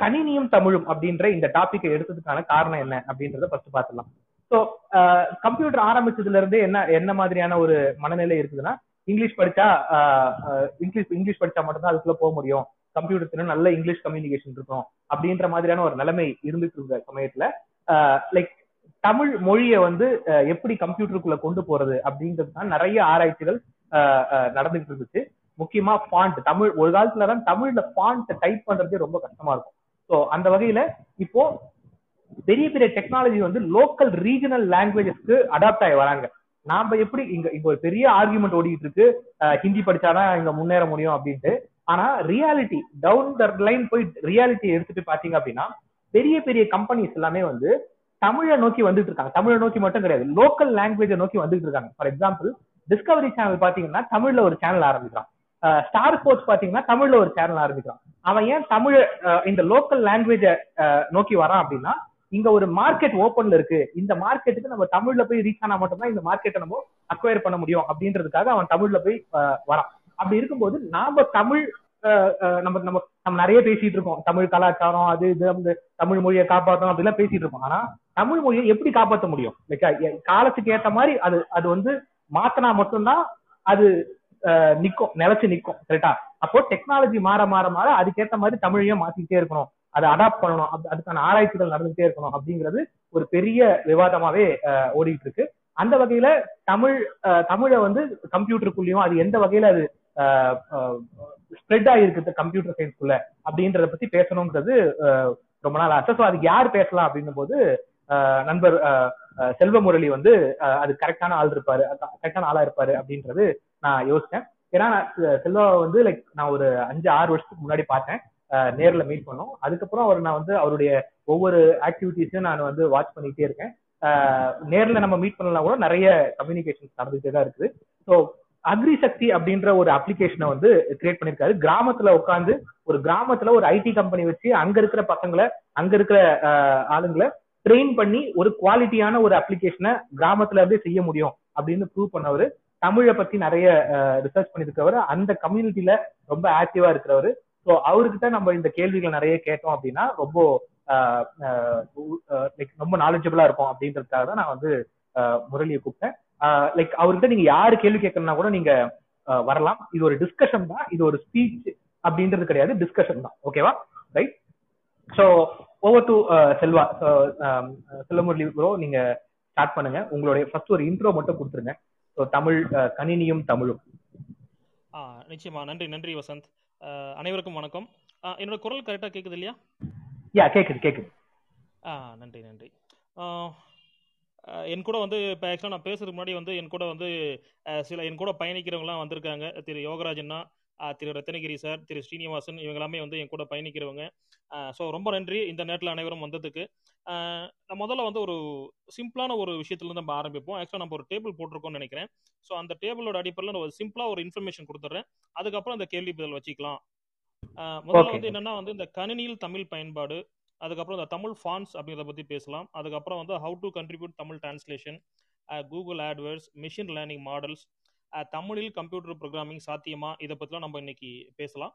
கணினியும் தமிழும் அப்படின்ற இந்த டாபிக்கை எடுத்ததுக்கான காரணம் என்ன அப்படின்றத ஃபர்ஸ்ட் பார்த்துலாம் ஸோ கம்ப்யூட்டர் ஆரம்பிச்சதுல இருந்தே என்ன என்ன மாதிரியான ஒரு மனநிலை இருக்குதுன்னா இங்கிலீஷ் படிச்சா ஆஹ் இங்கிலீஷ் இங்கிலீஷ் படிச்சா மட்டும்தான் அதுக்குள்ள போக முடியும். கம்ப்யூட்டர் நல்ல இங்கிலீஷ் கம்யூனிகேஷன் இருக்கும் அப்படின்ற மாதிரியான ஒரு நிலைமை இருந்துட்டு இருந்த சமயத்துல லைக் தமிழ் மொழியை வந்து எப்படி கம்ப்யூட்டருக்குள்ள கொண்டு போறது அப்படின்றது தான் நிறைய ஆராய்ச்சிகள் அஹ், நடந்துகிட்டு இருந்துச்சு. முக்கியமா ஃபாண்ட் தமிழ் ஒரு காலத்துல தான் தமிழ்ல ஃபாண்ட் டைப் பண்றதே ரொம்ப கஷ்டமா இருக்கும். ஸோ அந்த வகையில இப்போ பெரிய பெரிய டெக்னாலஜி வந்து லோக்கல் ரீஜனல் லாங்குவேஜஸ்க்கு அடாப்ட் ஆகி வராங்க. நாம எப்படி இங்க இங்க ஒரு பெரிய ஆர்குமெண்ட் ஓடிட்டு இருக்கு. ஹிந்தி படிச்சாதான் இங்க முன்னேற முடியும் அப்படின்ட்டு. ஆனா ரியாலிட்டி டவுன் த லைன் போய் ரியாலிட்டி எடுத்துட்டு பாத்தீங்க அப்படின்னா பெரிய பெரிய கம்பெனிஸ் எல்லாமே வந்து தமிழை நோக்கி வந்துட்டு இருக்காங்க. தமிழை நோக்கி மட்டும் கிடையாது. லோக்கல் லாங்குவேஜை நோக்கி வந்துட்டு இருக்காங்க. ஃபார் எக்ஸாம்பிள் டிஸ்கவரி சேனல் பாத்தீங்கன்னா தமிழ்ல ஒரு சேனல் ஆரம்பிக்கிறான். ஸ்டார் ஸ்போர்ட்ஸ் பாத்தீங்கன்னா தமிழ்ல ஒரு சேனல் ஆரம்பிக்கிறான். அவன் ஏன் தமிழ் அஹ், இந்த லோக்கல் லாங்குவேஜ நோக்கி வரான் அப்படின்னா இங்க ஒரு மார்க்கெட் ஓப்பன்ல இருக்கு. இந்த மார்க்கெட்டுக்கு நம்ம தமிழ்ல போய் ரீச் ஆனா மட்டும்தான் இந்த மார்க்கெட்டை நம்ம அக்வயர் பண்ண முடியும் அப்படின்றதுக்காக அவன் தமிழ்ல போய் வரான். அப்படி இருக்கும்போது நாம தமிழ் அஹ், நம்ம நம்ம நம்ம நிறைய பேசிட்டு இருக்கோம். தமிழ் கலாச்சாரம் அது இது அந்த தமிழ் மொழியை காப்பாற்றணும் அப்படிலாம் பேசிட்டு இருக்கோம். ஆனா தமிழ் மொழியை எப்படி காப்பாற்ற முடியும்? காலத்துக்கு ஏத்த மாதிரி அது அது வந்து மாத்தினா மட்டும்தான் அது அஹ், நிக்கும் நிலைச்சு நிக்கும். கரெக்டா அப்போ டெக்னாலஜி மாற மாற மாற அதுக்கேத்த மாதிரி தமிழையும் மாத்திக்கிட்டே இருக்கணும். அதை அடாப்ட் பண்ணணும். அதுக்கான ஆராய்ச்சிகள் நடந்துகிட்டே இருக்கணும் அப்படிங்கிறது ஒரு பெரிய விவாதமாவே அஹ், ஓடிட்டு இருக்கு அந்த வகையில தமிழ் அஹ், தமிழை வந்து கம்ப்யூட்டருக்குள்ளயும் அது எந்த வகையில அது ஸ்ப்ரெட் ஆகிருக்கு கம்ப்யூட்டர் சயின்ஸ்குள்ள அப்படின்றத பத்தி பேசணுங்கிறது ரொம்ப நாள் ஆசை. ஸோ அதுக்கு யார் பேசலாம் அப்படின்னும் போது நண்பர் அஹ், அஹ், செல்வ முரளி வந்து அது கரெக்டான ஆள் இருப்பாரு கரெக்டான ஆளா இருப்பாரு அப்படின்றது நான் யோசிச்சேன். ஏன்னா செல்வா வந்து லைக் நான் ஒரு அஞ்சு ஆறு வருஷத்துக்கு முன்னாடி பார்த்தேன். நேர்ல மீட் பண்ணோம். அதுக்கப்புறம் அவர் நான் வந்து அவருடைய ஒவ்வொரு ஆக்டிவிட்டீஸையும் நான் வந்து வாட்ச் பண்ணிட்டே இருக்கேன். நேர்ல நம்ம மீட் பண்ணலாம் கூட நிறைய கம்யூனிகேஷன் நடந்துகிட்டே தான் இருக்குது. ஸோ அக்ரி சக்தி அப்படின்ற ஒரு அப்ளிகேஷனை வந்து கிரியேட் பண்ணிருக்காரு கிராமத்துல உட்காந்து ஒரு கிராமத்துல ஒரு ஐடி கம்பெனி வச்சு அங்க இருக்கிற பசங்களை அங்க இருக்கிற ஆளுங்களை ட்ரெயின் பண்ணி ஒரு குவாலிட்டியான ஒரு அப்ளிகேஷனை கிராமத்துல இருந்தே செய்ய முடியும் அப்படின்னு ப்ரூவ் பண்ணவர். தமிழை பத்தி நிறைய ரிசர்ச் பண்ணிருக்கவர் அந்த கம்யூனிட்டில ரொம்ப ஆக்டிவா இருக்கிறவர். ஸோ அவர்கிட்ட நம்ம இந்த கேள்விகளை நிறைய கேட்டோம் அப்படின்னா ரொம்ப ஆஹ், ரொம்ப நாலேஜபிளா இருக்கும் அப்படின்றதுக்காக தான் நான் வந்து ஆஹ், முரளியை கூப்பிட்டேன். லைக் அவர்கிட்ட நீங்க யாரு கேள்வி கேட்கணும்னா கூட நீங்க வரலாம். இது ஒரு டிஸ்கஷன் தான். இது ஒரு ஸ்பீச் அப்படின்றது கிடையாது. டிஸ்கஷன் தான். ஓகேவா right so over to Selva. Selvamurali bro நீங்க ஸ்டார்ட் பண்ணுங்க. உங்களுடைய ஃபர்ஸ்ட் ஒரு இன்ட்ரோ மட்டும் கொடுத்துருங்க. ஸோ தமிழ் அஹ், கணினியும் தமிழும். ஆ நிச்சயமா. நன்றி நன்றி வசந்த். அனைவருக்கும் வணக்கம். என்னோட குரல் கரெக்டாக கேட்குது இல்லையா? யா கேக்குது கேக்குது. ஆ நன்றி நன்றி. என் கூட வந்து இப்போ ஆக்சுவலாக நான் பேசுறதுக்கு முன்னாடி வந்து என் கூட வந்து சில என் கூட பயணிக்கிறவங்களாம் வந்திருக்காங்க. திரு யோகராஜன்னா திரு ரத்தனகிரி சார் திரு ஸ்ரீனிவாசன் இவங்க எல்லாமே வந்து என் கூட பயணிக்கிறவங்க. ஸோ ரொம்ப நன்றி இந்த நேரத்தில் அனைவரும் வந்ததுக்கு. நான் முதல்ல வந்து ஒரு சிம்பிளான ஒரு விஷயத்துலேருந்து நம்ம ஆரம்பிப்போம். ஆக்சுவலாக நம்ம ஒரு டேபிள் போட்டிருக்கோம்னு நினைக்கிறேன். ஸோ அந்த டேபிளோட அடிப்படையில் ஒரு சிம்பிளாக ஒரு இன்ஃபர்மேஷன் கொடுத்துட்றேன் அதுக்கப்புறம் அந்த கேள்வி பதில் வச்சுக்கலாம். முதல்ல. வந்து என்னன்னா வந்து இந்த கணினியில் தமிழ் பயன்பாடு அதுக்கப்புறம் இந்த தமிழ் ஃபான்ஸ் அப்படிங்கிறத பற்றி பேசலாம். அதுக்கப்புறம் வந்து how to contribute Tamil translation Google AdWords machine learning models தமிழில் கம்ப்யூட்டர் ப்ரோக்ராமிங் சாத்தியமா? இதை பற்றிலாம் நம்ம இன்னைக்கு பேசலாம்.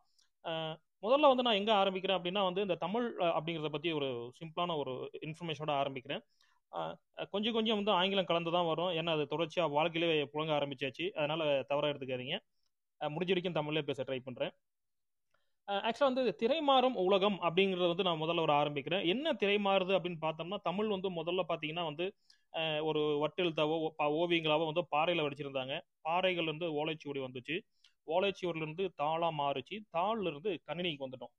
முதல்ல வந்து நான் எங்கே ஆரம்பிக்கிறேன் அப்படின்னா வந்து இந்த தமிழ் அப்படிங்கிறத பற்றி ஒரு சிம்பிளான ஒரு இன்ஃபர்மேஷனோட ஆரம்பிக்கிறேன். கொஞ்சம் கொஞ்சம் வந்து ஆங்கிலம் கலந்து தான் வரும். ஏன்னா அது தொடர்ச்சியாக வாழ்க்கையிலே புழங்க ஆரம்பிச்சாச்சு. அதனால் தவறாக எடுத்துக்காதீங்க. முடிஞ்ச வரைக்கும் தமிழ்லேயே பேச ட்ரை பண்ணுறேன் ஆக்சுவலாக வந்து திரைமாறும் உலகம் அப்படிங்கிறத வந்து நான் முதல்ல ஒரு ஆரம்பிக்கிறேன். என்ன திரைமாறுது அப்படின்னு பார்த்தோம்னா தமிழ் வந்து முதல்ல பார்த்தீங்கன்னா வந்து ஒரு வட்டெழுத்தாவோ ஓவியங்களாவோ வந்து பாறையில் வடிச்சிருந்தாங்க. பாறைகள் இருந்து ஓலைச்சுவடி வந்துச்சு. ஓலைச்சுவடில இருந்து தாளா மாறுச்சு. தாள்ல இருந்து கணினிக்கு வந்துட்டோம்.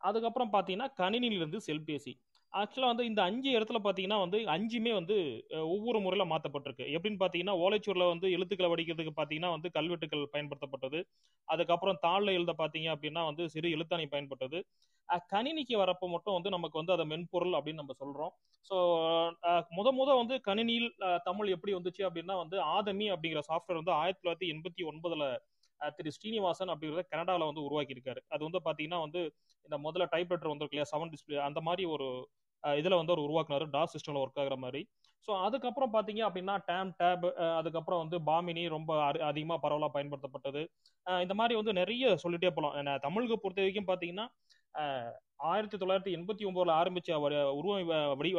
அதுக்கப்புறம் பார்த்தீங்கன்னா கணினியிலிருந்து செல்பேசி. ஆக்சுவலாக வந்து இந்த அஞ்சு இடத்துல பார்த்தீங்கன்னா வந்து அஞ்சுமே வந்து ஒவ்வொரு முறையில் மாற்றப்பட்டிருக்கு எப்படின்னு பார்த்தீங்கன்னா ஓலைச்சூரில் வந்து எழுத்துக்களை வடிக்கிறதுக்கு பார்த்தீங்கன்னா வந்து கல்வெட்டுக்கள் பயன்படுத்தப்பட்டது. அதுக்கப்புறம் தாளில் எழுத பார்த்தீங்க அப்படின்னா வந்து சிறு எழுத்தாணி பயன்பட்டது. கணினிக்கு வரப்போ மட்டும் வந்து நமக்கு வந்து அதை மென்பொருள் அப்படின்னு நம்ம சொல்கிறோம் ஸோ முத முத வந்து கணினியில் தமிழ் எப்படி வந்துச்சு அப்படின்னா வந்து ஆதமி அப்படிங்கிற சாஃப்ட்வேர் வந்து ஆயிரத்தி தொள்ளாயிரத்தி எண்பத்தி ஒன்பதுல திரு ஸ்ரீனிவாசன் அப்படிங்கிறத கனடாவில் வந்து உருவாக்கியிருக்காரு. அது வந்து பார்த்தீங்கன்னா வந்து இந்த முதல்ல டைப் ரைட்டர் வந்திருக்கு இல்லையா? செவன் டிஸ்பிளே அந்த மாதிரி ஒரு இதில் வந்து அவர் உருவாக்குனாரு. டாஸ் சிஸ்டமில் ஒர்க் ஆகிற மாதிரி. ஸோ அதுக்கப்புறம் பார்த்தீங்க அப்படின்னா டேம் டேப் அதுக்கப்புறம் வந்து பாமினி ரொம்ப அதிகமாக பரவலாக பயன்படுத்தப்பட்டது. இந்த மாதிரி வந்து நிறைய சொல்லிட்டே போகலாம் தமிழுக்கு பொறுத்த வரைக்கும் பார்த்தீங்கன்னா ஆயிரத்தி தொள்ளாயிரத்தி எண்பத்தி ஒன்பதுல ஆரம்பிச்ச உருவம் வடி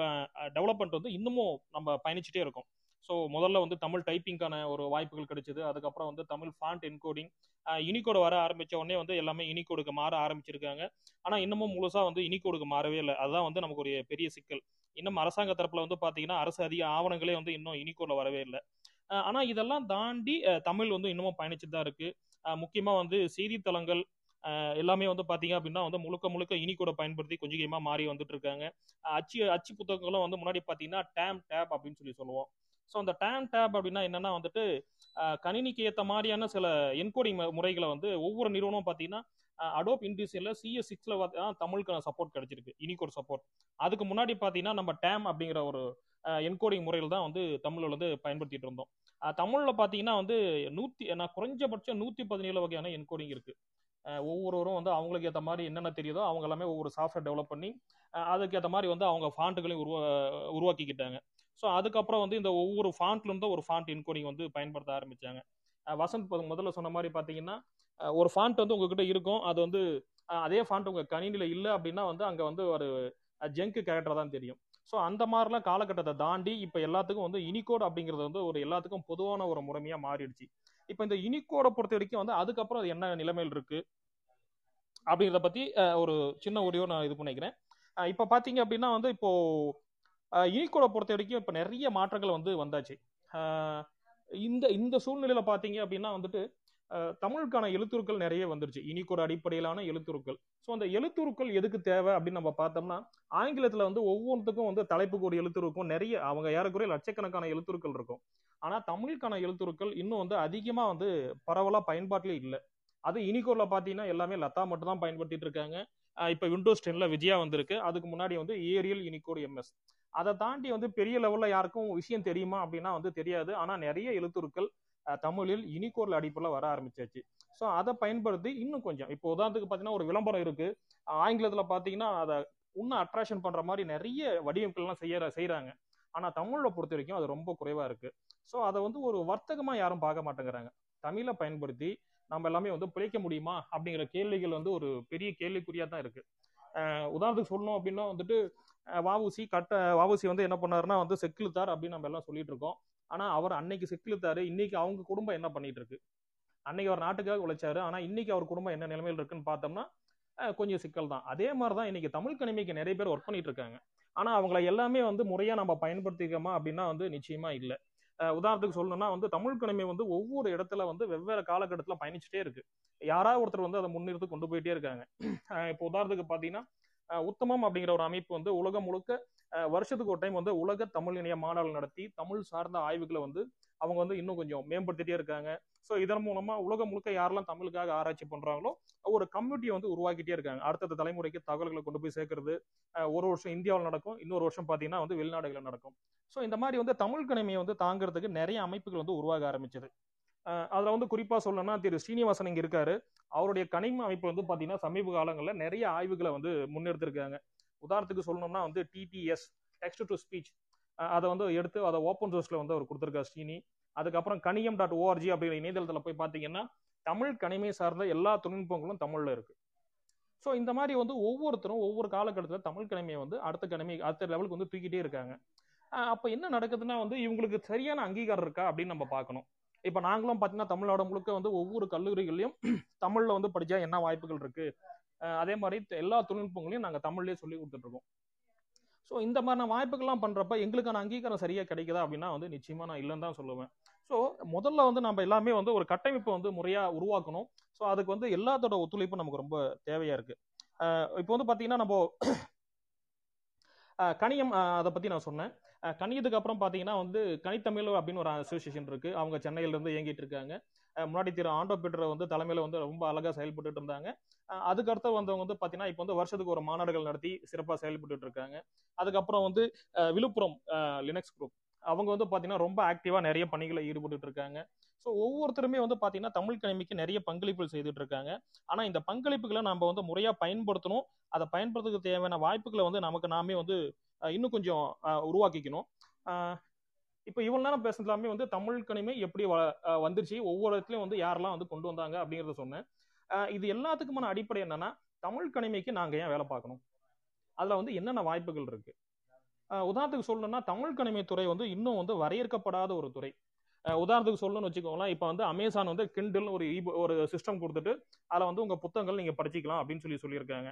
டெவலப்மெண்ட் வந்து இன்னமும் நம்ம பயணிச்சுட்டே இருக்கோம். ஸோ முதல்ல வந்து தமிழ் டைப்பிங்கான ஒரு வாய்ப்புகள் கிடைச்சது. அதுக்கப்புறம் வந்து தமிழ் ஃபாண்ட் என்கோடிங் யூனிகோடு வர ஆரம்பித்த உடனே வந்து எல்லாமே யூனிகோடுக்கு மாற ஆரம்பிச்சிருக்காங்க. ஆனால் இன்னமும் முழுசாக வந்து யூனிகோடுக்கு மாறவே இல்லை. அதுதான் வந்து நமக்கு ஒரு பெரிய சிக்கல். இன்னும் அரசாங்க தரப்பில் வந்து பார்த்தீங்கன்னா அரசு அதிக ஆவணங்களே வந்து இன்னும் யூனிகோட்ல வரவே இல்லை. ஆனால் இதெல்லாம் தாண்டி தமிழ் வந்து இன்னமும் பயணிச்சுட்டு தான் இருக்குது முக்கியமாக வந்து செய்தித்தளங்கள் எல்லாமே வந்து பாத்தீங்க அப்படின்னா வந்து முழுக்க முழுக்க இனிக்கோட பயன்படுத்தி கொஞ்சம் கொஞ்சமா மாறி வந்துட்டு இருக்காங்க. அச்சு அச்சு புத்தகங்களும் வந்து முன்னாடி பாத்தீங்கன்னா டேம் டேப் அப்படின்னு சொல்லி சொல்லுவோம். ஸோ அந்த டேம் டேப் அப்படின்னா என்னன்னா வந்துட்டு கணினிக்கு ஏற்ற மாதிரியான சில என்கோடிங் முறைகளை வந்து ஒவ்வொரு நிறுவனமும் பார்த்தீங்கன்னா அடோப் இண்டிசியில் சிஎஸ் சிக்ஸில் தமிழுக்கான சப்போர்ட் கிடைச்சிருக்கு. யூனிகோட் சப்போர்ட் அதுக்கு முன்னாடி பார்த்தீங்கன்னா நம்ம டேம் அப்படிங்கிற ஒரு என்கோடிங் முறையில் தான் வந்து தமிழில் வந்து பயன்படுத்திட்டு இருந்தோம். தமிழில் பார்த்தீங்கன்னா வந்து நூற்றி நான் குறைஞ்சபட்சம் நூற்றி பதினேழு வகையான என்கோடிங் இருக்குது ஒவ்வொருவரும் வந்து அவங்களுக்கு ஏற்ற மாதிரி என்னென்ன தெரியுதோ அவங்க எல்லாமே ஒவ்வொரு சாஃப்ட்வேர் டெவலப் பண்ணி அதுக்கேற்ற மாதிரி வந்து அவங்க ஃபாண்ட்டுகளையும் உருவா உருவாக்கிக்கிட்டாங்க. ஸோ அதுக்கப்புறம் வந்து இந்த ஒவ்வொரு ஃபாண்ட்லேருந்து ஒரு ஃபாண்ட் என்கோடிங் வந்து பயன்படுத்த ஆரம்பித்தாங்க வசந்த் முதல்ல சொன்ன மாதிரி பார்த்தீங்கன்னா ஒரு ஃபாண்ட் வந்து உங்ககிட்ட இருக்கும். அது வந்து அதே ஃபாண்ட் உங்கள் கணினியில் இல்லை அப்படின்னா வந்து அங்கே வந்து ஒரு ஜங்க் கேரக்டர் தான் தெரியும். ஸோ அந்த மாதிரிலாம் காலகட்டத்தை தாண்டி இப்போ எல்லாத்துக்கும் வந்து இனிகோட் அப்படிங்கிறது வந்து ஒரு எல்லாத்துக்கும் பொதுவான ஒரு முறைமையாக மாறிடுச்சு. இப்போ இந்த யூனிகோடை பொறுத்த வரைக்கும் வந்து அதுக்கப்புறம் அது என்ன நிலைமையில் இருக்கு? அப்படிங்கிறத பத்தி ஒரு சின்ன ஒடியோ நான் இது பண்ணிக்கிறேன். இப்போ பார்த்தீங்க அப்படின்னா வந்து இப்போ யூனிகோடை பொறுத்த வரைக்கும் இப்போ நிறைய மாற்றங்கள் வந்து வந்தாச்சு. இந்த இந்த சூழ்நிலையில பார்த்தீங்க அப்படின்னா வந்துட்டு தமிழுக்கான எழுத்துருக்கள் நிறைய வந்துருச்சு. யூனிகோட் அடிப்படையிலான எழுத்துருக்கள். ஸோ அந்த எழுத்துருக்கள் எதுக்கு தேவை அப்படின்னு நம்ம பார்த்தோம்னா ஆங்கிலத்தில் வந்து ஒவ்வொன்றுத்துக்கும் வந்து தலைப்புக்கு ஒரு எழுத்துருக்கும் நிறைய அவங்க ஏறக்குறைய லட்சக்கணக்கான எழுத்துருக்கள் இருக்கும். ஆனால் தமிழுக்கான எழுத்துருக்கள் இன்னும் வந்து அதிகமாக வந்து பரவலாக பயன்பாட்டிலே இல்லை. அது இனிக்கோரில் பார்த்தீங்கன்னா எல்லாமே லதா மட்டும் தான் பயன்படுத்திட்டு இருக்காங்க. இப்போ விண்டோஸ் டென்ல விஜயா வந்திருக்கு. அதுக்கு முன்னாடி வந்து ஏரியல் இனிக்கோர் எம்எஸ். அதை தாண்டி வந்து பெரிய லெவலில் யாருக்கும் விஷயம் தெரியுமா அப்படின்னா வந்து தெரியாது. ஆனால் நிறைய எழுத்துருக்கள் தமிழில் யூனிகோட்ல அடிப்படையில் வர ஆரம்பிச்சாச்சு. ஸோ அதை பயன்படுத்தி இன்னும் கொஞ்சம். இப்போ உதாரணத்துக்கு பார்த்தீங்கன்னா ஒரு விளம்பரம் இருக்கு. ஆங்கிலத்தில் பார்த்தீங்கன்னா அதை இன்னும் அட்ராக்ஷன் பண்ற மாதிரி நிறைய வடிவமைப்புகள்லாம் செய்ய செய்யறாங்க ஆனால் தமிழை பொறுத்த வரைக்கும் அது ரொம்ப குறைவா இருக்கு. ஸோ அதை வந்து ஒரு வர்த்தகமா யாரும் பார்க்க மாட்டேங்கிறாங்க. தமிழை பயன்படுத்தி நம்ம எல்லாமே வந்து பிழைக்க முடியுமா அப்படிங்கிற கேள்விகள் வந்து ஒரு பெரிய கேள்விக்குறியா தான் இருக்கு. உதாரணத்துக்கு சொல்லணும் அப்படின்னா வந்துட்டு வாவுசி கட்ட வாவுசி வந்து என்ன பண்ணாருன்னா வந்து செக்கிழுத்தார் அப்படின்னு நம்ம எல்லாம் சொல்லிட்டு இருக்கோம். ஆனா அவர் அன்னைக்கு செக்கிழுத்தாரு இன்னைக்கு அவங்க குடும்பம் என்ன பண்ணிட்டு இருக்கு அன்னைக்கு அவர் நாட்டுக்காக உழைச்சாரு. ஆனா இன்னைக்கு அவர் குடும்பம் என்ன நிலைமையில் இருக்குன்னு பார்த்தோம்னா கொஞ்சம் சிக்கல் தான். அதே மாதிரி தான் இன்னைக்கு தமிழ் கணிமைக்கு நிறைய பேர் ஒர்க் பண்ணிட்டு இருக்காங்க ஆனா அவங்கள எல்லாமே வந்து முறையா நம்ம பயன்படுத்திக்கோமா அப்படின்னா வந்து நிச்சயமா இல்லை. உதாரணத்துக்கு சொல்லணும்னா வந்து தமிழ் கணிமை வந்து ஒவ்வொரு இடத்துல வந்து வெவ்வேறு காலகட்டத்தில் பயணிச்சுட்டே இருக்கு. யாராவது ஒருத்தர் வந்து அதை முன்னிறுத்து கொண்டு போயிட்டே இருக்காங்க. இப்போ உதாரணத்துக்கு பார்த்தீங்கன்னா உத்தமம் அப்படிங்கிற ஒரு அமைப்பு வந்து உலகம் முழுக்க வருஷத்துக்கு ஒரு டைம் வந்து உலக தமிழ் இணைய மாநாடு நடத்தி தமிழ் சார்ந்த ஆய்வுகளை வந்து அவங்க வந்து இன்னும் கொஞ்சம் மேம்படுத்திட்டே இருக்காங்க. ஸோ இதன் மூலமா உலகம் முழுக்க யாரெல்லாம் தமிழுக்காக ஆராய்ச்சி பண்றாங்களோ ஒரு கம்யூனிட்டியை வந்து உருவாக்கிட்டே இருக்காங்க. அடுத்தடுத்த தலைமுறைக்கு தகவல்களை கொண்டு போய் சேர்க்கறது ஒரு வருஷம் இந்தியாவில் நடக்கும் இன்னொரு வருஷம் பார்த்தீங்கன்னா வந்து வெளிநாடுகளில் நடக்கும். ஸோ இந்த மாதிரி வந்து தமிழ் கணிமையை வந்து தாங்கிறதுக்கு நிறைய அமைப்புகள் வந்து உருவாக ஆரம்பிச்சது. அதில் வந்து குறிப்பாக சொல்லணும்னா திரு ஸ்ரீனிவாசன் இங்கே இருக்காரு. அவருடைய கனிம அமைப்பு வந்து பார்த்தீங்கன்னா சமீப காலங்களில் நிறைய ஆய்வுகளை வந்து முன்னெடுத்திருக்காங்க. உதாரணத்துக்கு சொல்லணும்னா வந்து டிடிஎஸ் டெக்ஸ்ட் டு ஸ்பீச் அதை வந்து எடுத்து அதை ஓப்பன் சோர்ஸில் வந்து அவர் கொடுத்துருக்காரு ஸ்ரீனி. அதுக்கப்புறம் கனியம் டாட் ஓஆர்ஜி அப்படிங்கிற இணையதளத்தில் போய் பார்த்தீங்கன்னா தமிழ் கனிமை சார்ந்த எல்லா தொழில்நுட்பங்களும் தமிழில் இருக்கு. ஸோ இந்த மாதிரி வந்து ஒவ்வொருத்தரும் ஒவ்வொரு காலகட்டத்தில் தமிழ் கனிமையை வந்து அடுத்த கணிமை அடுத்த லெவலுக்கு வந்து தூக்கிட்டே இருக்காங்க. அப்போ என்ன நடக்குதுன்னா வந்து இவங்களுக்கு சரியான அங்கீகாரம் இருக்கா அப்படின்னு நம்ம பார்க்கணும். இப்போ நாங்களும் பார்த்தீங்கன்னா தமிழ்நாடு முழுக்க வந்து ஒவ்வொரு கல்லூரிகள்லையும் தமிழில் வந்து படித்தா என்ன வாய்ப்புகள் இருக்கு? அதே மாதிரி எல்லா தொழில்நுட்பங்களையும் நாங்கள் தமிழ்லேயே சொல்லி கொடுத்துட்டு இருக்கோம். ஸோ இந்த மாதிரியான வாய்ப்புகள்லாம் பண்ணுறப்ப எங்களுக்கான அங்கீகாரம் சரியாக கிடைக்குதா அப்படின்னா வந்து நிச்சயமாக நான் இல்லைன்னு தான் சொல்லுவேன். ஸோ முதல்ல வந்து நம்ம எல்லாமே வந்து ஒரு கட்டமைப்பை வந்து முறையாக உருவாக்கணும். ஸோ அதுக்கு வந்து எல்லாத்தோட ஒத்துழைப்பும் நமக்கு ரொம்ப தேவையாக இருக்கு. இப்போ வந்து பார்த்தீங்கன்னா நம்ம கணியம் அதை பற்றி நான் சொன்னேன். கணியத்துக்கு அப்புறம் பார்த்தீங்கன்னா வந்து கனித்தமிழ் அப்படின்னு ஒரு அசோசியேஷன் இருக்கு. அவங்க சென்னையில இருந்து இயங்கிட்டு இருக்காங்க. முன்னாடி திரு ஆண்டோ பீட்டர் வந்து தலைமையில வந்து ரொம்ப அழகா செயல்பட்டு இருந்தாங்க. அதுக்கடுத்து வந்தவங்க வந்து பாத்தீங்கன்னா இப்போ வந்து வருஷத்துக்கு ஒரு மாநாடுகள் நடத்தி சிறப்பாக செயல்பட்டு இருக்காங்க. அதுக்கப்புறம் வந்து விழுப்புரம் லினக்ஸ் குரூப் அவங்க வந்து பாத்தீங்கன்னா ரொம்ப ஆக்டிவா நிறைய பணிகளை ஈடுபட்டு இருக்காங்க. ஸோ ஒவ்வொருத்தருமே வந்து பார்த்தீங்கன்னா தமிழ் கணிமைக்கு நிறைய பங்களிப்புகள் செய்துட்டு இருக்காங்க ஆனால் இந்த பங்களிப்புகளை நம்ம வந்து முறையாக பயன்படுத்தணும். அதை பயன்படுத்துறதுக்கு தேவையான வாய்ப்புகளை வந்து நமக்கு நாமே வந்து இன்னும் கொஞ்சம் உருவாக்கிக்கணும். இப்போ இவ்வளோ நேரம் பேசுனதுலாமே எல்லாமே வந்து தமிழ் கணிமை எப்படி வந்துருச்சு ஒவ்வொரு இடத்துலையும் வந்து யாரெல்லாம் வந்து கொண்டு வந்தாங்க அப்படிங்கிறத சொன்னேன். இது எல்லாத்துக்குமான அடிப்படை என்னன்னா தமிழ் கணிமைக்கு நாங்கள் ஏன் வேலை பார்க்கணும்? அதில் வந்து என்னென்ன வாய்ப்புகள் இருக்கு? உதாரணத்துக்கு சொல்லணும்னா தமிழ் கணிமை துறை வந்து இன்னும் வந்து வரையறுக்கப்படாத ஒரு துறை. உதாரணத்துக்கு சொல்லணும்னு வச்சுக்கோங்களேன் இப்போ வந்து அமேசான் வந்து கிண்டில் ஒரு ஒரு சிஸ்டம் கொடுத்துட்டு அதில் வந்து உங்கள் புத்தகங்கள் நீங்கள் படிச்சுக்கலாம் அப்படின்னு சொல்லி சொல்லியிருக்காங்க.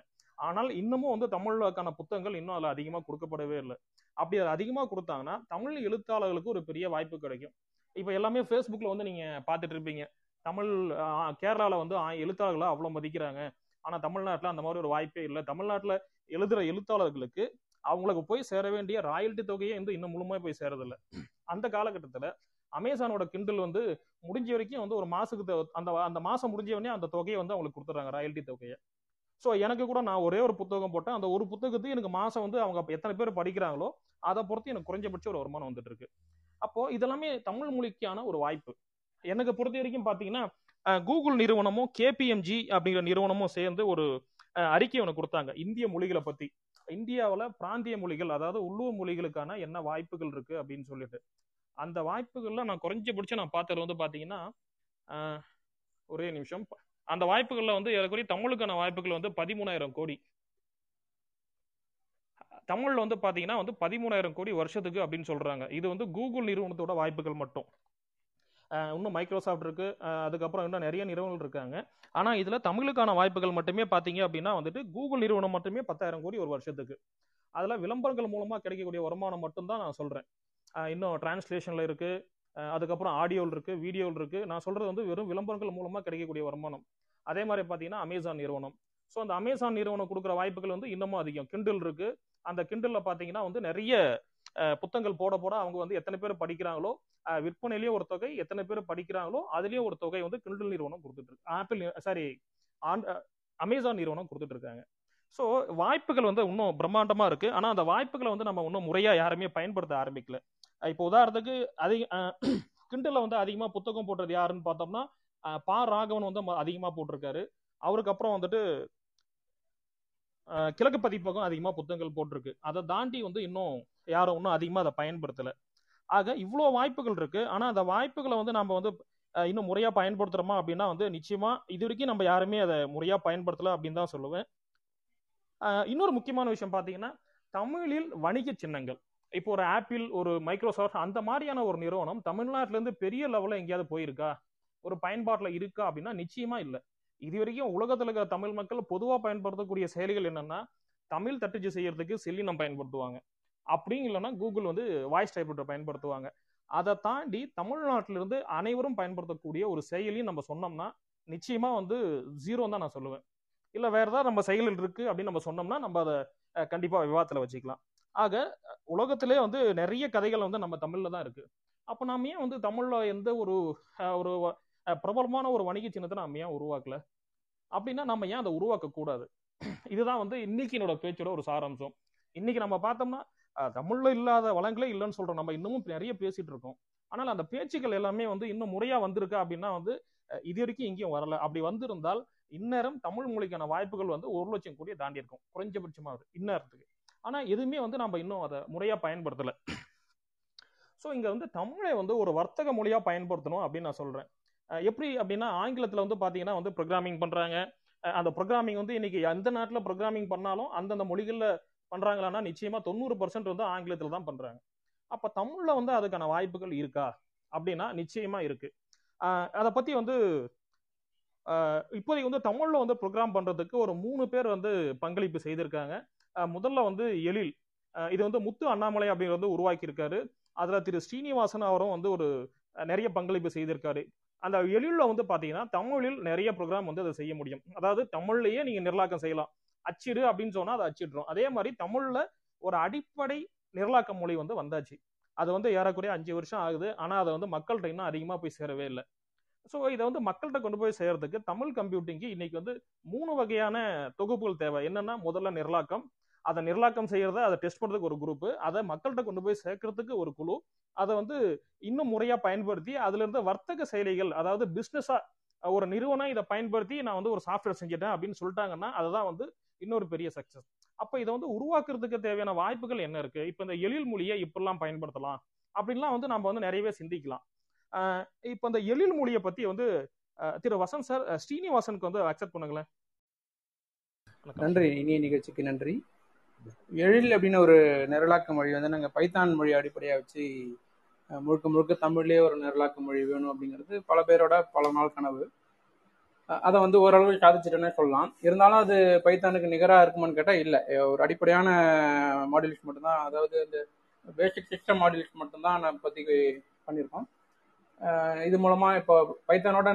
ஆனால் இன்னமும் வந்து தமிழுக்கான புத்தகங்கள் இன்னும் அதில் அதிகமாக கொடுக்கப்படவே இல்லை. அப்படி அது அதிகமாக கொடுத்தாங்கன்னா தமிழ் எழுத்தாளர்களுக்கு ஒரு பெரிய வாய்ப்பு கிடைக்கும். இப்போ எல்லாமே ஃபேஸ்புக்கில் வந்து நீங்கள் பார்த்துட்டு இருப்பீங்க. தமிழ் கேரளாவில் வந்து எழுத்தாளர்களை அவ்வளோ மதிக்கிறாங்க. ஆனால் தமிழ்நாட்டில் அந்த மாதிரி ஒரு வாய்ப்பே இல்லை. தமிழ்நாட்டில் எழுதுகிற எழுத்தாளர்களுக்கு அவங்களுக்கு போய் சேர வேண்டிய ராயல்ட்டி தொகையே வந்து இன்னும் முழுமையாக போய் சேரதில்லை. அந்த காலகட்டத்தில் அமேசானோட கிண்டல் வந்து முடிஞ்ச வரைக்கும் வந்து ஒரு மாசத்துக்கு அந்த அந்த மாசம் முடிஞ்ச உடனே அந்த தொகையை வந்து அவங்களுக்கு கொடுத்துட்றாங்க ராயல்டி தொகையை. ஸோ எனக்கு கூட நான் ஒரே ஒரு புத்தகம் போட்டேன். அந்த ஒரு புத்தகத்துக்கு எனக்கு மாசம் வந்து அவங்க எத்தனை பேர் படிக்கிறாங்களோ அதை பொறுத்து எனக்கு குறைஞ்சபட்சம் ஒரு வருமானம் வந்துட்டு இருக்கு அப்போ இதெல்லாமே தமிழ் மொழிக்கான ஒரு வாய்ப்பு. எனக்கு பொறுத்த வரைக்கும் பார்த்தீங்கன்னா கூகுள் நிறுவனமும் கேபிஎம்ஜி அப்படிங்கிற நிறுவனமும் சேர்ந்து ஒரு அறிக்கை ஒன்று கொடுத்தாங்க. இந்திய மொழிகளை பத்தி. இந்தியாவில் பிராந்திய மொழிகள் அதாவது உள்ளூர் மொழிகளுக்கான என்ன வாய்ப்புகள் இருக்கு அப்படின்னு சொல்லிட்டு. அந்த வாய்ப்புகள்ல நான் குறைஞ்சபட்சம் நான் பார்த்தது வந்து பார்த்தீங்கன்னா ஒரே நிமிஷம். அந்த வாய்ப்புகள்ல வந்து ஏறக்குறைய தமிழுக்கான வாய்ப்புகள் வந்து பதிமூணாயிரம் கோடி. தமிழ்ல வந்து பார்த்தீங்கன்னா வந்து பதிமூணாயிரம் கோடி வருஷத்துக்கு அப்படின்னு சொல்றாங்க. இது வந்து கூகுள் நிறுவனத்தோட வாய்ப்புகள் மட்டும். இன்னும் மைக்ரோசாஃப்ட் இருக்கு. அதுக்கப்புறம் இன்னும் நிறைய நிறுவனங்கள் இருக்காங்க. ஆனால் இதில் தமிழுக்கான வாய்ப்புகள் மட்டுமே பார்த்தீங்க அப்படின்னா வந்துட்டு கூகுள் நிறுவனம் மட்டுமே பத்தாயிரம் கோடி ஒரு வருஷத்துக்கு. அதில் விளம்பரங்கள் மூலமாக கிடைக்கக்கூடிய வருமானம் மட்டும்தான் நான் சொல்கிறேன் இன்னும் டிரான்ஸ்லேஷனில் இருக்குது அதுக்கப்புறம் ஆடியோவில் இருக்குது வீடியோவில் இருக்குது நான் சொல்கிறது வந்து வெறும் விளம்பரங்கள் மூலமாக கிடைக்கக்கூடிய வருமானம். அதே மாதிரி பார்த்தீங்கன்னா அமேசான் நிறுவனம். ஸோ அந்த அமேசான் நிறுவனம் கொடுக்குற வாய்ப்புகள் வந்து இன்னமும் அதிகம். கிண்டில் இருக்குது அந்த கிண்டிலில் பார்த்தீங்கன்னா வந்து நிறைய புத்தகங்கள் போட போட அவங்க வந்து எத்தனை பேர் படிக்கிறாங்களோ விற்பனையிலையும் ஒரு தொகை எத்தனை பேர் படிக்கிறாங்களோ அதுலேயும் ஒரு தொகை வந்து கிண்டில் நிறுவனம் கொடுத்துட்டு இருக்கு. ஆப்பிள் சாரி அமேசான் நிறுவனம் கொடுத்துட்டு இருக்காங்க. ஸோ வாய்ப்புகள் வந்து இன்னும் பிரம்மாண்டமாக இருக்குது ஆனால் அந்த வாய்ப்புகளை வந்து நம்ம இன்னும் முறையாக யாருமே பயன்படுத்த ஆரம்பிக்கல. இப்போ உதாரணத்துக்கு அதிக கிண்டல்ல வந்து அதிகமா புத்தகம் போடுறது யாருன்னு பார்த்தோம்னா பா ராகவன் வந்து ம- அதிகமா போட்டிருக்காரு. அவருக்கு அப்புறம் வந்துட்டு கிழக்கு பதிப்பகம் அதிகமா புத்தகங்கள் போட்டிருக்கு. அதை தாண்டி வந்து இன்னும் யாரும் இன்னும் அதிகமா அதை பயன்படுத்தல. ஆக இவ்வளோ வாய்ப்புகள் இருக்கு. ஆனா அந்த வாய்ப்புகளை வந்து நம்ம வந்து இன்னும் முறையா பயன்படுத்துறோமா அப்படின்னா வந்து நிச்சயமா இது வரைக்கும் நம்ம யாருமே அதை முறையா பயன்படுத்தல அப்படின்னு தான் சொல்லுவேன். இன்னொரு முக்கியமான விஷயம் பார்த்தீங்கன்னா தமிழில் வணிக சின்னங்கள். இப்போ ஒரு ஆப்பிள் ஒரு மைக்ரோசாஃப்ட் அந்த மாதிரியான ஒரு நிறுவனம் தமிழ்நாட்டிலேருந்து பெரிய லெவலில் எங்கேயாவது போயிருக்கா? ஒரு பயன்பாட்டில் இருக்கா அப்படின்னா நிச்சயமா இல்லை. இது வரைக்கும் உலகத்தில் இருக்கிற தமிழ் மக்கள் பொதுவாக பயன்படுத்தக்கூடிய செயலிகள் என்னென்னா தமிழ் தட்டச்சு செய்யறதுக்கு செல்லினம் பயன்படுத்துவாங்க. அப்படிங்க இல்லைன்னா கூகுள் வந்து வாய்ஸ் டைப்ரைட்டர் பயன்படுத்துவாங்க. அதை தாண்டி தமிழ்நாட்டிலிருந்து அனைவரும் பயன்படுத்தக்கூடிய ஒரு செயலின்னு நம்ம சொன்னோம்னா நிச்சயமா வந்து ஜீரோ தான் நான் சொல்லுவேன். இல்லை வேற ஏதாவது நம்ம செயலில் இருக்கு அப்படின்னு நம்ம சொன்னோம்னா நம்ம அதை கண்டிப்பாக விவாதத்தில் வச்சுக்கலாம். ஆக உலகத்திலே வந்து நிறைய கதைகள் வந்து நம்ம தமிழ்ல தான் இருக்கு. அப்ப நாம ஏன் வந்து தமிழ்ல எந்த ஒரு ஒரு பிரபலமான ஒரு வணிக சின்னத்தை நாம ஏன் உருவாக்கல? அப்படின்னா நம்ம ஏன் அதை உருவாக்க கூடாது? இதுதான் வந்து இன்னைக்கு என்னோட பேச்சோட ஒரு சாராம்சம். இன்னைக்கு நம்ம பார்த்தோம்னா தமிழ்ல இல்லாத வளங்களே இல்லைன்னு சொல்றோம். நம்ம இன்னமும் நிறைய பேசிட்டு இருக்கோம். ஆனால் அந்த பேச்சுக்கள் எல்லாமே வந்து இன்னும் முறையா வந்திருக்கு அப்படின்னா வந்து இது வரைக்கும் எங்கேயும் வரல. அப்படி வந்திருந்தால் இந்நேரம் தமிழ் மொழிக்கான வாய்ப்புகள் வந்து ஒரு லட்சம் கோடியை தாண்டி இருக்கும் குறைஞ்சபட்சமா அது இந்நேரத்துக்கு. ஆனால் எதுவுமே வந்து நம்ம இன்னும் அதை முறையாக பயன்படுத்தலை. ஸோ இங்கே வந்து தமிழை வந்து ஒரு வர்த்தக மொழியாக பயன்படுத்தணும் அப்படின்னு நான் சொல்கிறேன் எப்படி அப்படின்னா ஆங்கிலத்தில் வந்து பார்த்தீங்கன்னா வந்து ப்ரோக்ராமிங் பண்ணுறாங்க அந்த ப்ரோக்ராமிங் வந்து இன்னைக்கு எந்த நாட்டில் ப்ரோக்ராமிங் பண்ணாலும் அந்தந்த மொழிகளில் பண்ணுறாங்களான்னா நிச்சயமாக தொண்ணூறு பர்சன்ட் வந்து ஆங்கிலத்தில் தான் பண்ணுறாங்க அப்போ தமிழில் வந்து அதுக்கான வாய்ப்புகள் இருக்கா? அப்படின்னா நிச்சயமாக இருக்குது அதை பற்றி வந்து இப்போதைக்கு வந்து தமிழில் வந்து ப்ரோக்ராம் பண்ணுறதுக்கு ஒரு மூணு பேர் வந்து பங்களிப்பு செய்திருக்காங்க. முதல்ல வந்து எழில். இது வந்து முத்து அண்ணாமலை அப்படிங்கிறது வந்து உருவாக்கி இருக்காரு அதுல திரு ஸ்ரீனிவாசன் அவரும் வந்து ஒரு நிறைய பங்களிப்பு செய்திருக்காரு. அந்த எழிலில் வந்து பாத்தீங்கன்னா தமிழில் நிறைய ப்ரோக்ராம் வந்து அதை செய்ய முடியும். அதாவது தமிழ்லயே நீங்க நிரலாக்கம் செய்யலாம். அச்சிடு அப்படின்னு சொன்னா அதை அச்சிடுறோம். அதே மாதிரி தமிழ்ல ஒரு அடிப்படை நிரலாக்க மொழி வந்து வந்தாச்சு. அது வந்து ஏறக்குறைய அஞ்சு வருஷம் ஆகுது. ஆனால் அதை வந்து மக்கள்கிட்ட இன்னும் அதிகமாக போய் சேரவே இல்லை. ஸோ இதை வந்து மக்கள்கிட்ட கொண்டு போய் சேர்றதுக்கு தமிழ் கம்ப்யூட்டிங்க்கு இன்னைக்கு வந்து மூணு வகையான தொகுப்புகள் தேவை. என்னன்னா முதல்ல நிரலாக்கம் அதை நிர்லாக்கம் செய்யறத அதை டெஸ்ட் பண்றதுக்கு ஒரு குரூப் அதை மக்கள்கிட்ட கொண்டு போய் சேர்க்கறதுக்கு ஒரு குழு அதை வந்து இன்னும் முறையா பயன்படுத்தி அதுல இருந்து வர்த்தக செயலிகள் அதாவது பிசினஸா ஒரு நிறுவனம் இதை பயன்படுத்தி நான் வந்து ஒரு சாஃப்ட்வேர் செஞ்சுட்டேன் அப்படின்னு சொல்லிட்டாங்கன்னா அதுதான் வந்து இன்னொரு பெரிய சக்சஸ் அப்போ இதை வந்து உருவாக்குறதுக்கு தேவையான வாய்ப்புகள் என்ன இருக்கு? இப்ப இந்த எழில் மொழியை இப்படிலாம் பயன்படுத்தலாம் அப்படின்லாம் வந்து நம்ம வந்து நிறையவே சிந்திக்கலாம். ஆஹ் இப்ப இந்த எழில் மொழியை பத்தி வந்து திரு வசந்த் சார் ஸ்ரீனிவாசனுக்கு வந்து அக்செப்ட் பண்ணுங்களேன். நன்றி. இனிய நிகழ்ச்சிக்கு நன்றி. எழில் அப்படின்னு ஒரு நிரலாக்க மொழி வந்து நாங்கள் பைத்தான் மொழி அடிப்படையாக வச்சு முழுக்க முழுக்க தமிழ்லேயே ஒரு நிரலாக்க மொழி வேணும் அப்படிங்கிறது பல பேரோட பல நாள் கனவு. அதை வந்து ஓரளவு சாதிச்சிட்டேன்னே சொல்லலாம். இருந்தாலும் அது பைத்தானுக்கு நிகராக இருக்குமான்னு கேட்டால் இல்லை. ஒரு அடிப்படையான மாடுலேஷன் மட்டும்தான். அதாவது இந்த பேசிக் சிஸ்டம் மாடுலேஷன் மட்டும்தான் நான் இப்போதைக்கு பண்ணியிருக்கோம். இது மூலமாக இப்போ பைத்தானோட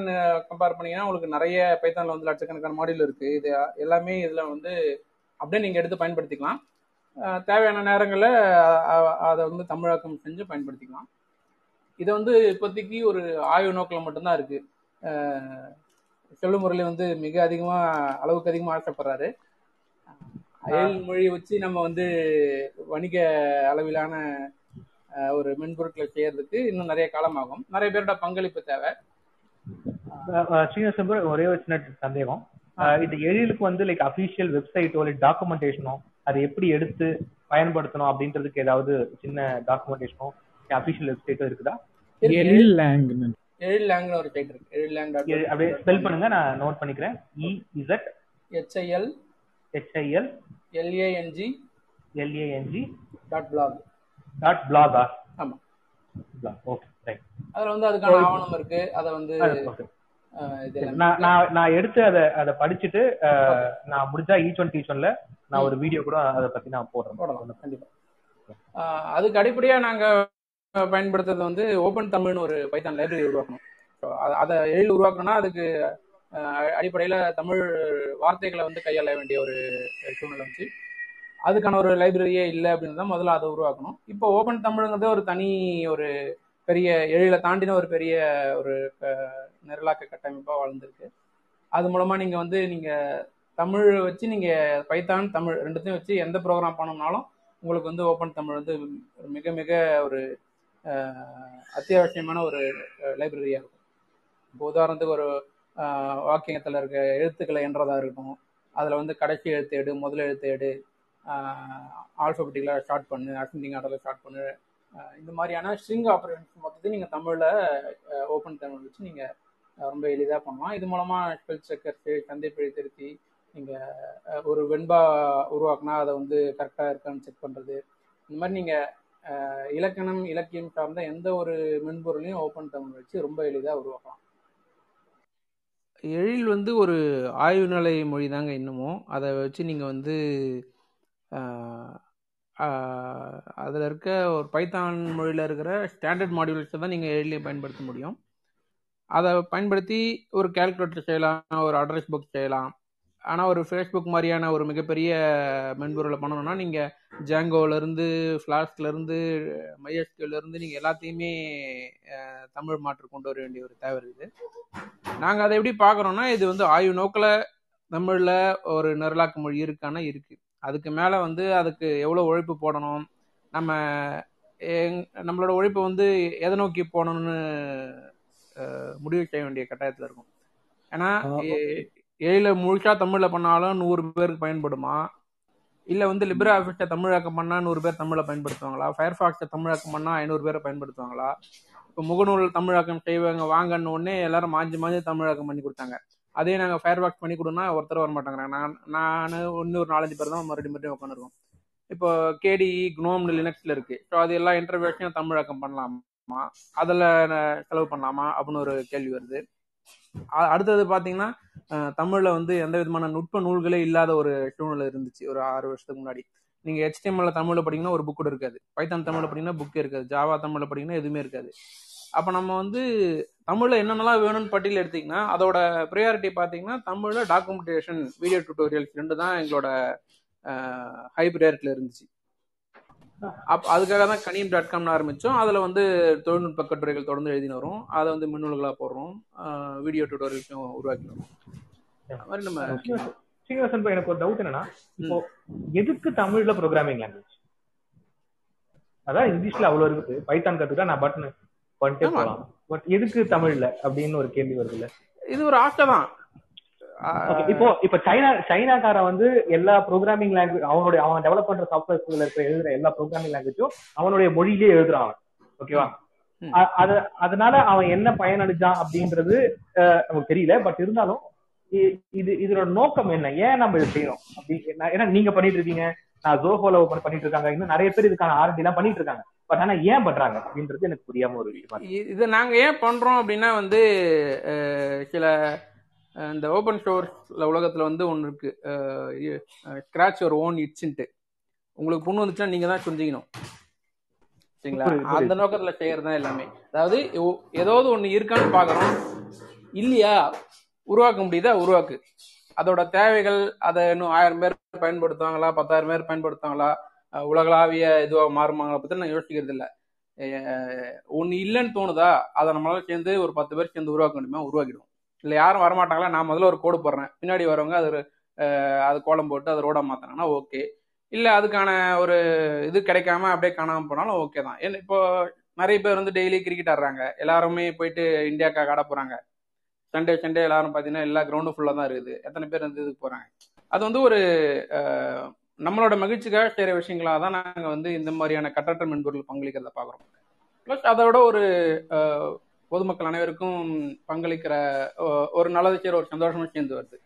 கம்பேர் பண்ணிங்கன்னா உங்களுக்கு நிறைய பைத்தானில் வந்து லட்சக்கணக்கான மாடியூல் இருக்குது இது எல்லாமே இதில் வந்து அப்படியே நீங்கள் எடுத்து பயன்படுத்திக்கலாம். தேவையான நேரங்களில் அதை வந்து தமிழாக்கம் செஞ்சு பயன்படுத்திக்கலாம். இதை வந்து இப்போதைக்கு ஒரு ஆய்வு நோக்கில் மட்டும்தான் இருக்கு. செல்லும் முரளி வந்து மிக அதிகமாக அளவுக்கு அதிகமாக ஆசைப்படுறாரு. அயல் மொழியை வச்சு நம்ம வந்து வணிக அளவிலான ஒரு மென்பொருட்களை செய்யறதுக்கு இன்னும் நிறைய காலமாகும். நிறைய பேரோட பங்களிப்பு தேவை. ஒரே ஒரு சின்ன சந்தேகம். இந்த எழிலுக்கு வந்து லைக் அபிஷியல் வெப்சைட்டோ இல்லை டாக்குமெண்டேஷனோ அதை எப்படி எடுத்து பயன்படுத்தணும் அப்படின்றதுக்கு ஏதாவது சின்ன டாக்குமெண்டேஷனோ அபிஷியல் வெப்சைட்டோ இருக்குதா? எழில் லேங் எழில் லேங்க்னு ஒரு சைட் இருக்கு. எழில் லேங் அப்படியே ஸ்பெல் பண்ணுங்க நான் நோட் பண்ணிக்கிறேன். E Z HIL HIL LANG LANG dot blog dot பிளாகா ஆமாம் ஓகே ரைட் அதில் வந்து அதுக்கான ஆவணம் இருக்கு. அதை வந்து நான் நான் நான் எடுத்து அதை அதை படிச்சுட்டு நான் முடிஞ்சா ஈச் ஒன் டீச் ஒன்ல நான் ஒரு வீடியோ கூட அதை பத்தி நான் போடுறேன். போடலாம் கண்டிப்பா. அதுக்கு அடிப்படையா நாங்க பயன்படுத்துறது வந்து ஓபன் தமிழ்னு ஒரு பைத்தான் லைப்ரரி உருவாக்கணும். அத- அதை எழில் உருவாக்கணும்னா அதுக்கு அடிப்படையில தமிழ் வார்த்தைகளை வந்து கையாள வேண்டிய ஒரு சூழ்நிலை வந்துச்சு. அதுக்கான ஒரு லைப்ரரியே இல்லை அப்படின்னு தான் முதல்ல அதை உருவாக்கணும். இப்போ ஓபன் தமிழ்ங்கிறது ஒரு தனி ஒரு பெரிய எழில தாண்டின ஒரு பெரிய ஒரு நிரலாக்க கட்டமைப்பாக வளர்ந்துருக்கு அது மூலமா நீங்க வந்து நீங்க தமிழ் வச்சு நீங்க பைத்தான் தமிழ் ரெண்டுத்தையும் வச்சு எந்த ப்ரோக்ராம் பண்ணோம்னாலும் உங்களுக்கு வந்து ஓப்பன் தமிழ் வந்து மிக மிக ஒரு அத்தியாவசியமான ஒரு லைப்ரரியா இருக்கும். இப்போ உதாரணத்துக்கு ஒரு வாக்கியத்தில் இருக்க எழுத்துக்களை என்றதா இருக்கட்டும் அதில் வந்து கடைசி எழுத்து எடு முதல் எழுத்து எடு ஆல்ஃபபெட்டிக்கலாக ஸ்டார்ட் பண்ணு அசெண்டிங் ஆர்டரில் ஸ்டார்ட் பண்ணு இந்த மாதிரியான ஸ்ட்ரிங் ஆப்ரேஷன்ஸ் மொத்தத்தையும் நீங்கள் தமிழில் ஓப்பன் தமிழ் வச்சு நீங்கள் ரொம்ப எளிதாக பண்ணலாம். இது மூலமாக ஸ்பெல் செக்கர்ஸு சந்தைப்பிழை திருத்தி நீங்கள் ஒரு வெண்பா உருவாக்குனா அதை வந்து கரெக்டாக இருக்கான்னு செக் பண்ணுறது இந்த மாதிரி நீங்கள் இலக்கணம் இலக்கியம் சார்ந்த எந்த ஒரு மென்பொருளையும் ஓப்பன் தமிழ் வச்சு ரொம்ப எளிதாக உருவாக்கலாம். எழில் வந்து ஒரு ஆய்வு நிலை மொழி தாங்க இன்னமும். அதை வச்சு நீங்கள் வந்து அதில் இருக்க ஒரு பைத்தான் மொழியில் இருக்கிற ஸ்டாண்டர்ட் மாடியூல்ஸை தான் நீங்கள் எழிலையும் பயன்படுத்த முடியும். அதை பயன்படுத்தி ஒரு கால்குலேட்டர் செய்யலாம் ஒரு அட்ரஸ் புக் செய்யலாம். ஆனால் ஒரு ஃபேஸ்புக் மாதிரியான ஒரு மிகப்பெரிய மென்பொருளை பண்ணணும்னா நீங்கள் ஜாங்கோலேருந்து ஃப்ளாஸ்க்லேருந்து மைஎஸ்கியூலேருந்து நீங்கள் எல்லாத்தையுமே தமிழ் மாற்று கொண்டு வர வேண்டிய ஒரு தேவை இருக்குது. நாங்கள் அதை எப்படி பார்க்குறோன்னா இது வந்து ஆய்வு நோக்கில் தமிழில் ஒரு நிரலாக்க மொழி இருக்கானா இருக்குது அதுக்கு மேலே வந்து அதுக்கு எவ்வளோ உழைப்பு போடணும்? நம்ம எங்- நம்மளோட உழைப்பு வந்து எதை நோக்கி போகணும்னு முடிவு செய்ய வேண்டிய கட்டாயத்தில் இருக்கும். ஏன்னா ஏழில் முழுசா தமிழில் பண்ணாலும் நூறு பேருக்கு பயன்படுமா? இல்லை வந்து லிப்ரா ஆஃபீஸை தமிழாக்கம் பண்ணால் நூறு பேர் தமிழை பயன்படுத்துவாங்களா? ஃபயர்ஃபாக்ஸை தமிழாக்கம் பண்ணால் ஐநூறு பேரை பயன்படுத்துவாங்களா? இப்போ முகநூல் தமிழாக்கம் செய்வாங்க வாங்கன்னு உடனே எல்லாரும் மாஞ்சி மாஞ்சி தமிழாக்கம் பண்ணி கொடுத்தாங்க. அதே நாங்கள் ஃபயர் வாக் பண்ணி கொடுனா ஒருத்தர் வர மாட்டாங்கிறாங்க. நான் நான் இன்னொரு நாலஞ்சு பேர் தான் மறுபடியும் மறுபடியும் உட்காந்துருக்கோம் இப்போ கேடி குனோம் லினக்ஸில் இருக்கு. ஸோ அது எல்லா இன்டர்வியூஸையும் தமிழாக்கம் பண்ணலாமா? அதில் செலவு பண்ணலாமா? அப்படின்னு ஒரு கேள்வி வருது. அடுத்தது பார்த்தீங்கன்னா தமிழில் வந்து எந்த விதமான நுட்ப நூல்களே இல்லாத ஒரு சூழ்நிலை இருந்துச்சு ஒரு ஆறு வருஷத்துக்கு முன்னாடி. நீங்க ஹெச்டிஎம்எல்ல தமிழில் தமிழ்ல படிங்கன்னா ஒரு புக் கூட இருக்காது. பைத்தான் தமிழ்ல படிங்கன்னா புக்கே இருக்காது. ஜாவா தமிழ்ல படிங்கன்னா எதுவுமே இருக்காது. அப்ப நம்ம வந்து தமிழ்ல என்னென்னலாம் வேணும்னு பட்டியல் எடுத்தீங்கன்னா அதோட ப்ரையாரிட்டி பார்த்தீங்கன்னா தமிழ்ல டாக்குமெண்டேஷன் வீடியோ டியூட்டோரியல்ஸ் ரெண்டு தான் எங்களோட ஹை ப்ரையாரிட்டியில் இருந்துச்சு. அப் அதுக்காக தான் கனியம் டாட் காம்னு ஆரம்பித்தோம் அதில் வந்து தொழில்நுட்ப கட்டுரைகள் தொடர்ந்து எழுதினு வரும். அதை வந்து மின்னூல்களாக போடுறோம். வீடியோ டியூட்டோரியல்ஸும் உருவாக்கி வரோம். அது மாதிரி நம்ம ஸ்ரீனிவாசன் எனக்கு ஒரு டவுட் என்னன்னா இப்போ எதுக்கு தமிழ்ல ப்ரோக்ராமிங் லாங்குவேஜ் அதான் இங்கிலீஷ்ல அவ்வளவு இருக்குது. பைத்தான் கத்துக்கிட்டா நான் பட்டன் ஆமா. போலாம். பட் எதுக்கு தமிழ்ல அப்படின்னு ஒரு கேள்வி வருதுல்ல? இது ஒரு ஆசை தான். இப்போ இப்போ சைனா சைனாக்காரன் வந்து எல்லா ப்ரோக்ராமிங் லாங்குவேஜ் அவனுடைய அவன் டெவலப் பண்ற சாஃப்ட்வேர்ஸ்ல இருக்கிற எழுதுற எல்லா ப்ரோக்ராமிங் லாங்குவேஜும் அவனுடைய மொழியிலே எழுதுறான் ஓகேவா அது அதனால அவன் என்ன பயனடைஞ்சான் அப்படின்றது நமக்கு தெரியல. பட் இருந்தாலும் இது இதோட நோக்கம் என்ன? ஏன் நம்ம இதை செய்யறோம்? அப்படி நான் ஏன்னா நீங்க பண்ணிட்டு இருக்கீங்க. நான் ஜோஹோல பண்ணிட்டு இருக்காங்க. இன்னும் நிறைய பேர் இதுக்கான ஆர்டி எல்லாம் பண்ணிட்டு இருக்காங்க. பட் ஆனா ஏன் பண்றாங்க? அப்படின்றது எனக்கு புரியாம ஒரு விஷயமா இது நாங்க ஏன் பண்றோம் அப்படின்னா வந்து சில இந்த ஓப்பன் சோர்ஸ்ல உலகத்துல வந்து ஒன்று இருக்கு. ஸ்கிராச் ஒரு ஓன் இட்ஸ்ன்ட்டு உங்களுக்கு புண்ணு வந்துச்சுன்னா நீங்க தான் செஞ்சுக்கணும் சரிங்களா. அந்த நோக்கத்துல செய்யறது தான் எல்லாமே. அதாவது ஏதாவது ஒண்ணு இருக்கான்னு பாக்குறோம் இல்லையா? உருவாக்க முடியுதா? உருவாக்கு. அதோட தேவைகள் அதை இன்னும் ஆயிரம் பேர் பயன்படுத்துவாங்களா பத்தாயிரம் பேர் பயன்படுத்துவாங்களா உலகளாவிய இதுவாக மாறுமாங்களா பத்தி நான் யோசிக்கிறது இல்லை. ஒன்று இல்லைன்னு தோணுதா அதை நம்மளால சேர்ந்து ஒரு பத்து பேர் சேர்ந்து உருவாக்க முடியுமா? உருவாக்கிடுவோம். இல்லை யாரும் வரமாட்டாங்களா? நான் முதல்ல ஒரு கோடு போடுறேன். பின்னாடி வரவங்க அது ஒரு, அது கோலம் போட்டு அது ரோடாக மாற்றினாங்கன்னா ஓகே. இல்லை அதுக்கான ஒரு இது கிடைக்காம அப்படியே காணாமல் போனாலும் ஓகே தான். ஏன்னா இப்போ நிறைய பேர் வந்து டெய்லி கிரிக்கெட் ஆடுறாங்க. எல்லாருமே போயிட்டு இந்தியாக்காக ஆட போகிறாங்க சண்டே சண்டே எல்லாரும் பார்த்தீங்கன்னா எல்லா கிரவுண்டும் ஃபுல்லாக தான் இருக்குது. எத்தனை பேர் வந்து இதுக்கு போகிறாங்க அது வந்து ஒரு நம்மளோட மகிழ்ச்சிக்காக செய்கிற விஷயங்களாக தான் நாங்கள் வந்து இந்த மாதிரியான கட்டற்ற மென்பொருள் பங்களிக்கிறத பார்க்குறோம் ப்ளஸ் அதோட ஒரு பொதுமக்கள் அனைவருக்கும் பங்களிக்கிற ஒரு நல்லது செய்கிற ஒரு சந்தோஷமும் சேர்ந்து வருது.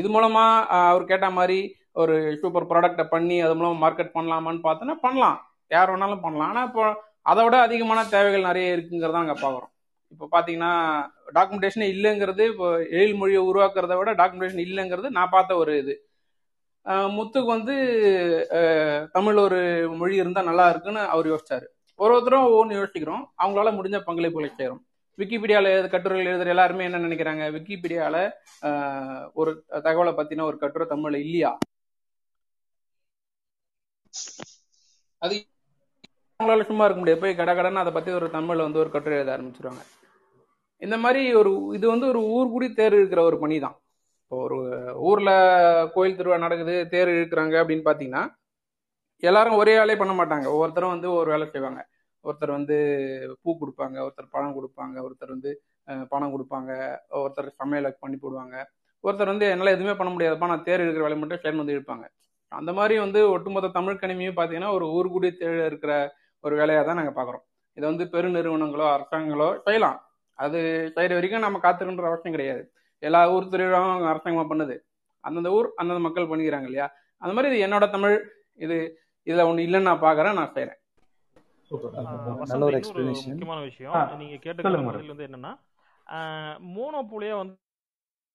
இது மூலமாக அவர் கேட்ட மாதிரி ஒரு சூப்பர் ப்ராடக்டை பண்ணி அது மூலமாக மார்க்கெட் பண்ணலாமான்னு பார்த்தோன்னா பண்ணலாம். யார் வேணாலும் பண்ணலாம். ஆனால் இப்போ அதை விட அதிகமான தேவைகள் நிறைய இருக்குங்கிறத நாங்கள் பார்க்குறோம் இப்போ பார்த்தீங்கன்னா டாக்குமெண்டேஷன் இல்லைங்கிறது இப்போ எழில் மொழியை உருவாக்குறத விட டாக்குமெண்டேஷன் இல்லைங்கிறது நான் பார்த்த ஒரு இது. முத்துக்கு வந்து தமிழ் ஒரு மொழி இருந்தால் நல்லா இருக்குன்னு அவர் யோசிச்சாரு. ஒரு ஒருத்தரும் ஒவ்வொன்று யோசிக்கிறோம். அவங்களால முடிஞ்ச பங்களிப்புகளை செய்கிறோம் விக்கிபீடியாவில் எழுத கட்டுரைகள் எழுதுகிற எல்லாருமே என்ன நினைக்கிறாங்க? விக்கிபீடியாவில் ஒரு தகவலை பற்றின ஒரு கட்டுரை தமிழில் இல்லையா? அது அவங்களால சும்மா இருக்க முடியாது. போய் கடை கடன் அதை பற்றி ஒரு தமிழில் வந்து ஒரு கட்டுரை எழுத ஆரம்பிச்சிருவாங்க. இந்த மாதிரி ஒரு இது வந்து ஒரு ஊர் கூடி தேர் இருக்கிற ஒரு பணி தான் இப்போ ஒரு ஊரில் கோயில் திருவிழா நடக்குது தேர் இழுக்கிறாங்க அப்படின்னு பார்த்தீங்கன்னா எல்லாரும் ஒரே வேலையை பண்ண மாட்டாங்க. ஒவ்வொருத்தரும் வந்து ஒரு வேலை செய்வாங்க. ஒருத்தர் வந்து பூ கொடுப்பாங்க ஒருத்தர் பழம் கொடுப்பாங்க ஒருத்தர் வந்து பணம் கொடுப்பாங்க ஒருத்தர் சமையல் பண்ணி போடுவாங்க. ஒருத்தர் வந்து என்னால் எதுவுமே பண்ண முடியாதுப்பா நான் தேர் இருக்கிற வேலை மட்டும் சேர்ந்து வந்து இழுப்பாங்க. அந்த மாதிரி வந்து ஒட்டுமொத்த தமிழ் கணிமையும் பார்த்தீங்கன்னா ஒரு ஊர்கூடி தேர் இருக்கிற ஒரு வேலையாக தான் நாங்கள் பார்க்குறோம் இதை வந்து பெருநிறுவனங்களோ அரசாங்கங்களோ செய்யலாம். அது செய்கிற வரைக்கும் நம்ம காத்திருக்கின்ற அவசியம் கிடையாது. எல்லா ஊர் திருவிழாவும் அரசாங்கமாக பண்ணுது. அந்தந்த ஊர் அந்தந்த மக்கள் பண்ணிக்கிறாங்க இல்லையா? அந்த மாதிரி இது என்னோட தமிழ் இது இதில் ஒன்று இல்லைன்னு நான் பார்க்குறேன் நான் explanation. முக்கியமான விஷயம். நீங்க கேட்டுக்கிற வந்து என்னன்னா மோனோபோலியா வந்து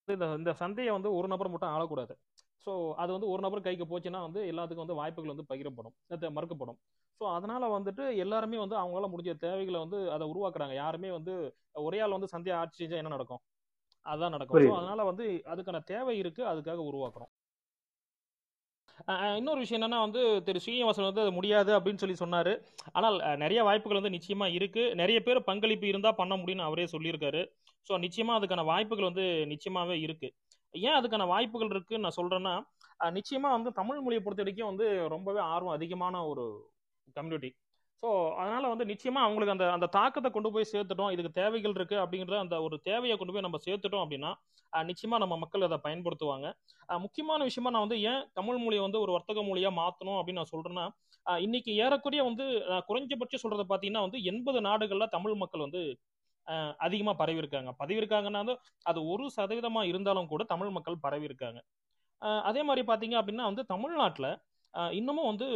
இந்த இந்த சந்தையை வந்து ஒரு நபர் மட்டும் ஆளக்கூடாது. ஸோ அது வந்து ஒரு நபர் கைக்கு போச்சுன்னா வந்து எல்லாத்துக்கும் வந்து வாய்ப்புகள் வந்து பகிரப்படும் மறுக்கப்படும். ஸோ அதனால வந்துட்டு எல்லாருமே வந்து அவங்களால முடிஞ்ச தேவைகளை வந்து அதை உருவாக்குறாங்க. யாருமே வந்து ஒரே ஆள் வந்து சந்தையை ஆட்சி செஞ்சா என்ன நடக்கும்? அதான் நடக்கும். ஸோ. அதனால வந்து அதுக்கான தேவை இருக்கு. அதுக்காக உருவாக்குறோம். இன்னொரு விஷயம் என்னன்னா வந்து திரு ஸ்ரீனிவாசன் வந்து அது முடியாது அப்படின்னு சொல்லி சொன்னாரு. ஆனால் நிறைய வாய்ப்புகள் வந்து நிச்சயமா இருக்கு. நிறைய பேர் பங்களிப்பு இருந்தா பண்ண முடியும்னு அவரே சொல்லியிருக்காரு. ஸோ நிச்சயமா அதுக்கான வாய்ப்புகள் வந்து நிச்சயமாவே இருக்கு. ஏன் அதுக்கான வாய்ப்புகள் இருக்குன்னு நான் சொல்றேன்னா நிச்சயமா வந்து தமிழ் மொழியை பொறுத்த வரைக்கும் வந்து ரொம்பவே ஆர்வம் அதிகமான ஒரு கம்யூனிட்டி ஸோ அதனால வந்து நிச்சயமா அவங்களுக்கு அந்த அந்த தாக்கத்தை கொண்டு போய் சேர்த்துட்டோம். இதுக்கு தேவைகள் இருக்கு அப்படிங்கிறத அந்த ஒரு தேவையை கொண்டு போய் நம்ம சேர்த்துட்டோம் அப்படின்னா நிச்சயமா நம்ம மக்கள் அதை பயன்படுத்துவாங்க. முக்கியமான விஷயமா நான் வந்து ஏன் தமிழ் மொழியை வந்து ஒரு வர்த்தக மொழியா மாத்தணும் அப்படின்னு நான் சொல்றேன்னா இன்னைக்கு ஏறக்குறைய வந்து குறைஞ்சபட்சம் சொல்றது பார்த்தீங்கன்னா வந்து எண்பது நாடுகள்ல தமிழ் மக்கள் வந்து அதிகமாக அதிகமா பரவி இருக்காங்க பரவி இருக்காங்கன்னா வந்து அது ஒரு சதவீதமா இருந்தாலும் கூட தமிழ் மக்கள் பரவி இருக்காங்க அதே மாதிரி பாத்தீங்க அப்படின்னா வந்து தமிழ்நாட்டில் இன்னமும் வந்து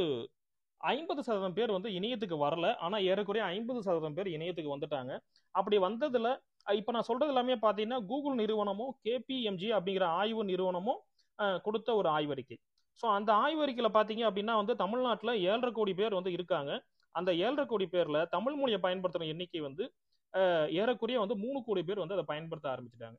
ஐம்பது சதவீதம் பேர் வந்து இணையத்துக்கு வரல. ஆனால் ஏறக்குறைய ஐம்பது சதவீதம் பேர் இணையத்துக்கு வந்துட்டாங்க. அப்படி வந்ததுல இப்போ இப்ப நான் சொல்றது எல்லாமே பாத்தீங்கன்னா கூகுள் நிறுவனமும் கேபிஎம்ஜி அப்படிங்கிற ஆய்வு நிறுவனமும் கொடுத்த ஒரு ஆய்வறிக்கை. ஸோ அந்த ஆய்வறிக்கையில பாத்தீங்க அப்படின்னா வந்து தமிழ்நாட்டில் ஏழரை கோடி பேர் வந்து இருக்காங்க. அந்த ஏழரை கோடி பேர்ல தமிழ் மொழியை பயன்படுத்துற எண்ணிக்கை வந்து ஏறக்குறைய வந்து மூணு கோடி பேர் வந்து அதை பயன்படுத்த ஆரம்பிச்சிட்டாங்க.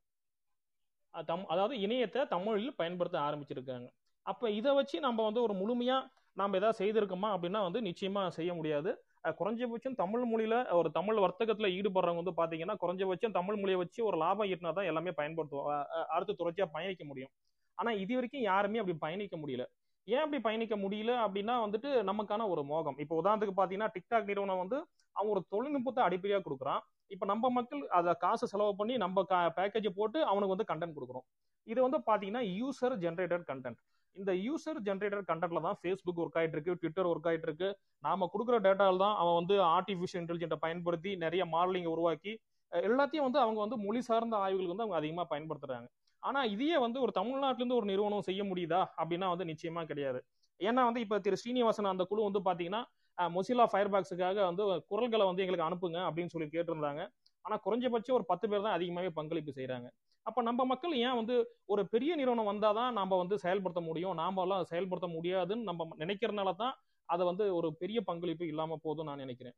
தம் அதாவது இணையத்தை தமிழில் பயன்படுத்த ஆரம்பிச்சிருக்காங்க. அப்போ இதை வச்சு நம்ம வந்து ஒரு முழுமையாக நாம் எதாவது செய்திருக்கோமா அப்படின்னா வந்து நிச்சயமாக செய்ய முடியாது. குறைஞ்சபட்சம் தமிழ் மொழியில ஒரு தமிழ் வர்த்தகத்தில் ஈடுபடுறவங்க வந்து பார்த்தீங்கன்னா குறைஞ்சபட்சம் தமிழ் மொழியை வச்சு ஒரு லாபம் ஈட்டினா தான் எல்லாமே பயன்படுத்துவோம் அஹ் அஹ் அடுத்து பயணிக்க முடியும். ஆனா இது வரைக்கும் யாருமே அப்படி பயணிக்க முடியல. ஏன் அப்படி பயணிக்க முடியல அப்படின்னா வந்துட்டு நமக்கான ஒரு மோகம். இப்போ உதாரணத்துக்கு பார்த்தீங்கன்னா டிக்டாக் நிறுவனம் வந்து அவங்க ஒரு தொழில்நுட்பத்தை அடிப்படையாக கொடுக்குறான். இப்போ நம்ம மக்கள் அதை காசு செலவு பண்ணி நம்ம பேக்கேஜை போட்டு அவனுக்கு வந்து கண்டென்ட் கொடுக்குறோம். இது வந்து பார்த்தீங்கன்னா யூசர் ஜென்ரேட்டட் கண்டென்ட் இந்த யூசர் ஜென்ரேட்டர் கண்டென்ட்ல தான் ஃபேஸ்புக் ஒர்க் ஆயிட்டு இருக்கு ட்விட்டர் ஒர்க் ஆயிட்டு இருக்கு நாம கொடுக்குற டேட்டாவில் தான் அவன் வந்து ஆர்டிஃபிஷியல் இன்டெலிஜென்ட்டை பயன்படுத்தி நிறைய மாடலிங் உருவாக்கி எல்லாத்தையும் வந்து அவங்க வந்து மொழி சார்ந்த ஆய்வுகளுக்கு வந்து அவங்க அதிகமாக பயன்படுத்துறாங்க. ஆனா இதையே வந்து ஒரு தமிழ்நாட்டிலேருந்து ஒரு நிறுவனம் செய்ய முடியுதா அப்படின்னா வந்து நிச்சயமா கிடையாது. ஏன்னா வந்து இப்ப திரு ஸ்ரீனிவாசன் அந்த குழு வந்து பாத்தீங்கன்னா மொசிலா ஃபயர்பாக்ஸுக்காக வந்து குரல்களை வந்து எங்களுக்கு அனுப்புங்க அப்படின்னு சொல்லி கேட்டிருந்தாங்க. ஆனா குறைஞ்சபட்சம் ஒரு பத்து பேர் தான் அதிகமாகவே பங்களிப்பு செய்யறாங்க அப்போ நம்ம மக்கள் ஏன் வந்து ஒரு பெரிய நிறுவனம் வந்தால் தான் நாம் வந்து செயல்படுத்த முடியும்? நாம எல்லாம் செயல்படுத்த முடியாதுன்னு நம்ம நினைக்கிறதுனால தான் அதை வந்து ஒரு பெரிய பங்களிப்பு இல்லாமல் போதும் நான் நினைக்கிறேன்.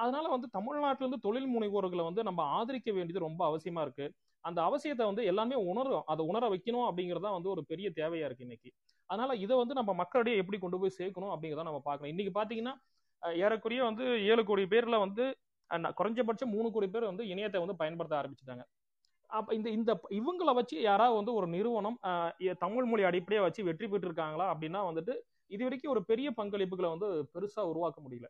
அதனால வந்து தமிழ்நாட்டிலேருந்து தொழில் முனைவோர்களை வந்து நம்ம ஆதரிக்க வேண்டியது ரொம்ப அவசியமா இருக்கு. அந்த அவசியத்தை வந்து எல்லாமே உணரும் அதை உணர வைக்கணும் அப்படிங்கிறதா வந்து ஒரு பெரிய தேவையா இருக்கு இன்னைக்கு. அதனால இதை வந்து நம்ம மக்களிடையே எப்படி கொண்டு போய் சேர்க்கணும் அப்படிங்கிறத நம்ம பார்க்கணும். இன்னைக்கு பார்த்தீங்கன்னா ஏறக்குறைய வந்து ஏழு கோடி பேர்ல வந்து குறைஞ்சபட்சம் மூணு கோடி பேர் வந்து இணையத்தை வந்து பயன்படுத்த ஆரம்பிச்சிட்டாங்க. அப்போ இந்த இந்த இவங்களை வச்சு யாராவது வந்து ஒரு நிறுவனம் தமிழ் மொழி அடிப்படையாக வச்சு வெற்றி பெற்றிருக்காங்களா அப்படின்னா வந்துட்டு இது வரைக்கும் ஒரு பெரிய பங்களிப்புகளை வந்து பெருசாக உருவாக்க முடியல.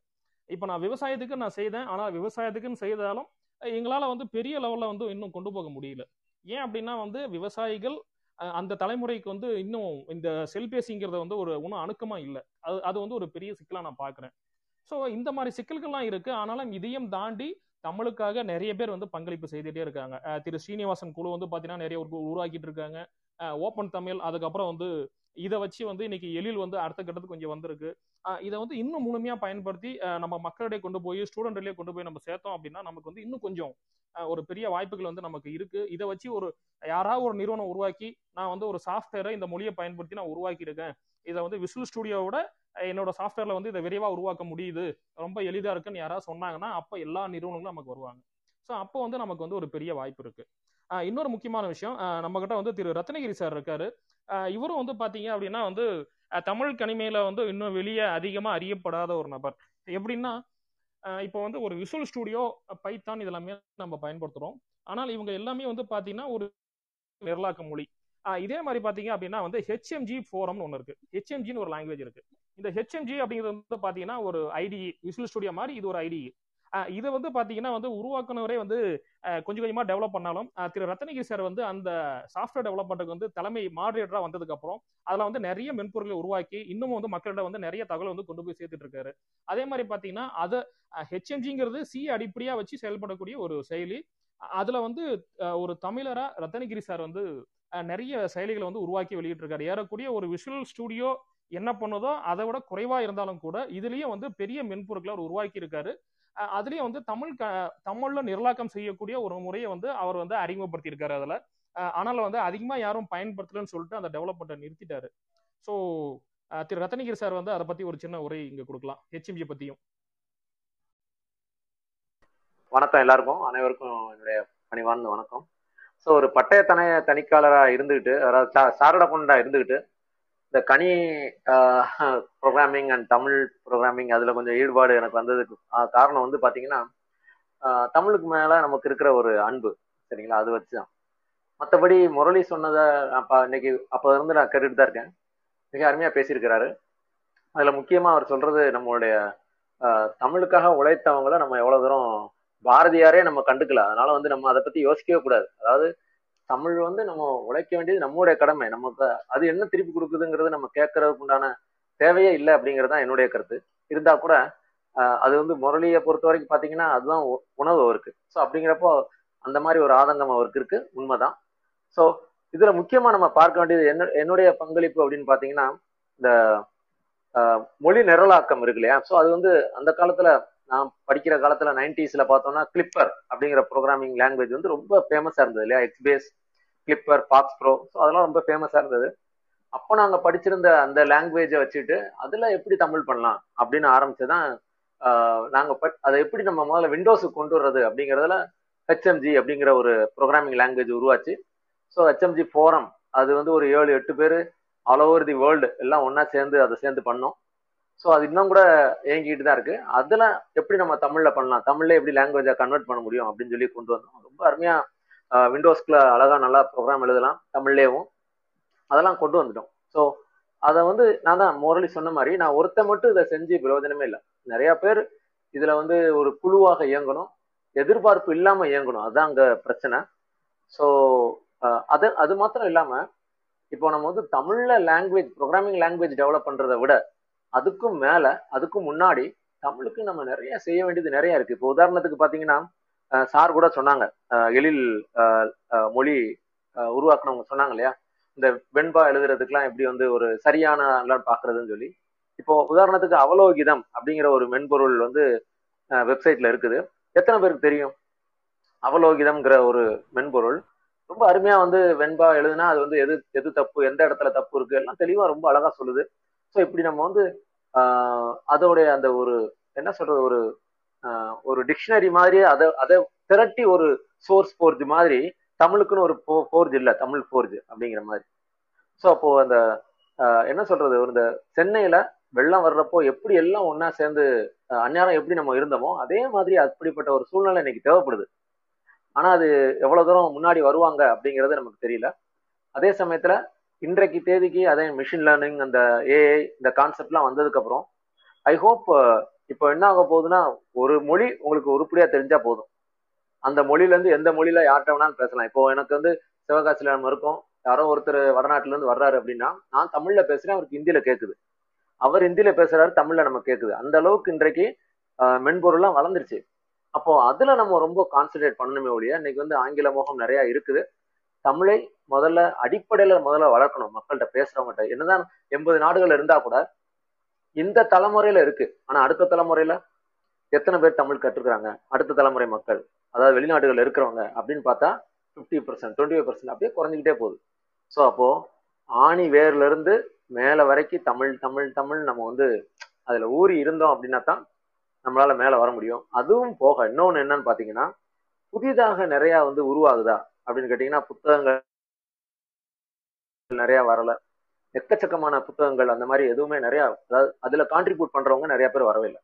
இப்போ நான் விவசாயத்துக்கு நான் செய்தேன். ஆனால் விவசாயத்துக்குன்னு செய்தாலும் எங்களால் வந்து பெரிய லெவலில் வந்து இன்னும் கொண்டு போக முடியல. ஏன் அப்படின்னா வந்து விவசாயிகள் அந்த தலைமுறைக்கு வந்து இன்னும் இந்த செல்பேசிங்கிறத வந்து ஒரு இன்னும் அணுக்கமாக இல்லை. அது அது வந்து ஒரு பெரிய சிக்கலாக நான் பார்க்குறேன் ஸோ இந்த மாதிரி சிக்கல்கள்லாம் இருக்குது ஆனாலும் இதையும் தாண்டி தமிழுக்காக நிறைய பேர் வந்து பங்களிப்பு செய்துட்டே இருக்காங்க. திரு ஸ்ரீனிவாசன் குழு வந்து பாத்தீங்கன்னா நிறைய உருவாக்கிட்டு இருக்காங்க. ஓப்பன் தமிழ் அதுக்கப்புறம் வந்து இதை வச்சு வந்து இன்னைக்கு எழில் வந்து அடுத்த கட்டத்துக்கு கொஞ்சம் வந்திருக்கு. இதை வந்து இன்னும் முழுமையா பயன்படுத்தி நம்ம மக்களிடையே கொண்டு போய் ஸ்டூடெண்ட்லயே கொண்டு போய் நம்ம சேர்த்தோம் அப்படின்னா நமக்கு வந்து இன்னும் கொஞ்சம் ஒரு பெரிய வாய்ப்புகள் வந்து நமக்கு இருக்கு. இதை வச்சு ஒரு யாராவது ஒரு நிறுவனம் உருவாக்கி நான் வந்து ஒரு சாஃப்ட்வேரை இந்த மொழியை பயன்படுத்தி நான் உருவாக்கி இருக்கேன் இதை வந்து விசுவல் ஸ்டுடியோவோட என்னோட சாஃப்ட்வேர்ல வந்து இதை விரைவாக உருவாக்க முடியுது. ரொம்ப எளிதா இருக்குன்னு யாராவது சொன்னாங்கன்னா அப்ப எல்லா நிறுவனங்களும் நமக்கு வருவாங்க. ஸோ அப்போ வந்து நமக்கு வந்து ஒரு பெரிய வாய்ப்பு இருக்கு. இன்னொரு முக்கியமான விஷயம் நம்ம கிட்ட வந்து திரு ரத்னகிரி சார் இருக்காரு. இவரும் வந்து பாத்தீங்க அப்படின்னா வந்து தமிழ் கனிமையில வந்து இன்னும் வெளியே அதிகமா அறியப்படாத ஒரு நபர். எப்படின்னா இப்போ வந்து ஒரு விசுவல் ஸ்டுடியோ பைத்தான் இதெல்லாமே நம்ம பயன்படுத்துறோம். ஆனால் இவங்க எல்லாமே வந்து பாத்தீங்கன்னா ஒரு நிரலாக்க மொழி. இதே மாதிரி பாத்தீங்க அப்படின்னா வந்து ஹெச்எம்ஜி ஃபோரம்னு ஒன்று இருக்கு. ஹெச்எம்ஜின்னு ஒரு லாங்குவேஜ் இருக்கு. இந்த ஹெச்எம்ஜி அப்படிங்கிறது வந்து பாத்தீங்கன்னா ஒரு ஐடி விசுவல் ஸ்டுடியோ மாதிரி இது ஒரு ஐடி இதை வந்து பாத்தீங்கன்னா வந்து உருவாக்குனவரே வந்து கொஞ்சம் கொஞ்சமா டெவலப் பண்ணாலும் திரு ரத்னகிரி சார் வந்து அந்த சாஃப்ட்வேர் டெவலப்மெண்ட்டுக்கு வந்து தலைமை மாடரேட்டரா வந்ததுக்கு அப்புறம் அதுல வந்து நிறைய மென்பொருளை உருவாக்கி இன்னமும் வந்து மக்களிடம் வந்து நிறைய தகவல் வந்து கொண்டு போய் சேர்த்துட்டு இருக்காரு. அதே மாதிரி பாத்தீங்கன்னா அதை ஹெச்எம்ஜிங்கிறது சி அடிப்படையா வச்சு செயல்படக்கூடிய ஒரு செயலி. அதுல வந்து ஒரு தமிழரா ரத்தனகிரி சார் வந்து நிறைய செயலிகளை வந்து உருவாக்கி வெளியிட்டு இருக்காரு ஏறக்கூடிய ஒரு விஷுவல் ஸ்டுடியோ என்ன பண்ணுதோ அதை விட குறைவா இருந்தாலும் கூட இதுலயும் வந்து பெரிய மென்பொருட்களை அவர் உருவாக்கி இருக்காரு அதுலயும் வந்து தமிழ் க தமிழ்ல நிரலாக்கம் செய்யக்கூடிய ஒரு முறையை வந்து அவர் வந்து அறிமுகப்படுத்தியிருக்காரு அதுல. ஆனால் வந்து அதிகமா யாரும் பயன்படுத்தலன்னு சொல்லிட்டு அந்த டெவலப்மெண்ட்டை நிறுத்திட்டாரு. ஸோ திரு ரத்தனகிரி சார் வந்து அதை பத்தி ஒரு சின்ன உரை இங்க கொடுக்கலாம். ஹெச்எம்ஜி பத்தியும். வணக்கம் எல்லாருக்கும். அனைவருக்கும் என்னுடைய பணிவார்ந்த வணக்கம். ஸோ ஒரு பட்டய தன தணிக்காளராக இருந்துக்கிட்டு அதாவது சாரட கொண்டா இருந்துக்கிட்டு இந்த கனி ப்ரோக்ராமிங் அண்ட் தமிழ் ப்ரோக்ராமிங் அதில் கொஞ்சம் ஈடுபாடு எனக்கு வந்ததுக்கு காரணம் வந்து பார்த்தீங்கன்னா தமிழுக்கு மேலே நமக்கு இருக்கிற ஒரு அன்பு சரிங்களா? அது வச்சு தான் மற்றபடி முரளி சொன்னதை அப்போ இன்னைக்கு அப்போ இருந்து நான் கேட்டுட்டு தான் இருக்கேன். மிக அருமையாக பேசியிருக்கிறாரு. அதில் முக்கியமாக அவர் சொல்கிறது நம்மளுடைய தமிழுக்காக உழைத்தவங்கள நம்ம எவ்வளோ தூரம் பாரதியாரே நம்ம கண்டுக்கல. அதனால வந்து நம்ம அதை பத்தி யோசிக்கவே கூடாது. அதாவது தமிழ் வந்து நம்ம உழைக்க வேண்டியது நம்மளுடைய கடமை. நமக்கு அது என்ன திருப்பி கொடுக்குதுங்கிறது நம்ம கேட்கறதுக்கு உண்டான தேவையே இல்லை அப்படிங்கிறது தான் என்னுடைய கருத்து. இருந்தா கூட அது வந்து முரளியை பொறுத்த வரைக்கும் பார்த்தீங்கன்னா அதுதான் உணவு அவருக்கு. ஸோ அப்படிங்கிறப்போ அந்த மாதிரி ஒரு ஆதங்கம் அவருக்கு இருக்கு. உண்மைதான். ஸோ இதுல முக்கியமா நம்ம பார்க்க வேண்டியது என்ன என்னுடைய பங்களிப்பு அப்படின்னு பார்த்தீங்கன்னா இந்த மொழி நிரலாக்கம் இருக்கு இல்லையா? ஸோ அது வந்து அந்த காலத்துல நான் படிக்கிற காலத்துல நைன்டிஸ்ல பார்த்தோம்னா கிளிப்பர் அப்படிங்கிற ப்ரோக்ராமிங் லாங்குவேஜ் வந்து ரொம்ப ஃபேமஸா இருந்தது இல்லையா? எக்ஸ்பேஸ் கிளிப்பர் பாக்ஸ் ப்ரோ ஸோ அதெல்லாம் ரொம்ப ஃபேமஸா இருந்தது. அப்போ நாங்க படிச்சிருந்த அந்த லாங்குவேஜை வச்சுட்டு அதுல எப்படி தமிழ் பண்ணலாம் அப்படின்னு ஆரம்பிச்சுதான் நாங்க அதை எப்படி நம்ம முதல்ல விண்டோஸுக்கு கொண்டு வர்றது அப்படிங்கிறதுல ஹெச்எம்ஜி அப்படிங்கிற ஒரு ப்ரோக்ராமிங் லாங்குவேஜ் உருவாச்சு. ஸோ ஹெச்எம்ஜி ஃபோரம் அது வந்து ஒரு ஏழு எட்டு பேர் ஆல் ஓவர் தி வேர்ல்டு எல்லாம் ஒன்னா சேர்ந்து அதை சேர்ந்து பண்ணோம். ஸோ அது இன்னும் கூட இயங்கிட்டு தான் இருக்கு. அதில் எப்படி நம்ம தமிழில் பண்ணலாம்? தமிழ்ல எப்படி லாங்குவேஜை கன்வெர்ட் பண்ண முடியும் அப்படின்னு சொல்லி கொண்டு வந்தோம். ரொம்ப அருமையா விண்டோஸ்க்குள்ள அழகா நல்லா ப்ரோக்ராம் எழுதலாம் தமிழ்லேயும். அதெல்லாம் கொண்டு வந்துட்டோம். ஸோ அதை வந்து நான் தான் முரளி சொன்ன மாதிரி நான் ஒருத்த மட்டும் இதை செஞ்சு பிரயோஜனமே இல்லை. நிறைய பேர் இதுல வந்து ஒரு குழுவாக இயங்கணும் எதிர்பார்ப்பு இல்லாம இயங்கணும். அதுதான் அங்க பிரச்சனை. ஸோ அது அது மாத்திரம் இல்லாம இப்போ நம்ம வந்து தமிழ்ல லாங்குவேஜ் ப்ரோக்ராமிங் லாங்குவேஜ் டெவலப் பண்றதை விட அதுக்கும் மேல அதுக்கும் முன்னாடி தமிழுக்கு நம்ம நிறைய செய்ய வேண்டியது நிறைய இருக்கு. இப்போ உதாரணத்துக்கு பாத்தீங்கன்னா சார் கூட சொன்னாங்க. எழில் மொழி அஹ், உருவாக்குனவங்க சொன்னாங்க இல்லையா? இந்த வெண்பா எழுதுறதுக்குலாம் எப்படி வந்து ஒரு சரியான பாக்குறதுன்னு சொல்லி. இப்போ உதாரணத்துக்கு அவலோகிதம் அப்படிங்கிற ஒரு மென்பொருள் வந்து வெப்சைட்ல இருக்குது. எத்தனை பேருக்கு தெரியும்? அவலோகிதம்ங்கிற ஒரு மென்பொருள். ரொம்ப அருமையா வந்து வெண்பா எழுதுனா அது வந்து எது எது தப்பு எந்த இடத்துல தப்பு இருக்கு? எல்லாம் தெளிவா ரொம்ப அழகா சொல்லுது. ஸோ இப்படி நம்ம வந்து ஆஹ், அதோடைய அந்த ஒரு என்ன சொல்றது ஒரு ஒரு டிக்ஷனரி மாதிரி அதை அதை திரட்டி ஒரு சோர்ஸ் போர்ஜ் மாதிரி தமிழுக்குன்னு ஒரு போர்ஜ் இல்லை தமிழ் போர்ஜ் அப்படிங்கிற மாதிரி. ஸோ அப்போ அந்த என்ன சொல்றது ஒரு இந்த சென்னையில வெள்ளம் வர்றப்போ எப்படி எல்லாம் ஒன்னா சேர்ந்து அந்நேரம் எப்படி நம்ம இருந்தோமோ அதே மாதிரி அப்படிப்பட்ட ஒரு சூழ்நிலை இன்னைக்கு தேவைப்படுது. ஆனா அது எவ்வளவு தூரம் முன்னாடி வருவாங்க அப்படிங்கிறது நமக்கு தெரியல. அதே சமயத்துல இன்றைக்கு தேதிக்கு அதே மிஷின் லேர்னிங் அந்த ஏஐ இந்த கான்செப்ட்லாம் வந்ததுக்கு அப்புறம் ஐ ஹோப் இப்போ என்ன ஆக போகுதுன்னா ஒரு மொழி உங்களுக்கு உருப்படியா தெரிஞ்சா போதும். அந்த மொழியில இருந்து எந்த மொழியில யார்கிட்ட வேணாலும் பேசலாம். இப்போ எனக்கு வந்து சிவகாசியில நம்ம இருக்கோம். யாரோ ஒருத்தர் வடநாட்டுல இருந்து வர்றாரு அப்படின்னா நான் தமிழ்ல பேசுறேன் அவருக்கு ஹிந்தியில கேக்குது. அவர் ஹிந்தியில பேசுறாரு தமிழ்ல நம்ம கேக்குது. அந்த அளவுக்கு இன்றைக்கு ஆஹ், மென்பொருள்லாம் வளர்ந்துருச்சு. அப்போ அதுல நம்ம ரொம்ப கான்சென்ட்ரேட் பண்ணணுமே ஒழிய இன்னைக்கு வந்து ஆங்கில மோகம் நிறைய இருக்குது. தமிழை முதல்ல அடிப்படையில முதல்ல வளர்க்கணும் மக்கள்கிட்ட பேசுறவங்ககிட்ட. என்னதான் எண்பது நாடுகள் இருந்தா கூட இந்த தலைமுறையில இருக்கு. ஆனா அடுத்த தலைமுறையில எத்தனை பேர் தமிழ் கற்றுக்கிறாங்க அடுத்த தலைமுறை மக்கள் அதாவது வெளிநாடுகள் இருக்கிறவங்க அப்படின்னு பார்த்தா fifty percent twenty five percent அப்படியே குறைஞ்சிக்கிட்டே போகுது. ஸோ அப்போ ஆணி வேர்ல இருந்து மேல வரைக்கும் தமிழ் தமிழ் தமிழ் நம்ம வந்து அதுல ஊறி இருந்தோம் அப்படின்னா தான் நம்மளால மேல வர முடியும். அதுவும் போக இன்னொன்னு என்னன்னு பார்த்தீங்கன்னா புதிதாக நிறைய வந்து உருவாகுதா? அப்படின்னு கேட்டீங்கன்னா புத்தகங்கள் நிறைய வரல. எக்கச்சக்கமான புத்தகங்கள் அந்த மாதிரி எதுவுமே நிறைய அதாவது அதுல கான்ட்ரிபியூட் பண்றவங்க நிறைய பேர் வரவே இல்லை.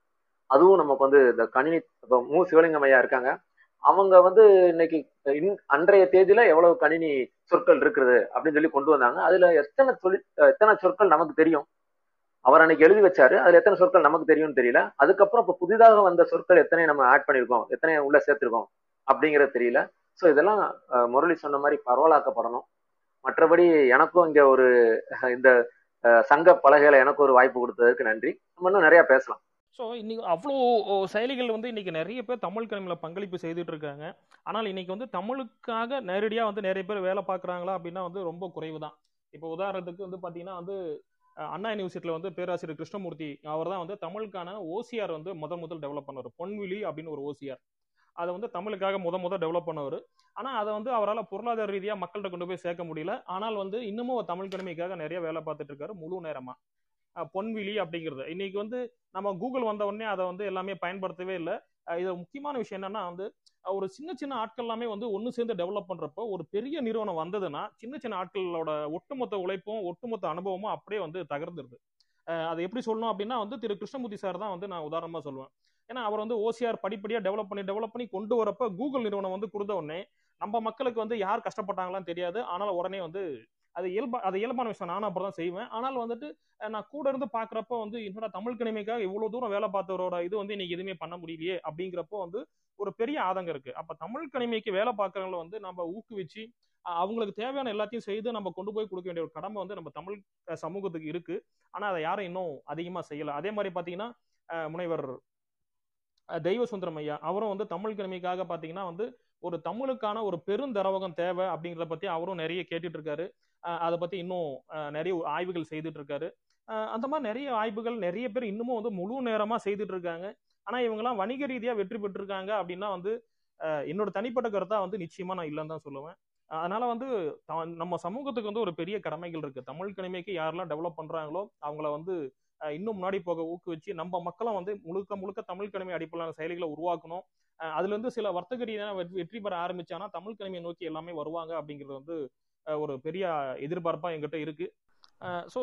அதுவும் நமக்கு வந்து இந்த கணினி இப்போ மு. சிவலிங்கம் ஐயா இருக்காங்க. அவங்க வந்து இன்னைக்கு இன்- அன்றைய தேதியில எவ்வளவு கணினி சொற்கள் இருக்குது அப்படின்னு சொல்லி கொண்டு வந்தாங்க. அதுல எத்தனை சொல்லி எத்தனை சொற்கள் நமக்கு தெரியும்? அவர் அன்னைக்கு எழுதி வச்சாரு. அதுல எத்தனை சொற்கள் நமக்கு தெரியும்னு தெரியல. அதுக்கப்புறம் இப்ப புதிதாக வந்த சொற்கள் எத்தனை நம்ம ஆட் பண்ணிருக்கோம் எத்தனை உள்ள சேர்த்திருக்கோம்? அப்படிங்கறது தெரியல. ஸோ இதெல்லாம் முரளி சொன்ன மாதிரி பரவலாக்கப்படணும். மற்றபடி எனக்கும் இங்க ஒரு இந்த சங்க பலகையில எனக்கு ஒரு வாய்ப்பு கொடுத்ததுக்கு நன்றி. நம்ம இன்னும் நிறைய பேசலாம். ஸோ இன்னைக்கு அவ்வளோ செயலிகள் வந்து இன்னைக்கு நிறைய பேர் தமிழ் கணினியில் பங்களிப்பு செய்துட்டு இருக்காங்க. ஆனால் இன்னைக்கு வந்து தமிழுக்காக நேரடியாக வந்து நிறைய பேர் வேலை பார்க்குறாங்களா அப்படின்னா வந்து ரொம்ப குறைவு தான் இப்போ உதாரணத்துக்கு வந்து பார்த்தீங்கன்னா வந்து அண்ணா யூனிவர்சிட்டியில் வந்து பேராசிரியர் கிருஷ்ணமூர்த்தி அவர் தான் வந்து தமிழுக்கான ஓசிஆர் வந்து முதல் முதல் டெவலப் பண்ணார். பொன்விழி அப்படின்னு ஒரு ஓசிஆர் அதை வந்து தமிழுக்காக முத முத டெவலப் பண்ணவர். ஆனால் அதை வந்து அவரால் பொருளாதார ரீதியாக மக்கள்கிட்ட கொண்டு போய் சேர்க்க முடியல. ஆனால் வந்து இன்னமும் அவர் தமிழ் கடமைக்காக நிறைய வேலை பார்த்துட்டு இருக்காரு முழு நேரமாக பொன்விழி அப்படிங்கிறது. இன்னைக்கு வந்து நம்ம கூகுள் வந்த உடனே அதை வந்து எல்லாமே பயன்படுத்தவே இல்லை. இது முக்கியமான விஷயம் என்னன்னா வந்து ஒரு சின்ன சின்ன ஆட்கள் எல்லாமே வந்து ஒன்று சேர்ந்து டெவலப் பண்ணுறப்போ ஒரு பெரிய நிறுவனம் வந்ததுன்னா சின்ன சின்ன ஆட்களோட ஒட்டுமொத்த உழைப்பும் ஒட்டுமொத்த அனுபவமும் அப்படியே வந்து தகர்ந்துருது. அதை அது எப்படி சொல்லணும் அப்படின்னா வந்து திரு. கிருஷ்ணமூர்த்தி சார் தான் வந்து நான் உதாரணமாக சொல்லுவேன். ஏன்னா அவர் வந்து ஓசிஆர் படிப்படியாக டெவலப் பண்ணி டெவலப் பண்ணி கொண்டு வரப்ப கூகுள் நிறுவனம் வந்து கொடுத்த உடனே நம்ம மக்களுக்கு வந்து யார் கஷ்டப்பட்டாங்களான்னு தெரியாது. ஆனால் உடனே வந்து அது இயல்பா அது இயல்பான விஷயம். நானும் அப்புறம் தான் செய்வேன். ஆனால் வந்துட்டு நான் கூட இருந்து பாக்குறப்ப வந்து என்னோட தமிழ் கணிமைக்காக இவ்வளவு தூரம் வேலை பார்த்தவரோட இது வந்து இன்னைக்கு எதுவுமே பண்ண முடியலையே அப்படிங்கிறப்போ வந்து ஒரு பெரிய ஆதங்கம் இருக்கு. அப்ப தமிழ் கணிமைக்கு வேலை பார்க்கறவங்கள வந்து நம்ம ஊக்குவிச்சு அவங்களுக்கு தேவையான எல்லாத்தையும் செய்து நம்ம கொண்டு போய் கொடுக்க வேண்டிய ஒரு கடமை வந்து நம்ம தமிழ் சமூகத்துக்கு இருக்கு. ஆனா அதை யாரும் இன்னும் அதிகமா செய்யல. அதே மாதிரி பாத்தீங்கன்னா முனைவர் தெய்வ சுந்தரம் ஐயா அவரும் வந்து தமிழ் கிழமைக்காக பார்த்தீங்கன்னா வந்து ஒரு தமிழுக்கான ஒரு பெருந்தரவகம் தேவை அப்படிங்கிறத பத்தி அவரும் நிறைய கேட்டுட்டு இருக்காரு அதை பத்தி இன்னும் நிறைய ஆய்வுகள் செய்துட்டு இருக்காரு அந்த மாதிரி நிறைய ஆய்வுகள் நிறைய பேர் இன்னமும் வந்து முழு நேரமா செய்துட்டு இருக்காங்க ஆனா இவங்கெல்லாம் வணிக ரீதியா வெற்றி பெற்றிருக்காங்க அப்படின்னா வந்து என்னோட தனிப்பட்ட கருத்தா வந்து நிச்சயமா நான் இல்லைன்னு தான் சொல்லுவேன். அதனால வந்து த- நம்ம சமூகத்துக்கு வந்து ஒரு பெரிய கடமைகள் இருக்கு. தமிழ் கணிமைக்கு யாரெல்லாம் டெவலப் பண்றாங்களோ அவங்கள வந்து இன்னும் முன்னாடி போக ஊக்குவிச்சு நம்ம மக்களும் வந்து முழுக்க முழுக்க தமிழ் கணிமை அடிப்படையிலான செயலிகளை உருவாக்கணும். அதுல இருந்து சில வர்த்தக ரீதியான வெற்றி வெற்றி பெற ஆரம்பிச்சானா தமிழ் கணிமையை நோக்கி எல்லாமே வருவாங்க அப்படிங்கிறது வந்து ஒரு பெரிய எதிர்பார்ப்பா எங்கிட்ட இருக்கு. ஸோ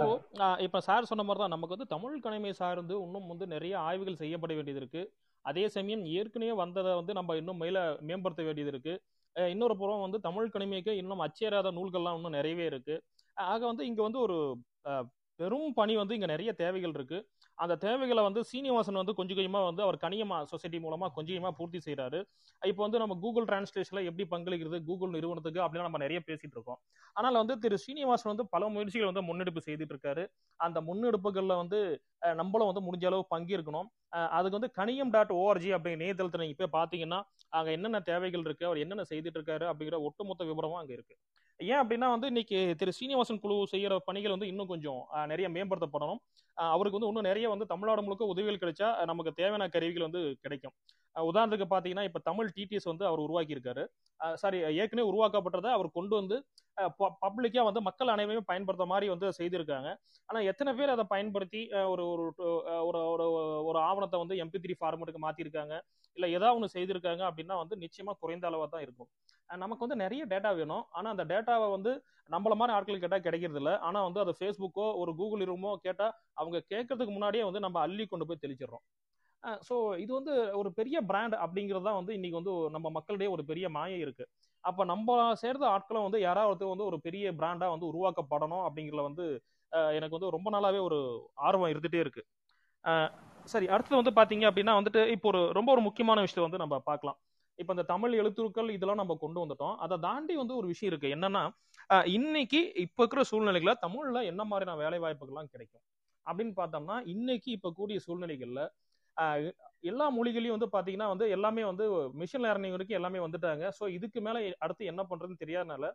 இப்போ சார் சொன்ன மாதிரி தான் நமக்கு வந்து தமிழ் கணிமை சார்ந்து இன்னும் வந்து நிறைய ஆய்வுகள் செய்யப்பட வேண்டியது இருக்கு. அதே சமயம் ஏற்கனவே வந்ததை வந்து நம்ம இன்னும் மேல மேம்படுத்த வேண்டியது இருக்கு. இன்னொரு புறம் வந்து தமிழ் கணிமைக்கு இன்னும் அச்சேராத நூல்கள்லாம் இன்னும் நிறையவே இருக்கு. ஆக வந்து இங்க வந்து ஒரு பெரும் பணி வந்து இங்க நிறைய தேவைகள் இருக்கு. அந்த தேவைகளை வந்து சீனிவாசன் வந்து கொஞ்சம் கொஞ்சமாக வந்து அவர் கனியமா சொசைட்டி மூலமா கொஞ்சம் கொஞ்சமாக பூர்த்தி செய்கிறாரு இப்போ வந்து நம்ம கூகுள் டிரான்ஸ்லேஷன்ல எப்படி பங்களிக்கிறது கூகுள் நிறுவனத்துக்கு அப்படின்னு நம்ம நிறைய பேசிட்டு இருக்கோம். ஆனால் வந்து திரு சீனிவாசன் வந்து பல முயற்சிகள் வந்து முன்னெடுப்பு செய்துட்டு இருக்காரு. அந்த முன்னெடுப்புகளில் வந்து நம்மளும் வந்து முடிஞ்ச அளவு பங்கிருக்கணும் அதுக்கு வந்து கனியம் டாட் ஓஆர்ஜி அப்படிங்கிற இணையதளத்தில் நீங்கள் போய் பார்த்தீங்கன்னா அங்கே என்னென்ன தேவைகள் இருக்கு அவர் என்னென்ன செய்துட்டு இருக்காரு அப்படிங்கிற ஒட்டுமொத்த விவரமும் அங்கே இருக்கு. ஏன் அப்படின்னா வந்து இன்னைக்கு திரு சீனிவாசன் குழு செய்யற பணிகள் வந்து இன்னும் கொஞ்சம் அஹ், நிறைய மேம்படுத்தப்படணும். அஹ், அவருக்கு வந்து இன்னும் நிறைய வந்து தமிழ்நாடு முழுக்க உதவிகள் கிடைச்சா நமக்கு தேவையான கருவிகள் வந்து கிடைக்கும். உதாரணத்துக்கு பாத்தீங்கன்னா இப்ப தமிழ் டிடிஎஸ் வந்து அவர் உருவாக்கி இருக்காரு சாரி ஏற்கனவே உருவாக்கப்பட்டதை அவர் கொண்டு வந்து பப்ளிக்காக வந்து மக்கள் அனைவருமே பயன்படுத்த மாதிரி வந்து செய்திருக்காங்க. ஆனால் எத்தனை பேர் அதை பயன்படுத்தி ஒரு ஒரு ஒரு ஒரு ஆவணத்தை வந்து எம்பி த்ரீ ஃபார்மேட்டுக்கு மாற்றிருக்காங்க இல்லை ஏதாவது ஒன்று செய்திருக்காங்க அப்படின்னா வந்து நிச்சயமாக குறைந்த அளவாக தான் இருக்கும். நமக்கு வந்து நிறைய டேட்டா வேணும். ஆனால் அந்த டேட்டாவை வந்து நம்மள மாதிரி ஆட்கள் கேட்டால் கிடைக்கிறது இல்லை. ஆனால் வந்து அது ஃபேஸ்புக்கோ ஒரு கூகுள் ரூமோ கேட்டால் அவங்க கேட்கறதுக்கு முன்னாடியே வந்து நம்ம அள்ளி கொண்டு போய் தெளிச்சிடுறோம். ஸோ இது வந்து ஒரு பெரிய பிராண்ட் அப்படிங்கிறது தான் வந்து இன்னைக்கு வந்து நம்ம மக்களிடையே ஒரு பெரிய மாயை இருக்கு. அப்போ நம்ம சேர்ந்த ஆட்களும் வந்து யாராவது வந்து ஒரு பெரிய பிராண்டா வந்து உருவாக்கப்படணும் அப்படிங்கிறத வந்து எனக்கு வந்து ரொம்ப நாளாவே ஒரு ஆர்வம் இருந்துட்டே இருக்கு. சரி அடுத்தது வந்து பாத்தீங்க அப்படின்னா வந்துட்டு இப்போ ஒரு ரொம்ப ஒரு முக்கியமான விஷயத்தை வந்து நம்ம பார்க்கலாம். இப்போ இந்த தமிழ் எழுத்துக்கள் இதெல்லாம் நம்ம கொண்டு வந்துட்டோம். அதை தாண்டி வந்து ஒரு விஷயம் இருக்கு. என்னன்னா இன்னைக்கு இப்போ இருக்கிற சூழ்நிலைகளை தமிழ்ல என்ன மாதிரியான வேலை வாய்ப்புகள்லாம் கிடைக்கும்? அப்படின்னு பார்த்தோம்னா இன்னைக்கு இப்போ கூடிய சூழ்நிலைகள்ல எல்லா மொழிகளையும் வந்து பாத்தீங்கன்னா வந்து எல்லாமே வந்து மிஷின் லேர்னிங் வரைக்கும் எல்லாமே வந்துட்டாங்க. ஸோ இதுக்கு மேல அடுத்து என்ன பண்றதுன்னு தெரியாதனால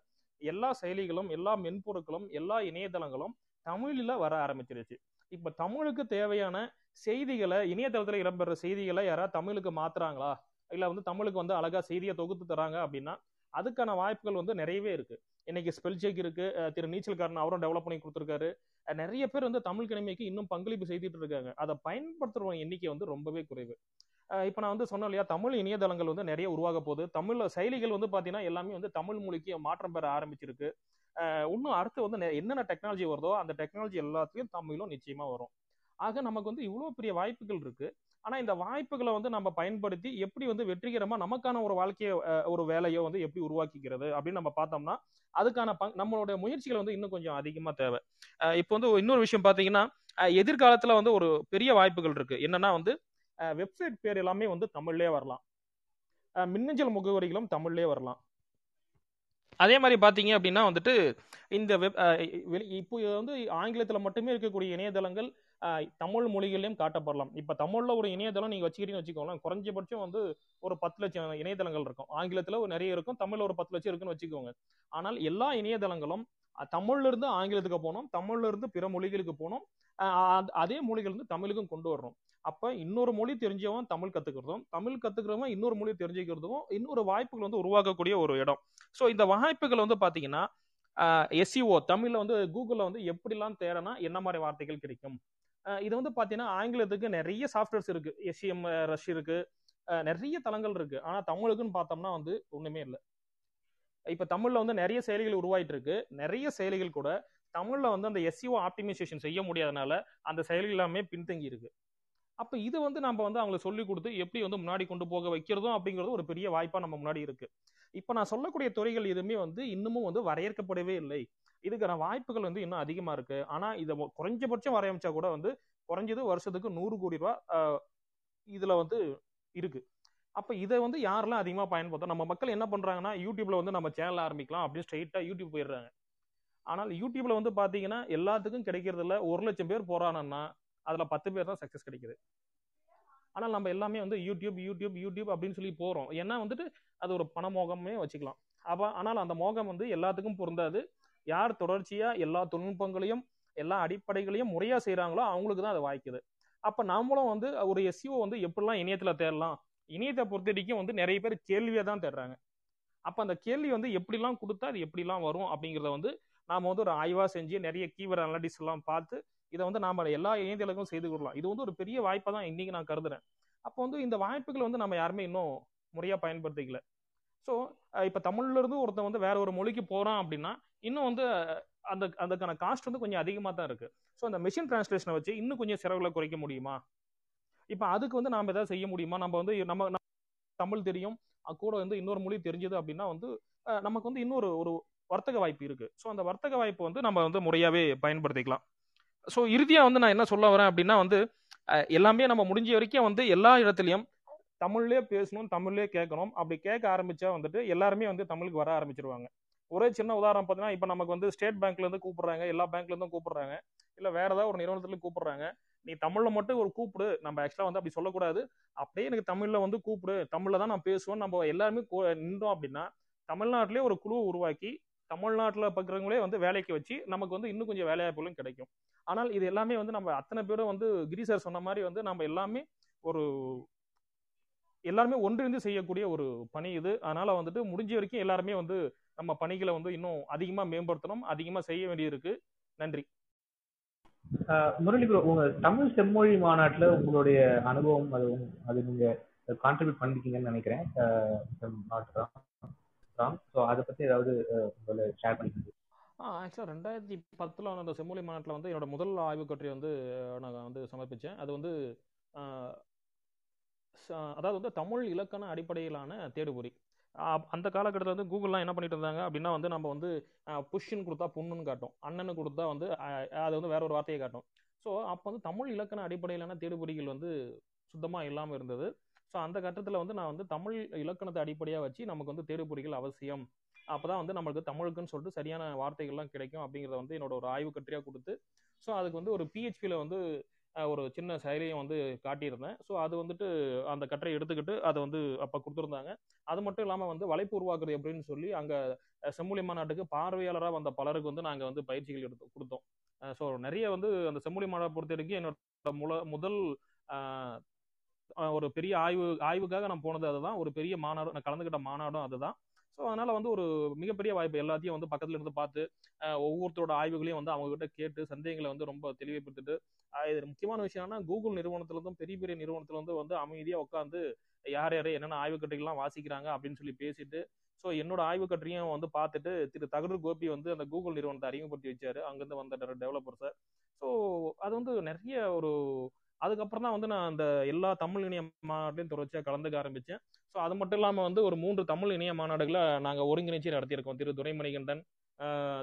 எல்லா செயலிகளும் எல்லா மென்பொருட்களும் எல்லா இணையதளங்களும் தமிழில் வர ஆரம்பிச்சிருச்சு. இப்ப தமிழுக்கு தேவையான செய்திகளை இணையதளத்துல இடம்பெற செய்திகளை யாராவது தமிழுக்கு மாத்துறாங்களா? இல்ல வந்து தமிழுக்கு வந்து அழகா செய்தியை தொகுத்து தராங்க அப்படின்னா அதுக்கான வாய்ப்புகள் வந்து நிறையவே இருக்கு. இன்னைக்கு ஸ்பெல் செக் இருக்கு. திரு நீச்சல்காரன் அவரும் டெவலப் பண்ணி கொடுத்துருக்காரு. நிறைய பேர் வந்து தமிழ் கிழமைக்கு இன்னும் பங்களிப்பு செய்துட்டு இருக்காங்க. அதை பயன்படுத்துறவங்க எண்ணிக்கை வந்து ரொம்பவே குறைவு. இப்போ நான் வந்து சொன்னேன் இல்லையா தமிழ் இணையதளங்கள் வந்து நிறைய உருவாக போகுது. தமிழ் செயலிகள் வந்து பார்த்தீங்கன்னா எல்லாமே வந்து தமிழ் மொழிக்கு மாற்றம் பெற ஆரம்பிச்சிருக்கு. இன்னும் அடுத்து வந்து நெ- என்னென்ன டெக்னாலஜி வருதோ அந்த டெக்னாலஜி எல்லாத்தையும் தமிழும் நிச்சயமா வரும். ஆக நமக்கு வந்து இவ்வளோ பெரிய வாய்ப்புகள் இருக்குது ஆனா இந்த வாய்ப்புகளை வந்து நம்ம பயன்படுத்தி எப்படி வந்து வெற்றிகரமா நமக்கான ஒரு வாழ்க்கைய ஒரு வேலையோ வந்து எப்படி உருவாக்கிக்கிறது அப்படின்னு நம்ம பார்த்தோம்னா அதுக்கான பங் நம்மளுடைய முயற்சிகள் வந்து இன்னும் கொஞ்சம் அதிகமா தேவை. இப்போ வந்து இன்னொரு விஷயம் பாத்தீங்கன்னா எதிர்காலத்தில் எதிர்காலத்துல வந்து ஒரு பெரிய வாய்ப்புகள் இருக்கு. என்னன்னா வந்து வெப்சைட் பேர் எல்லாமே வந்து தமிழ்லயே வரலாம். மின்னஞ்சல் முகவரிகளும் தமிழ்லயே வரலாம். அதே மாதிரி பார்த்தீங்க அப்படின்னா வந்துட்டு இந்த வெப் இப்போ வந்து ஆங்கிலத்தில் மட்டுமே இருக்கக்கூடிய இணையதளங்கள் தமிழ் மொழிகளையும் காட்டப்படலாம். இப்ப தமிழ்ல ஒரு இணையதளம் நீங்க வச்சுக்கிறீங்கன்னு வச்சுக்கோங்களேன் குறைஞ்சபட்சம் வந்து ஒரு பத்து லட்சம் இணையதளங்கள் இருக்கும். ஆங்கிலத்துல ஒரு நிறைய இருக்கும் தமிழ்ல ஒரு பத்து லட்சம் இருக்குன்னு வச்சுக்கோங்க. ஆனால் எல்லா இணையதளங்களும் தமிழ்ல இருந்து ஆங்கிலத்துக்கு போனோம் தமிழ்ல இருந்து பிற மொழிகளுக்கு போகணும் அதே மொழிகள் இருந்து தமிழுக்கும் கொண்டு வரணும். அப்ப இன்னொரு மொழி தெரிஞ்சவன் தமிழ் கத்துக்கிறதும் தமிழ் கத்துக்கிறவன் இன்னொரு மொழி தெரிஞ்சுக்கிறதும் இன்னொரு வாய்ப்புகள் வந்து உருவாக்கக்கூடிய ஒரு இடம். ஸோ இந்த வாய்ப்புகள் வந்து பாத்தீங்கன்னா எஸ்சிஓ தமிழ்ல வந்து கூகுள்ல வந்து எப்படிலாம் தேடனா என்ன மாதிரி வார்த்தைகள் கிடைக்கும்? இது வந்து பார்த்தீங்கன்னா ஆங்கிலத்துக்கு நிறைய சாஃப்ட்வேர்ஸ் இருக்கு. எஸ்சிஎம் ரஷ் இருக்கு. நிறைய தளங்கள் இருக்கு. ஆனா தமிழுக்குன்னு பார்த்தோம்னா வந்து ஒண்ணுமே இல்லை. இப்போ தமிழ்ல வந்து நிறைய செயலிகள் உருவாயிட்டு இருக்கு நிறைய செயலிகள் கூட தமிழ்ல வந்து அந்த எஸ்சிஓ ஆப்டிமைசேஷன் செய்ய முடியாதனால அந்த செயலிகள் எல்லாமே பின்தங்கி இருக்கு. அப்ப இது வந்து நம்ம வந்து அவங்களுக்கு சொல்லி கொடுத்து எப்படி வந்து முன்னாடி கொண்டு போக வைக்கிறதும் அப்படிங்கிறது ஒரு பெரிய வாய்ப்பா நம்ம முன்னாடி இருக்கு. இப்ப நான் சொல்லக்கூடிய துறைகள் எதுவுமே வந்து இன்னமும் வந்து வரையறுக்கப்படவே இல்லை. இதுக்கான வாய்ப்புகள் வந்து இன்னும் அதிகமா இருக்கு. ஆனா இதை குறைஞ்சபட்சம் வரையமைச்சா கூட வந்து குறைஞ்சது வருஷத்துக்கு நூறு கோடி ரூபாய் இதுல வந்து இருக்கு. அப்ப இதை வந்து யாரெல்லாம் அதிகமா பயன்படுத்தும் நம்ம மக்கள் என்ன பண்றாங்கன்னா யூடியூப்ல வந்து நம்ம சேனல் ஆரம்பிக்கலாம் அப்படின்னு ஸ்ட்ரைட்டா யூடியூப் போயிடுறாங்க. ஆனால் யூடியூப்ல வந்து பாத்தீங்கன்னா எல்லாத்துக்கும் கிடைக்கிறது இல்ல ஒரு லட்சம் பேர் போறாங்கன்னா அதுல பத்து பேர் தான் சக்சஸ் கிடைக்குது. ஆனால் நம்ம எல்லாமே வந்து யூடியூப் யூடியூப் யூடியூப் அப்படின்னு சொல்லி போறோம். ஏன்னா வந்துட்டு அது ஒரு பண மோகமே வச்சுக்கலாம். அப்ப ஆனால் அந்த மோகம் வந்து எல்லாத்துக்கும் பொருந்தாது. யார் தொடர்ச்சியா எல்லா தொழில்நுட்பங்களையும் எல்லா அடிப்படைகளையும் முறையா செய்யறாங்களோ அவங்களுக்கு தான் அது வாய்க்குது. அப்ப நாமளும் வந்து ஒரு எஸ்சிஓ வந்து எப்படிலாம் இணையத்துல தேடலாம்? இணையத்தை பொறுத்த வரைக்கும் வந்து நிறைய பேர் கேள்வியை தான் தேடுறாங்க. அப்ப அந்த கேள்வி வந்து எப்படிலாம் கொடுத்தா அது எப்படிலாம் வரும் அப்படிங்கிறத வந்து நாம வந்து ஒரு ஆய்வா செஞ்சு நிறைய கீவர் அனலிட்டிஸ் எல்லாம் பார்த்து இதை வந்து நாம எல்லா இணையதளங்களும் செய்து கொள்ளலாம் இது வந்து ஒரு பெரிய வாய்ப்பா தான் இன்னைக்கு நான் கருதுறேன். அப்போ வந்து இந்த வாய்ப்புகள் வந்து நம்ம யாருமே இன்னும் முறையா பயன்படுத்திக்கல. ஸோ இப்போ தமிழ்ல இருந்து ஒருத்தன் வந்து வேற ஒரு மொழிக்கு போறான் அப்படின்னா இன்னும் வந்து அந்த அதுக்கான காஸ்ட் வந்து கொஞ்சம் அதிகமாக தான் இருக்கு. ஸோ அந்த மிஷின் டிரான்ஸ்லேஷனை வச்சு இன்னும் கொஞ்சம் செலவுகளை குறைக்க முடியுமா? இப்போ அதுக்கு வந்து நாம் எதாவது செய்ய முடியுமா? நம்ம வந்து நம்ம தமிழ் தெரியும். கூட வந்து இன்னொரு மொழி தெரிஞ்சது அப்படின்னா வந்து நமக்கு வந்து இன்னொரு ஒரு வர்த்தக வாய்ப்பு இருக்கு. ஸோ அந்த வர்த்தக வாய்ப்பு வந்து நம்ம வந்து முறையாகவே பயன்படுத்திக்கலாம். ஸோ இறுதியாக வந்து நான் என்ன சொல்ல வரேன் அப்படின்னா வந்து எல்லாமே நம்ம முடிஞ்ச வரைக்கும் வந்து எல்லா இடத்துலையும் தமிழ்லேயே பேசணும் தமிழ்லேயே கேட்கணும். அப்படி கேட்க ஆரம்பிச்சா வந்துட்டு எல்லாருமே வந்து தமிழுக்கு வர ஆரம்பிச்சிருவாங்க. ஒரே சின்ன உதாரணம் பார்த்தீங்கன்னா இப்போ நமக்கு வந்து ஸ்டேட் பேங்க்ல இருந்து கூப்பிடுறாங்க எல்லா பேங்க்ல இருந்தும் கூப்பிடுறாங்க. வேறு வேற ஏதாவது ஒரு நிறுவனத்துலேயும் கூப்பிடுறாங்க. நீ தமிழ்ல மட்டும் ஒரு கூப்பிடு. நம்ம ஆக்சுவலாக வந்து அப்படி சொல்லக்கூடாது. அப்படியே எனக்கு தமிழ்ல வந்து கூப்பிடு. தமிழ்ல தான் நான் பேசுவேன் நம்ம எல்லாருமே நின்றோம் அப்படின்னா தமிழ்நாட்டிலே ஒரு குழு உருவாக்கி தமிழ்நாட்டில் பார்க்குறவங்களே வந்து வேலைக்கு வச்சு நமக்கு வந்து இன்னும் கொஞ்சம் வேலைவாய்ப்புகளும் கிடைக்கும். ஆனால் இது எல்லாமே வந்து நம்ம அத்தனை பேரும் வந்து கிரி சார் சொன்ன மாதிரி வந்து நம்ம எல்லாமே ஒரு எல்லாருமே ஒன்றிணைந்து செய்யக்கூடிய ஒரு பணி இது. அதனால வந்துட்டு முடிஞ்ச வரைக்கும் எல்லாருமே வந்து நம்ம பணிகளை வந்து இன்னும் அதிகமா மேம்படுத்தணும் அதிகமா செய்ய வேண்டியிருக்கு. நன்றி. முரளி ப்ரோ உங்க தமிழ் செம்மொழி மாநாட்டுல உங்களுடைய அனுபவம் அது அது நீங்க கான்ட்ரிபியூட் பண்ணிருக்கீங்கன்னு நினைக்கிறேன். ஸோ அதை பத்தி ஏதாவது உங்களை ஷேர் பண்ணிக்கிறீங்க ஆக்சுவலாக ரெண்டாயிரத்தி பத்தில் அந்த செம்மொழி மாநாட்டில் வந்து என்னோட முதல் ஆய்வுக் கட்டுரை வந்து நான் வந்து சமர்ப்பித்தேன் அது வந்து அதாவது வந்து தமிழ் இலக்கண அடிப்படையிலான தேடுபொறி. அந்த காலகட்டத்தில் வந்து கூகுள்லாம் என்ன பண்ணிட்டு இருந்தாங்க அப்படின்னா வந்து நம்ம வந்து புஷ்ன்னு கொடுத்தா புண்ணுன்னு காட்டும். அண்ணன்னு கொடுத்தா வந்து அது வந்து வேற ஒரு வார்த்தையை காட்டும். ஸோ அப்போ வந்து தமிழ் இலக்கண அடிப்படையிலான தேடுபொறிகள் வந்து சுத்தமாக இல்லாமல் இருந்தது. ஸோ அந்த கட்டத்தில் வந்து நான் வந்து தமிழ் இலக்கணத்தை அடிப்படையாக வச்சு நமக்கு வந்து தேடுபொறிகள் அவசியம். அப்பதான் வந்து நம்மளுக்கு தமிழுக்குன்னு சொல்லிட்டு சரியான வார்த்தைகள்லாம் கிடைக்கும் அப்படிங்கிறத வந்து என்னோட ஒரு ஆய்வு கட்டுரையாக கொடுத்து ஸோ அதுக்கு வந்து ஒரு பிஹெச்பியில் வந்து ஒரு சின்ன செயலியும் வந்து காட்டியிருந்தேன். ஸோ அது வந்துட்டு அந்த கட்டரை எடுத்துக்கிட்டு அதை வந்து அப்போ கொடுத்துருந்தாங்க. அது மட்டும் இல்லாமல் வந்து வலைப்பு உருவாக்குறது எப்படின்னு சொல்லி அங்கே செம்மொழி மாநாட்டுக்கு பார்வையாளராக வந்த பலருக்கு வந்து நாங்கள் வந்து பயிற்சிகள் எடுத்து கொடுத்தோம். ஸோ நிறைய வந்து அந்த செம்மொழி மாநாட்டை பொறுத்த வரைக்கும் என்னோட முல முதல் ஒரு பெரிய ஆய்வு ஆய்வுக்காக நான் போனது அதுதான். ஒரு பெரிய மாநாடு நான் கலந்துக்கிட்ட மாநாடும் அதுதான். ஸோ அதனால வந்து ஒரு மிகப்பெரிய வாய்ப்பு எல்லாத்தையும் வந்து பக்கத்துல இருந்து பார்த்து ஒவ்வொருத்தரோட ஆய்வுகளையும் வந்து அவங்க கிட்ட கேட்டு சந்தேகங்களை வந்து ரொம்ப தெளிவுபடுத்திட்டு இது முக்கியமான விஷயம் என்னன்னா கூகுள் நிறுவனத்திலிருந்தும் பெரிய பெரிய நிறுவனத்திலிருந்து வந்து அமைதியாக உட்காந்து யார் யார் என்னென்ன ஆய்வு கட்டுரைகள்லாம் வாசிக்கிறாங்க அப்படின்னு சொல்லி பேசிட்டு ஸோ என்னோட ஆய்வு கட்டுரையும் வந்து பார்த்துட்டு திரு தகடு கோபி வந்து அந்த கூகுள் நிறுவனத்தை அறிமுகப்படுத்தி வச்சாரு. அங்கேருந்து வந்த டெவலப்பர்ஸை ஸோ அது வந்து நிறைய ஒரு அதுக்கப்புறம் தான் வந்து நான் அந்த எல்லா தமிழ் இணைய மாநாட்டையும் தொடர்ச்சியாக கலந்துக்க ஆரம்பித்தேன் ஸோ அது மட்டும் இல்லாமல் வந்து ஒரு மூன்று தமிழ் இணைய மாநாடுகளை நாங்கள் ஒருங்கிணைச்சி நடத்தியிருக்கோம். திரு துரைமணிகண்டன்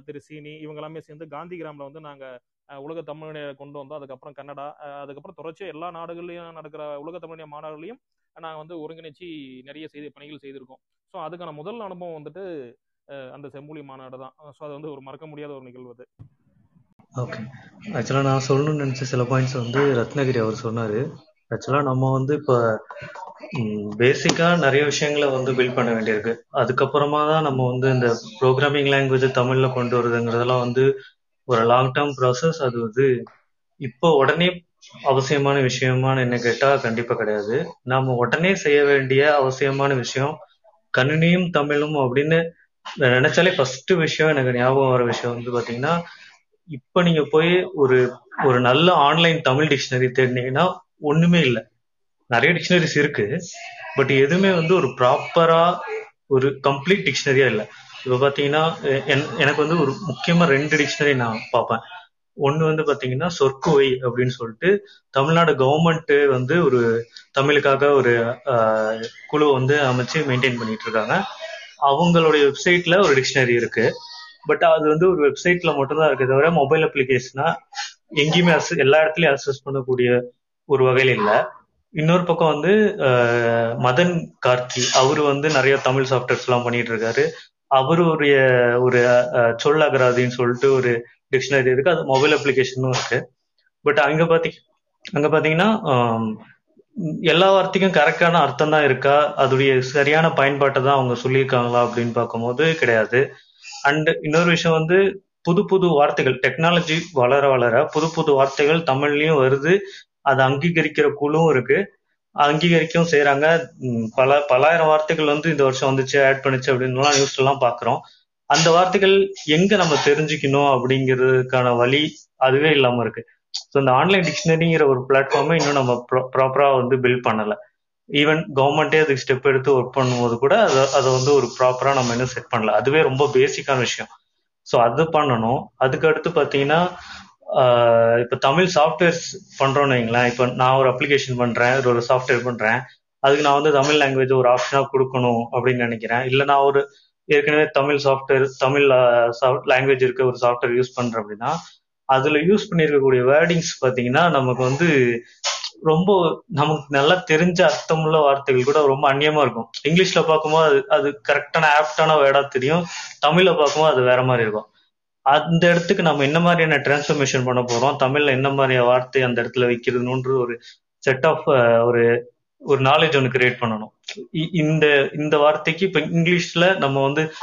திரு சீனி இவங்க எல்லாமே சேர்ந்து காந்தி கிராமில் வந்து நாங்கள் உலக தமிழ் கொண்டு வந்தோம். அதுக்கப்புறம் கன்னடா அதுக்கப்புறம் தொடர்ச்சியாக எல்லா நாடுகள்லையும் நடக்கிற உலக தமிழ் மாநாடுகளையும் நாங்கள் வந்து ஒருங்கிணைச்சி நிறைய செய்தி பணிகள் செய்திருக்கோம். ஸோ அதுக்கான முதல் அனுபவம் வந்துட்டு அந்த செம்மொழி மாநாடு தான். ஸோ அது வந்து ஒரு மறக்க முடியாத ஒரு நிகழ்வு அது. ஓகே ஆக்சுவலாக நான் சொல்லணும்னு நினச்ச சில பாயிண்ட்ஸ் வந்து ரத்னகிரி அவர் சொன்னார். ஆக்சுவலாக நம்ம வந்து இப்போ பேசிக்காக நிறைய விஷயங்களை வந்து பில்ட் பண்ண வேண்டியிருக்கு. அதுக்கப்புறமா தான் நம்ம வந்து இந்த ப்ரோக்ராமிங் லாங்குவேஜ் தமிழில் கொண்டு வருதுங்கிறதெல்லாம் வந்து ஒரு லாங் டேர்ம் ப்ராசஸ் அது வந்து இப்போ உடனே அவசியமான விஷயமான்னு என்ன கேட்டால் கண்டிப்பாக கிடையாது. நாம உடனே செய்ய வேண்டிய அவசியமான விஷயம் கணினியும் தமிழும் அப்படின்னு நினைச்சாலே ஃபர்ஸ்ட் விஷயம் எனக்கு ஞாபகம் வர விஷயம் வந்து பாத்தீங்கன்னா இப்ப நீங்க போய் ஒரு ஒரு நல்ல ஆன்லைன் தமிழ் டிக்ஷனரி தேடினீங்கன்னா ஒண்ணுமே இல்லை. நிறைய டிக்ஷனரிஸ் இருக்கு. பட் எதுவுமே வந்து ஒரு ப்ராப்பரா ஒரு கம்ப்ளீட் டிக்ஷனரியா இல்லை. இப்போ பாத்தீங்கன்னா என்- எனக்கு வந்து ஒரு முக்கியமா ரெண்டு டிக்ஷனரி நான் பார்ப்பேன். ஒன்னு வந்து பாத்தீங்கன்னா சொற்குவை அப்படின்னு சொல்லிட்டு தமிழ்நாடு கவர்மெண்ட் வந்து ஒரு தமிழுக்காக ஒரு குழு வந்து அமைச்சு மெயின்டைன் பண்ணிட்டு இருக்காங்க. அவங்களுடைய வெப்சைட்ல ஒரு டிக்ஷனரி இருக்கு. பட் அது வந்து ஒரு வெப்சைட்ல மட்டும்தான் இருக்கு தவிர மொபைல் அப்ளிகேஷனா எங்கேயுமே எல்லா இடத்துலயும் அக்சஸ் பண்ணக்கூடிய ஒரு வகையில இல்ல. இன்னொரு பக்கம் வந்து ஆஹ், மதன் கார்கி அவரு வந்து நிறைய தமிழ் சாஃப்ட்வேர்ஸ் எல்லாம் பண்ணிட்டு இருக்காரு. அவருடைய ஒரு சொல் அகராதின்னு சொல்லிட்டு ஒரு டிக்ஷனரி இருக்கு. அது மொபைல் அப்ளிகேஷனும் இருக்கு. பட் அங்க பாத்தி அங்க பாத்தீங்கன்னா எல்லா வார்த்தைக்கும் கரெக்டான அர்த்தம் தான் இருக்கா? அதோடைய சரியான பயன்பாட்டை தான் அவங்க சொல்லியிருக்காங்களா அப்படின்னு பார்க்கும்போது கிடையாது. அண்ட் இன்னொரு விஷயம் வந்து புது புது வார்த்தைகள் டெக்னாலஜி வளர வளர புது புது வார்த்தைகள் தமிழ்லயும் வருது. அதை அங்கீகரிக்கிற குழுவும் இருக்கு. அங்கீகரிக்கவும் செய்யறாங்க பல பலாயிரம் வார்த்தைகள் வந்து இந்த வருஷம் வந்துச்சு ஆட் பண்ணுச்சு அப்படின்னுலாம் நியூஸ் எல்லாம் பாக்குறோம். அந்த வார்த்தைகள் எங்க நம்ம தெரிஞ்சுக்கணும் அப்படிங்கிறதுக்கான வழி அதுவே இல்லாம இருக்கு. ஸோ இந்த ஆன்லைன் டிக்ஷனரிங்கிற ஒரு பிளாட்ஃபார்மே இன்னும் நம்ம ப்ராப்பரா வந்து பில்ட் பண்ணல. ஈவன் கவர்மெண்டே அதுக்கு ஸ்டெப் எடுத்து ஒர்க் பண்ணும்போது கூட அதை அதை வந்து ஒரு ப்ராப்பரா நம்ம இன்னும் செட் பண்ணல. அதுவே ரொம்ப பேசிக்கான விஷயம். ஸோ அது பண்ணணும். அதுக்கு அடுத்து பார்த்தீங்கன்னா இப்போ தமிழ் சாஃப்ட்வேர்ஸ் பண்றோம்னு வைங்களேன். இப்போ நான் ஒரு அப்ளிகேஷன் பண்றேன் ஒரு சாஃப்ட்வேர் பண்றேன். அதுக்கு நான் வந்து தமிழ் லாங்குவேஜ் ஒரு ஆப்ஷனா கொடுக்கணும் அப்படின்னு நினைக்கிறேன். இல்லை நான் ஒரு ஏற்கனவே தமிழ் சாஃப்ட்வேர் தமிழ் லாங்குவேஜ் இருக்க ஒரு சாஃப்ட்வேர் யூஸ் பண்றேன் அப்படின்னா அதுல யூஸ் பண்ணியிருக்கக்கூடிய வேர்டிங்ஸ் பாத்தீங்கன்னா நமக்கு வந்து ரொம்ப நமக்கு நல்லா தெரிஞ்ச அர்த்தமுள்ள வார்த்தைகள் கூட ரொம்ப அந்நியமா இருக்கும். இங்கிலீஷ்ல பார்க்கும்போது அது அது கரெக்டான ஆப்டான வேர்டா தெரியும். தமிழ்ல பார்க்கும்போது அது வேற மாதிரி இருக்கும். அந்த இடத்துக்கு நம்ம என்ன மாதிரியான டிரான்ஸ்ஃபர்மேஷன் பண்ண போறோம்? தமிழ்ல என்ன மாதிரியான வார்த்தை அந்த இடத்துல வைக்கிறதுன்ற ஒரு செட் ஆஃப் ஒரு ஒரு நாலேஜ் ஒன்று கிரியேட் பண்ணணும். இ- இந்த இந்த வார்த்தைக்கு இப்போ இங்கிலீஷ்ல நம்ம வந்து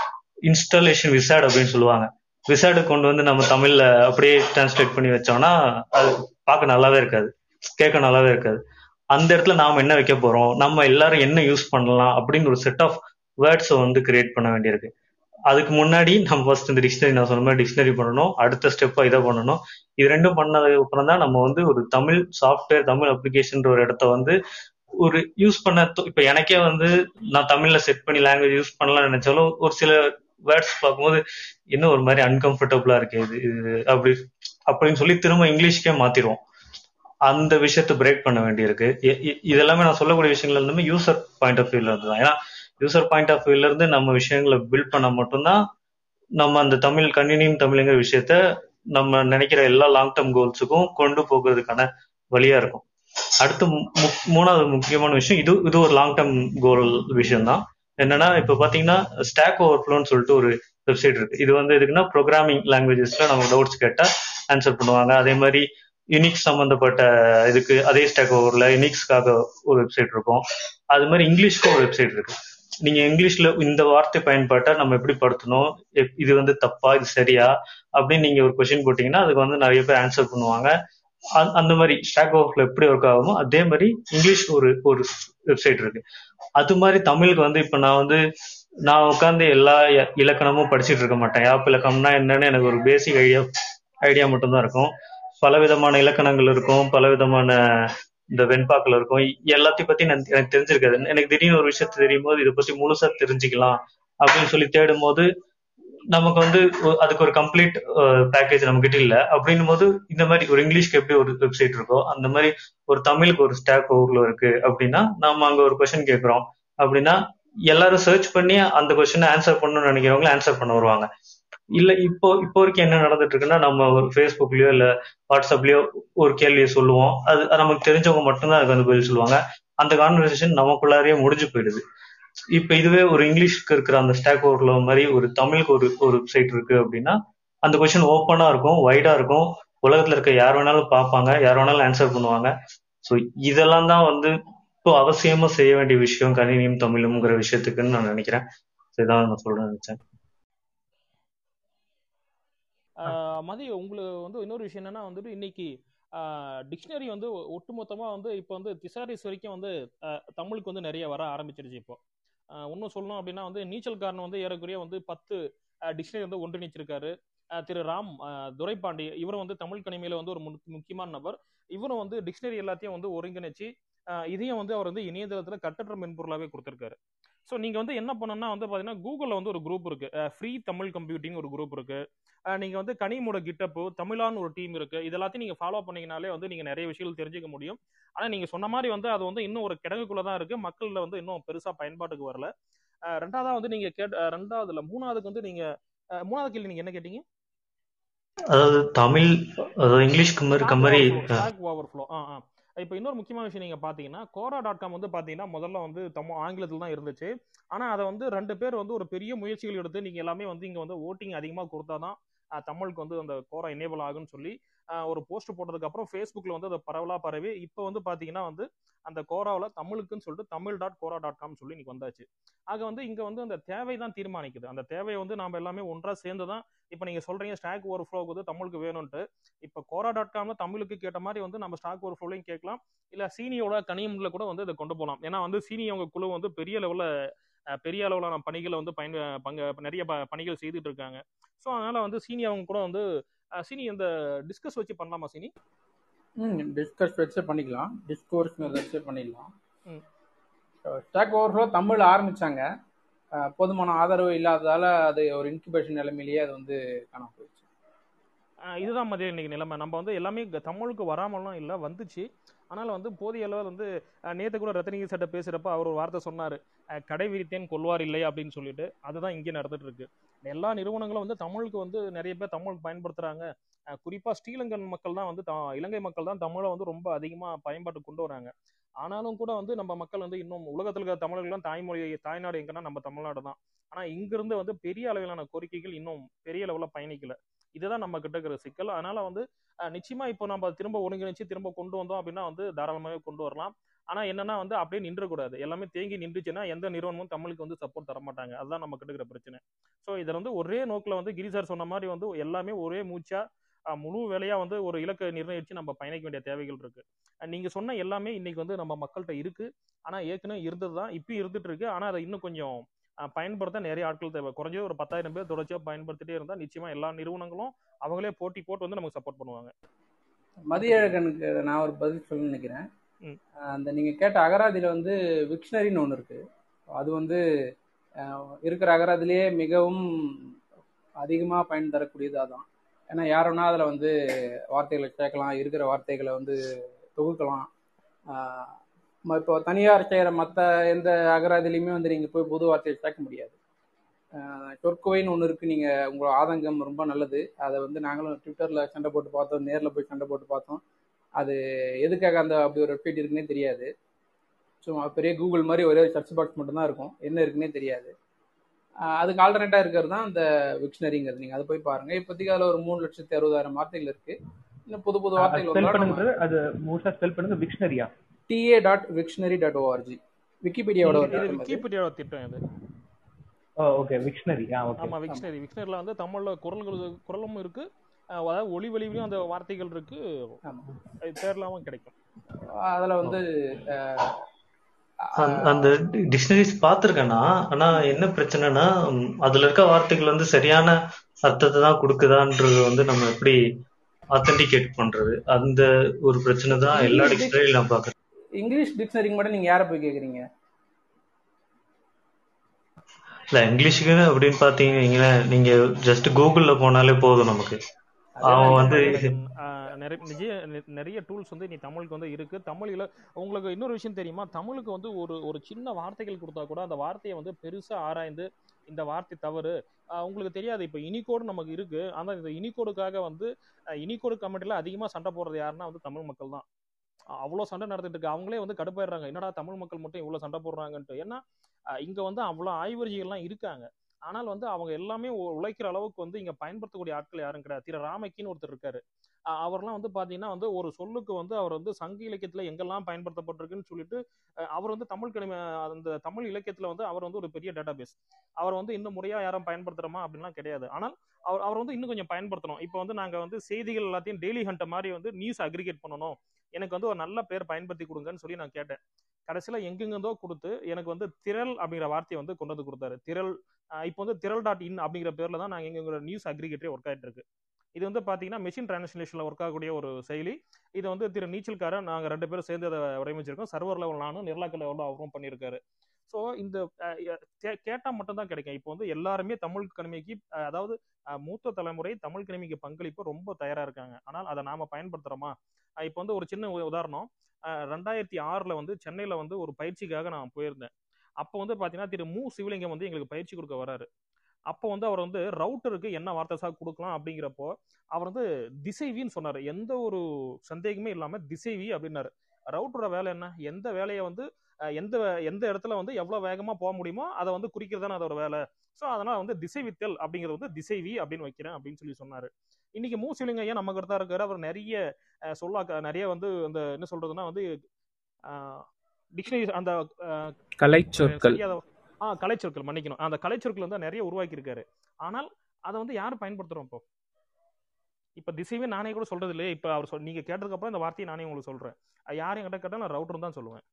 இன்ஸ்டாலேஷன் விசாட் அப்படின்னு சொல்லுவாங்க. விசாடு கொண்டு வந்து நம்ம தமிழ்ல அப்படியே டிரான்ஸ்லேட் பண்ணி வச்சோம்னா அது பார்க்க நல்லாவே இருக்காது. கேட்க நல்லாவே இருக்காது. அந்த இடத்துல நாம என்ன வைக்க போறோம்? நம்ம எல்லாரும் என்ன யூஸ் பண்ணலாம்? அப்படின்னு ஒரு செட் ஆஃப் வேர்ட்ஸை வந்து கிரியேட் பண்ண வேண்டியிருக்கு. அதுக்கு முன்னாடி நம்ம ஃபர்ஸ்ட் இந்த டிக்ஷனரி நான் சொன்ன மாதிரி டிக்ஷனரி பண்ணணும். அடுத்த ஸ்டெப்பாக இதை பண்ணணும். இது ரெண்டும் பண்ணதுக்கு அப்புறம் தான் நம்ம வந்து ஒரு தமிழ் சாஃப்ட்வேர் தமிழ் அப்ளிகேஷன் ஒரு இடத்த வந்து ஒரு யூஸ் பண்ண இப்போ எனக்கே வந்து நான் தமிழ்ல செட் பண்ணி லாங்குவேஜ் யூஸ் பண்ணலாம்னு நினைச்சாலும் ஒரு சில வேர்ட்ஸ் பார்க்கும்போது இன்னும் ஒரு மாதிரி அன்கம்ஃபர்டபுளா இருக்கு இது இது அப்படி அப்படின்னு சொல்லி திரும்ப இங்கிலீஷ்க்கே மாத்திடுவோம். அந்த விஷயத்தை பிரேக் பண்ண வேண்டியிருக்கு. இதெல்லாமே நான் சொல்லக்கூடிய விஷயங்கள் எல்லாமே யூசர் பாயிண்ட் ஆஃப் வியூல இருந்து தான் ஏன்னா யூசர் பாயிண்ட் ஆஃப் வியூல இருந்து நம்ம விஷயங்களை பில்ட் பண்ண மட்டும்தான் நம்ம அந்த தமிழ் கண்டினியூம் தமிழுங்கிற விஷயத்த நம்ம நினைக்கிற எல்லா லாங் டேர்ம் கோல்ஸுக்கும் கொண்டு போகிறதுக்கான வழியா இருக்கும். அடுத்து மு- மு- மூணாவது முக்கியமான விஷயம் இது இது ஒரு லாங் டேர்ம் கோல் விஷயம் தான் என்னன்னா இப்ப பாத்தீங்கன்னா ஸ்டாக் ஓவர்ஃப்ளோன்னு சொல்லிட்டு ஒரு வெப்சைட் இருக்கு. இது வந்து எதுக்குன்னா ப்ரோக்ராமிங் லாங்குவேஜஸ்ல நம்ம டவுட்ஸ் கேட்டா ஆன்சர் பண்ணுவாங்க. அதே மாதிரி யூனிக்ஸ் சம்பந்தப்பட்ட இதுக்கு அதே ஸ்டாக் ஓவர்ல யூனிக்ஸ்க்காக ஒரு வெப்சைட் இருக்கும். அது மாதிரி இங்கிலீஷ்க்கு ஒரு வெப்சைட் இருக்கு. நீங்க இங்கிலீஷ்ல இந்த வார்த்தை பயன்பாட்டை நம்ம எப்படி படுத்தணும்? எப்- இது வந்து தப்பா? இது சரியா? அப்படின்னு நீங்க ஒரு கொஸ்டின் போட்டீங்கன்னா அதுக்கு வந்து நிறைய பேர் ஆன்சர் பண்ணுவாங்க. அந்த- அந்த மாதிரி ஸ்டாக் ஓவர்ல எப்படி ஒர்க் ஆகுமோ அதே மாதிரி இங்கிலீஷ் ஒரு ஒரு வெப்சைட் இருக்கு. அது மாதிரி தமிழுக்கு வந்து இப்ப நான் வந்து நான் உட்காந்து எல்லா இ- இலக்கணமும் படிச்சுட்டு இருக்க மாட்டேன். யாப் இலக்கணம்னா என்னன்னு எனக்கு ஒரு பேசிக் ஐடியா ஐடியா மட்டும்தான் இருக்கும். பல விதமான இலக்கணங்கள் இருக்கும். பல விதமான இந்த வெண்பாக்கள் இருக்கும். எல்லாத்தையும் பத்தி நான் எனக்கு தெரிஞ்சிருக்காது. எனக்கு திடீர்னு ஒரு விஷயத்த தெரியும் போது இதை பத்தி முழுசா தெரிஞ்சுக்கலாம் அப்படின்னு சொல்லி தேடும் போது நமக்கு வந்து அதுக்கு ஒரு கம்ப்ளீட் பேக்கேஜ் நம்ம கிட்ட இல்ல. அப்படின்னும் போது இந்த மாதிரி ஒரு இங்கிலீஷ்க்கு எப்படி ஒரு வெப்சைட் இருக்கோ அந்த மாதிரி ஒரு தமிழுக்கு ஒரு ஸ்டாக் ஓவர்ல இருக்கு அப்படின்னா நாம அங்க ஒரு கொஸ்டின் கேட்கிறோம் அப்படின்னா எல்லாரும் சர்ச் பண்ணி அந்த கொஸ்டினை ஆன்சர் பண்ணணும்னு நினைக்கிறவங்க ஆன்சர் பண்ண வருவாங்க. இல்ல இப்போ இப்போ வரைக்கும் என்ன நடந்துட்டு இருக்குன்னா நம்ம ஒரு ஃபேஸ்புக்லயோ இல்ல வாட்ஸ்அப்லயோ ஒரு கேள்வியை சொல்லுவோம். அது நமக்கு தெரிஞ்சவங்க மட்டும்தான் அதுக்கு வந்து பதில் சொல்லுவாங்க. அந்த கான்வர்சேஷன் நமக்குள்ளாரையே முடிஞ்சு போயிடுது. இப்ப இதுவே ஒரு இங்கிலீஷ்க்கு இருக்கிற அந்த ஸ்டாக் ஓவர்ல மாதிரி ஒரு தமிழுக்கு ஒரு ஒரு வெப்சைட் இருக்கு அப்படின்னா அந்த கொஸ்டின் ஓப்பனா இருக்கும் வைடா இருக்கும். உலகத்துல இருக்க யார் வேணாலும் பார்ப்பாங்க யார் வேணாலும் ஆன்சர் பண்ணுவாங்க. ஸோ இதெல்லாம் தான் வந்து இப்போ அவசியமா செய்ய வேண்டிய விஷயம் கணினியும் தமிழும்ங்கிற விஷயத்துக்குன்னு நான் நினைக்கிறேன். இதான் நான் சொல்றேன் நினைச்சேன். மதி உங்களுக்கு வந்து இன்னொரு விஷயம் என்னன்னா வந்துட்டு இன்னைக்கு டிக்ஷனரி வந்து ஒட்டுமொத்தமா வந்து இப்போ வந்து திசாரிஸ் வரைக்கும் வந்து தமிழுக்கு வந்து நிறைய வர ஆரம்பிச்சிருச்சு இப்போ. இன்னும் சொல்லணும் அப்படின்னா வந்து நீச்சல் காரணம் வந்து ஏறக்குறைய வந்து பத்து டிக்ஷனரி வந்து ஒன்றிணைச்சிருக்காரு. திரு ராம் ஆஹ் துரைபாண்டி இவரும் வந்து தமிழ் கணிமையில வந்து ஒரு முக்கியமான நபர். இவரும் வந்து டிக்ஷனரி எல்லாத்தையும் வந்து ஒருங்கிணைச்சு இதையும் வந்து அவர் வந்து இணையதளத்துல கட்டற்ற மென்பொருளாவே கொடுத்திருக்காரு. ஸோ நீங்க வந்து என்ன பண்ணணும்னா வந்து பாத்தீங்கன்னா கூகுள்ல வந்து ஒரு குரூப் இருக்கு. ஃப்ரீ தமிழ் கம்ப்யூட்டிங் ஒரு குரூப் இருக்கு. நீங்க வந்து கனிமோட கிட்டப்பு தமிழான்னு ஒரு டீம் இருக்கு. இது எல்லாத்தையும் நீங்க ஃபாலோ பண்ணீங்கனாலே வந்து நீங்க நிறைய விஷயங்கள் தெரிஞ்சுக்க முடியும். ஆனா நீங்க சொன்ன மாதிரி வந்து அது வந்து இன்னும் ஒரு கிடங்குக்குள்ள தான் இருக்கு. மக்கள்ல வந்து இன்னும் பெருசா பயன்பாட்டுக்கு வரல. ரெண்டாவதா வந்து நீங்க கேட் ரெண்டாவதுல மூணாவதுக்கு வந்து நீங்க மூணாவது கேள்வி நீங்க என்ன கேட்டீங்க? அதாவது தமிழ் இங்கிலீஷ்க்கு மாதிரி ஓவர்ஃப்ளோ ஆ. ஆ இப்போ இன்னொரு முக்கியமான விஷயம் நீங்க பாத்தீங்கன்னா கோரா டாட் காம் வந்து பாத்தீங்கன்னா முதல்ல வந்து தமிழ் ஆங்கிலத்தில் தான் இருந்துச்சு. ஆனா அதை வந்து ரெண்டு பேர் வந்து ஒரு பெரிய முயற்சிகள் எடுத்து நீங்க எல்லாமே வந்து இங்க வந்து ஓட்டிங் அதிகமா கொடுத்தாதான் அஹ், தமிழுக்கு வந்து அந்த கோரா எனேபிள் ஆகுன்னு சொல்லி ஒரு போஸ்ட் போட்டதுக்கு அப்புறம் ஃபேஸ்புக்ல வந்து அதை பரவலா பரவி இப்போ வந்து பாத்தீங்கன்னா வந்து அந்த கோராவில் தமிழுக்குன்னு சொல்லிட்டு Tamil dot Quora dot com சொல்லி இன்னைக்கு வந்தாச்சு. ஆக வந்து இங்க வந்து அந்த தேவை தான் தீர்மானிக்குது. அந்த தேவையை வந்து நாம எல்லாமே ஒன்றா சேர்ந்து தான் இப்போ நீங்க சொல்றீங்க ஸ்டாக் ஓவர் ஃப்ளோ வந்து தமிழுக்கு வேணும்ட்டு இப்போ கோரா டாட் காம்ல தமிழுக்கு கேட்ட மாதிரி வந்து நம்ம ஸ்டாக் ஓவர் ஃப்ளோலையும் கேட்கலாம். இல்ல சீனியோட கனியம்ல கூட வந்து இதை கொண்டு போகலாம். ஏன்னா வந்து சீனி அவங்க குழு வந்து பெரிய லெவல்ல பெரிய அளவிலான பணிகளை வந்து பயன் பங்க நிறைய ப- பணிகள் செய்துட்டு இருக்காங்க. ஸோ அதனால வந்து சீனி அவங்க கூட வந்து சீனி இந்த டிஸ்கஸ் வச்சு பண்ணலாமா சீனி? ம் டிஸ்கஸ் வச்சு பண்ணிக்கலாம். டிஸ்கோர்ஸ் வச்சு பண்ணிடலாம். ஸ்டாக் ஓவர்ஃப்ளோ தமிழ் ஆரம்பிச்சாங்க. போதுமான ஆதரவு இல்லாததால அது ஒரு இன்குபேஷன் நிலைமையிலேயே அது வந்து காணாம போயிடுச்சு. இதுதான் மதியம் இன்னைக்கு நிலைமை. நம்ம வந்து எல்லாமே தமிழுக்கு வராமலாம் இல்லை வந்துச்சு. ஆனால் வந்து போதிய அளவில் வந்து நேற்று கூட ரத்தனகி சட்டை பேசுறப்ப அவர் ஒரு வார்த்தை சொன்னார். கடை விரித்தேன் கொள்வார் இல்லை அப்படின்னு சொல்லிட்டு. அதுதான் இங்கே நடந்துட்டு இருக்கு. எல்லா நிறுவனங்களும் வந்து தமிழுக்கு வந்து நிறைய பேர் தமிழ் பயன்படுத்துகிறாங்க குறிப்பாக ஸ்ரீலங்கன் மக்கள் தான் வந்து த- இலங்கை மக்கள் தான் தமிழை வந்து ரொம்ப அதிகமாக பயன்பாட்டு கொண்டு வராங்க. ஆனாலும் கூட வந்து நம்ம மக்கள் வந்து இன்னும் உலகத்தில் இருக்கிற தமிழர்கள்லாம் தாய்மொழி தாய்நாடு எங்கன்னா நம்ம தமிழ்நாடு தான். ஆனால் இங்கிருந்து வந்து பெரிய அளவிலான கோரிக்கைகள் இன்னும் பெரிய அளவில் பயணிக்கல. இதுதான் நம்ம கிட்ட இருக்கிற சிக்கல். அதனால வந்து நிச்சயமா இப்போ நம்ம திரும்ப ஒருங்கிணைச்சு திரும்ப கொண்டு வந்தோம் அப்படின்னா வந்து தாராளமாகவே கொண்டு வரலாம். ஆனா என்னன்னா வந்து அப்படியே நின்றக்கூடாது எல்லாமே தேங்கி நின்றுச்சுன்னா எந்த நிறுவனமும் தமிழுக்கு வந்து சப்போர்ட் தர மாட்டாங்க அதுதான் நம்ம கிட்ட இருக்கிற பிரச்சனை. ஸோ இதில் வந்து ஒரே நோக்கில் வந்து கிரிசார் சொன்ன மாதிரி வந்து எல்லாமே ஒரே மூச்சா முழு வேலையா வந்து ஒரு இலக்கை நிர்ணயிச்சு நம்ம பயணிக்க வேண்டிய தேவைகள் இருக்கு. நீங்க சொன்ன எல்லாமே இன்னைக்கு வந்து நம்ம மக்கள்கிட்ட இருக்கு. ஆனா ஏற்கனவே இருந்தது தான் இப்பயும் இருந்துட்டு இருக்கு. ஆனா அதை இன்னும் கொஞ்சம் பயன்படுத்த நிறைய ஆட்கள் தேவை. குறைஞ்சது ஒரு பத்தாயிரம் பேர் தொடர்ச்சியா பயன்படுத்திட்டே இருந்தா நிச்சயமா எல்லா நிறுவனங்களும் அவங்களே போட்டி போட்டு வந்து நமக்கு சப்போர்ட் பண்ணுவாங்க. மதியழகனுக்கு நான் ஒரு பதில் சொல்ல நினைக்கிறேன். அந்த நீங்க கேட்ட அகராதியில வந்து விக்ஷனரின்னு ஒன்று இருக்கு. அது வந்து இருக்கிற அகராதிலேயே மிகவும் அதிகமாக பயன் தரக்கூடியது அதான். ஏன்னா யாருன்னா அதில் வந்து வார்த்தைகளை சேர்க்கலாம் இருக்கிற வார்த்தைகளை வந்து தொகுக்கலாம். இப்போ தனியார் செய்கிற மற்ற எந்த அகராதிலையுமே வந்து நீங்கள் போய் புது வார்த்தையை சேர்க்க முடியாது. ஆஹ் சொற்குவைன்னு ஒன்று இருக்குது நீங்கள் உங்களோட ஆதங்கம் ரொம்ப நல்லது. அதை வந்து நாங்களும் ட்விட்டரில் சண்டை போட்டு பார்த்தோம். நேரில் போய் சண்டை போட்டு பார்த்தோம். அது எதுக்காக அந்த அப்படி ஒரு வெப்சைட் இருக்குன்னே தெரியாது. சும்மா பெரிய கூகுள் மாதிரி ஒரே சர்ச் பாக்ஸ் மட்டும்தான் இருக்கும். என்ன இருக்குன்னே தெரியாது. அதுக்கு ஆல்டர்னேட்டாக இருக்கிறது தான் இந்த விக்ஷனரிங்கிறது நீங்கள் அதை போய் பாருங்கள் இப்போதைக்கு அதில் ஒரு மூணு லட்சத்தி அறுபதாயிரம் வார்த்தைகள் இருக்குது இன்னும் புது புது வார்த்தைகள் அது முழுசா ஸ்பெல் பண்ணுங்க விக்ஷனரியா TA dot Wiktionary dot ORG விக்கிபீடியாவோட. விக்கிபீடியாவோட திட்டம் இது. ஓகே விக்ஷனரி ஆமா விக்ஷனரி விக்ஷனரியில் வந்து தமிழ்ல குரல்கள் குரலும் இருக்கு. அதாவது ஒளி வழிவிலையும் அந்த வார்த்தைகள் இருக்கு. தேர்லாமும் கிடைக்கும். அதில் வந்து அந்த- அந்த டிக்ஷனரிஸ் பார்த்துருக்கேன்னா ஆனா என்ன பிரச்சனைனா அதுல இருக்க வார்த்தைகள் வந்து சரியான அர்த்தத்தை தான் கொடுக்குதான்றது வந்து நம்ம எப்படி ஆத்தென்டிகேட் பண்றது. அந்த ஒரு பிரச்சனை தான் எல்லா இங்கிலீஷ் டிக்ஷனரியும் நான் பாக்குறேன் இங்கிலீஷ் டிக்ஷனரிக்கு மட்டும் நீங்கள் யாரை போய் கேட்குறீங்க இல்ல இங்கிலீஷுக்கு அப்படின்னு பாத்தீங்கன்னா நீங்க ஜஸ்ட் கூகுள்ல போனாலே போதும் நமக்கு. அவன் வந்து நிறைய நிறைய டூல்ஸ் வந்து நீ தமிழுக்கு வந்து இருக்கு. தமிழ்ல உங்களுக்கு இன்னொரு விஷயம் தெரியுமா? தமிழுக்கு வந்து ஒரு ஒரு சின்ன வார்த்தைகள் கொடுத்தா கூட அந்த வார்த்தையை வந்து பெருசா ஆராய்ந்து இந்த வார்த்தை தவறு. உங்களுக்கு தெரியாது. இப்போ இனிகோடு நமக்கு இருக்கு. ஆனா இந்த இனிகோடுக்காக வந்து இனிகோடு கமெண்ட்ல அதிகமா சண்டை போடுறது யாருன்னா வந்து தமிழ் மக்கள் தான் அவ்வளோ சண்டை நடந்துட்டு இருக்கு. அவங்களே வந்து கடுப்பாயிடுறாங்க. என்னடா தமிழ் மக்கள் மட்டும் இவ்வளோ சண்டை போடுறாங்கன்ட்டு. ஏன்னா இங்க வந்து அவ்வளோ ஆய்வறிஞர்கள்லாம் இருக்காங்க. ஆனால் வந்து அவங்க எல்லாமே உழைக்கிற அளவுக்கு வந்து இங்க பயன்படுத்தக்கூடிய ஆட்கள் யாரும் கிடையாது. திரு ராமைக்கின்னு ஒருத்தர் இருக்காரு. அவர்லாம் வந்து பாத்தீங்கன்னா வந்து ஒரு சொல்லுக்கு வந்து அவர் வந்து சங்க இலக்கியத்துல எங்கெல்லாம் பயன்படுத்தப்பட்டிருக்குன்னு சொல்லிட்டு அவர் வந்து தமிழ் கணிம அந்த தமிழ் இலக்கியத்துல வந்து அவர் வந்து ஒரு பெரிய டேட்டாபேஸ் அவர் வந்து இன்னும் முறையா யாரும் பயன்படுத்துறமா அப்படின்லாம் கிடையாது. ஆனால் அவர் அவர் வந்து இன்னும் கொஞ்சம் பயன்படுத்தணும். இப்போ வந்து நாங்க வந்து செய்திகள் எல்லாத்தையும் டெய்லி ஹண்ட்டை மாதிரி வந்து நியூஸ் அக்ரிகேட் பண்ணணும். எனக்கு வந்து ஒரு நல்ல பேர் பயன்படுத்தி கொடுங்கன்னு சொல்லி நான் கேட்டேன். கடைசியில எங்கெங்கிருந்தோ கொடுத்து எனக்கு வந்து திரள் அப்படிங்கிற வார்த்தையை வந்து கொண்டு வந்து கொடுத்தாரு. திரள் இப்போ வந்து திரள் டாட் இன் அப்படிங்கிற பேர்ல தான் நாங்கள் எங்களோட நியூஸ் அக்ரிகேட்டரே ஒர்க் ஆகிட்டு இருக்கு. இது வந்து பாத்தீங்கன்னா மெஷின் டிரான்ஸ்லேஷன்ல ஒர்க் ஆகக்கூடிய ஒரு செயலி. இது வந்து திரு நீச்சல்காரன் நாங்கள் ரெண்டு பேரும் சேர்ந்து அதை வடிவமைச்சிருக்கோம். சர்வர் லெவல் நானும் நிர்லாக்க எவ்வளோ அவரும் பண்ணியிருக்காரு. ஸோ இந்த கேட்டால் கே- கிடைக்கும். இப்போ வந்து எல்லாருமே தமிழ் கடமைக்கு அதாவது மூத்த தலைமுறை தமிழ் கணிமைக்கு பங்களிப்பு ரொம்ப தயாராக இருக்காங்க. ஆனால் அதை நாம பயன்படுத்துறோமா? இப்போ வந்து ஒரு சின்ன உ- உதாரணம். ரெண்டாயிரத்தி ஆறில் வந்து சென்னையில் வந்து ஒரு பயிற்சிக்காக நான் போயிருந்தேன். அப்போ வந்து பார்த்தீங்கன்னா திரு மு. சிவலிங்கம் வந்து எங்களுக்கு பயிற்சி கொடுக்க வராரு. அப்போ வந்து அவர் வந்து ரவுட்டருக்கு என்ன வார்த்தை சார் கொடுக்கலாம்? அப்படிங்கிறப்போ அவர் வந்து திசைவின்னு சொன்னார். எந்த ஒரு சந்தேகமே இல்லாமல் திசைவி அப்படின்னாரு. ரவுட்டரோட வேலை என்ன? எந்த வேலையை வந்து எந்த எந்த இடத்துல வந்து எவ்வளவு வேகமா போக முடியுமோ அதை வந்து குறிக்கிறது தானே அதோட வேலை. ஸோ அதனால வந்து திசைவித்தல் அப்படிங்கிறது வந்து திசைவி அப்படின்னு வைக்கிறேன் அப்படின்னு சொல்லி சொன்னாரு. இன்னைக்கு மு சிவலிங்கம் ஐயா நம்ம கிட்ட தான் இருக்காரு. அவர் நிறைய சொல்லாக்க நிறைய வந்து இந்த என்ன சொல்றதுன்னா வந்து டிக்ஷனரி அந்த சரியா அதை- ஆ கலைச்சொற்கள் மன்னிக்கணும். அந்த கலைச்சொற்கள் வந்து நிறைய உருவாக்கி இருக்காரு ஆனால் அதை வந்து யார் பயன்படுத்துறோம் இப்போ? இப்ப திசைவே நானே கூட சொல்றது இல்லையே இப்ப அவர் சொல் நீங்க கேட்டதுக்கு அப்புறம் இந்த வார்த்தையை நானே உங்களுக்கு சொல்றேன். அது யாரையும் கிட்ட கேட்டா நான் ரவுட்டர் தான் சொல்லுவேன்.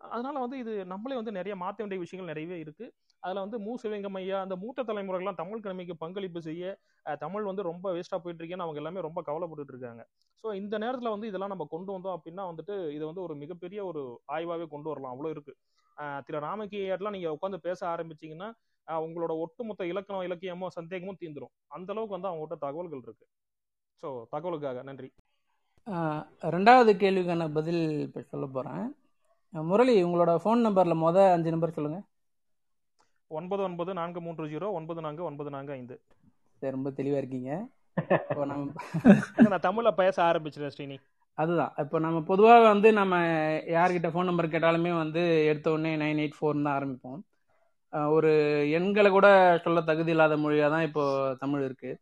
அதனால வந்து இது நம்மளே வந்து நிறைய மாற்ற வேண்டிய விஷயங்கள் நிறையவே இருக்கு. அதில் வந்து மூ. சிவலிங்கம் ஐயா அந்த மூத்த தலைமுறைகள்லாம் தமிழ் கிழமைக்கு பங்களிப்பு செய்ய தமிழ் வந்து ரொம்ப வேஸ்ட்டாக போயிட்டு இருக்கேன்னு அவங்க எல்லாமே ரொம்ப கவலைப்பட்டு இருக்காங்க. ஸோ இந்த நேரத்தில் வந்து இதெல்லாம் நம்ம கொண்டு வந்தோம் அப்படின்னா வந்துட்டு இது வந்து ஒரு மிகப்பெரிய ஒரு ஆய்வாகவே கொண்டு வரலாம். அவ்வளோ இருக்கு. திரு ராமகியாட்லாம் நீங்கள் உட்காந்து பேச ஆரம்பிச்சிங்கன்னா உங்களோட ஒட்டுமொத்த இலக்கணம் இலக்கியமோ சந்தேகமும் தீந்துரும். அந்த அளவுக்கு வந்து அவங்ககிட்ட தகவல்கள் இருக்கு. ஸோ தகவலுக்காக நன்றி. ரெண்டாவது கேள்விக்கான பதில் இப்போ சொல்ல போகிறேன் முரளி உங்களோட ஃபோன் நம்பரில் மொதல் அஞ்சு நம்பர் சொல்லுங்கள் ஒன்பது ஒன்பது நான்கு மூன்று ஜீரோ ஒன்பது நான்கு ஒன்பது நான்கு ஐந்து. சரி ரொம்ப தெளிவாக இருக்கீங்க. இப்போ நம்ம நான் தமிழ்ல பேச ஆரம்பிச்சிட்டேன் ஸ்ரீனி. அதுதான். இப்போ நம்ம பொதுவாக வந்து நம்ம யார்கிட்ட ஃபோன் நம்பர் கேட்டாலுமே வந்து எடுத்த உடனே நைன் எயிட் ஃபோர்னு தான் ஆரம்பிப்போம். ஒரு எண்களை கூட சொல்ல தகுதி இல்லாத மொழியாக தான் இப்போ தமிழ் இருக்குது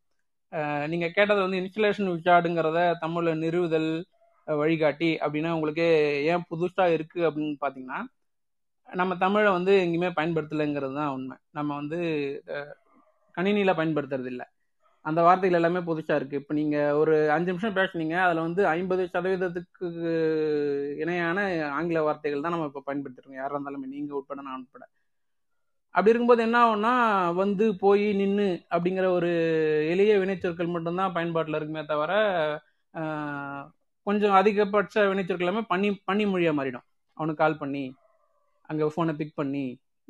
அஹ் நீங்க கேட்டது வந்து இன்ஸ்டலேஷன் விசார்டுங்கிறத தமிழ்ல நிறுவுதல் வழிகாட்டி அப்படின்னா உங்களுக்கு ஏன் புதுசா இருக்கு அப்படின்னு பாத்தீங்கன்னா நம்ம தமிழை வந்து எங்கேயுமே பயன்படுத்தலைங்கிறது தான் உண்மை. நம்ம வந்து கணினியில் கணினியில பயன்படுத்துறது இல்லை. அந்த வார்த்தைகள் எல்லாமே புதுசா இருக்கு. இப்போ நீங்க ஒரு அஞ்சு நிமிஷம் பேசுனீங்க அதுல வந்து ஐம்பது சதவீதத்துக்கு இணையான ஆங்கில வார்த்தைகள் தான் நம்ம இப்போ பயன்படுத்திருக்கோம். யாரா இருந்தாலுமே நீங்க உட்பட நான் உட்பட. அப்படி இருக்கும்போது என்ன ஆகும்னா வந்து போய் நின்று அப்படிங்கிற ஒரு எளிய வினைச்சொற்கள் மட்டும்தான் பயன்பாட்டில் இருக்குமே தவிர கொஞ்சம் அதிகபட்ச வினைச்சொற்கள் எல்லாமே பண்ணி பண்ணி மொழியாக மாறிடும். அவனுக்கு கால் பண்ணி அங்கே ஃபோனை பிக் பண்ணி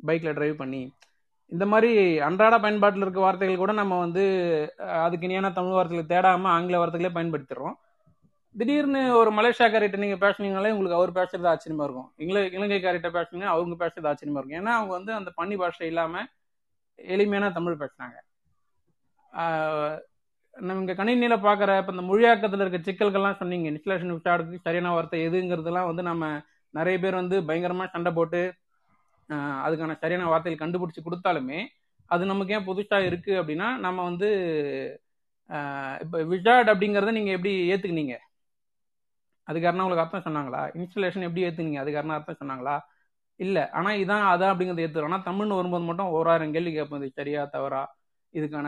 பைக்கில் டிரைவ் பண்ணி. இந்த மாதிரி அன்றாட பயன்பாட்டில் இருக்க வார்த்தைகள் கூட நம்ம வந்து அதுக்கு இணையான தமிழ் வார்த்தைகளை தேடாமல் ஆங்கில வார்த்தைகளே பயன்படுத்திடுறோம். திடீர்னு ஒரு மலேசியாக்காரிட்ட நீங்கள் பேசுனீங்கனாலே உங்களுக்கு அவர் பேசுறது ஆச்சரியமா இருக்கும். இங்கில இலங்கைக்காரிட்ட பேசுனீங்க அவங்க பேசுறது ஆச்சரியமா இருக்கும். ஏன்னா அவங்க வந்து அந்த பண்ணி பாஷை இல்லாமல் எளிமையான தமிழ் பேசுனாங்க. நம்ம இங்கே கணினியில் பார்க்குற இப்போ இந்த மொழியாக்கத்தில் இருக்க சிக்கல்கள்லாம் சொன்னீங்க. இன்ஸ்டலேஷன் விசாடுக்கு சரியான வார்த்தை எதுங்கிறதுலாம் வந்து நம்ம நிறைய பேர் வந்து பயங்கரமாக சண்டை போட்டு அதுக்கான சரியான வார்த்தைகள் கண்டுபிடிச்சி கொடுத்தாலுமே அது நமக்கு ஏன் புதுசாக இருக்குது அப்படின்னா நம்ம வந்து இப்போ விசாட் அப்படிங்கிறத நீங்கள் எப்படி ஏற்றுக்குனீங்க அதுக்காரணம் உங்களுக்கு அர்த்தம் சொன்னாங்களா? இன்ஸ்டலேஷன் எப்படி ஏற்றுனீங்க அதுக்காரணம் அர்த்தம் சொன்னாங்களா? இல்லை. ஆனால் இதான் அதான் அப்படிங்கிறத ஏற்றுக்கிறோம் ஆனால் தமிழ்னு வரும்போது மட்டும் ஓராயிரம் கேள்வி கேட்போம். இது சரியா தவறா? இதுக்கான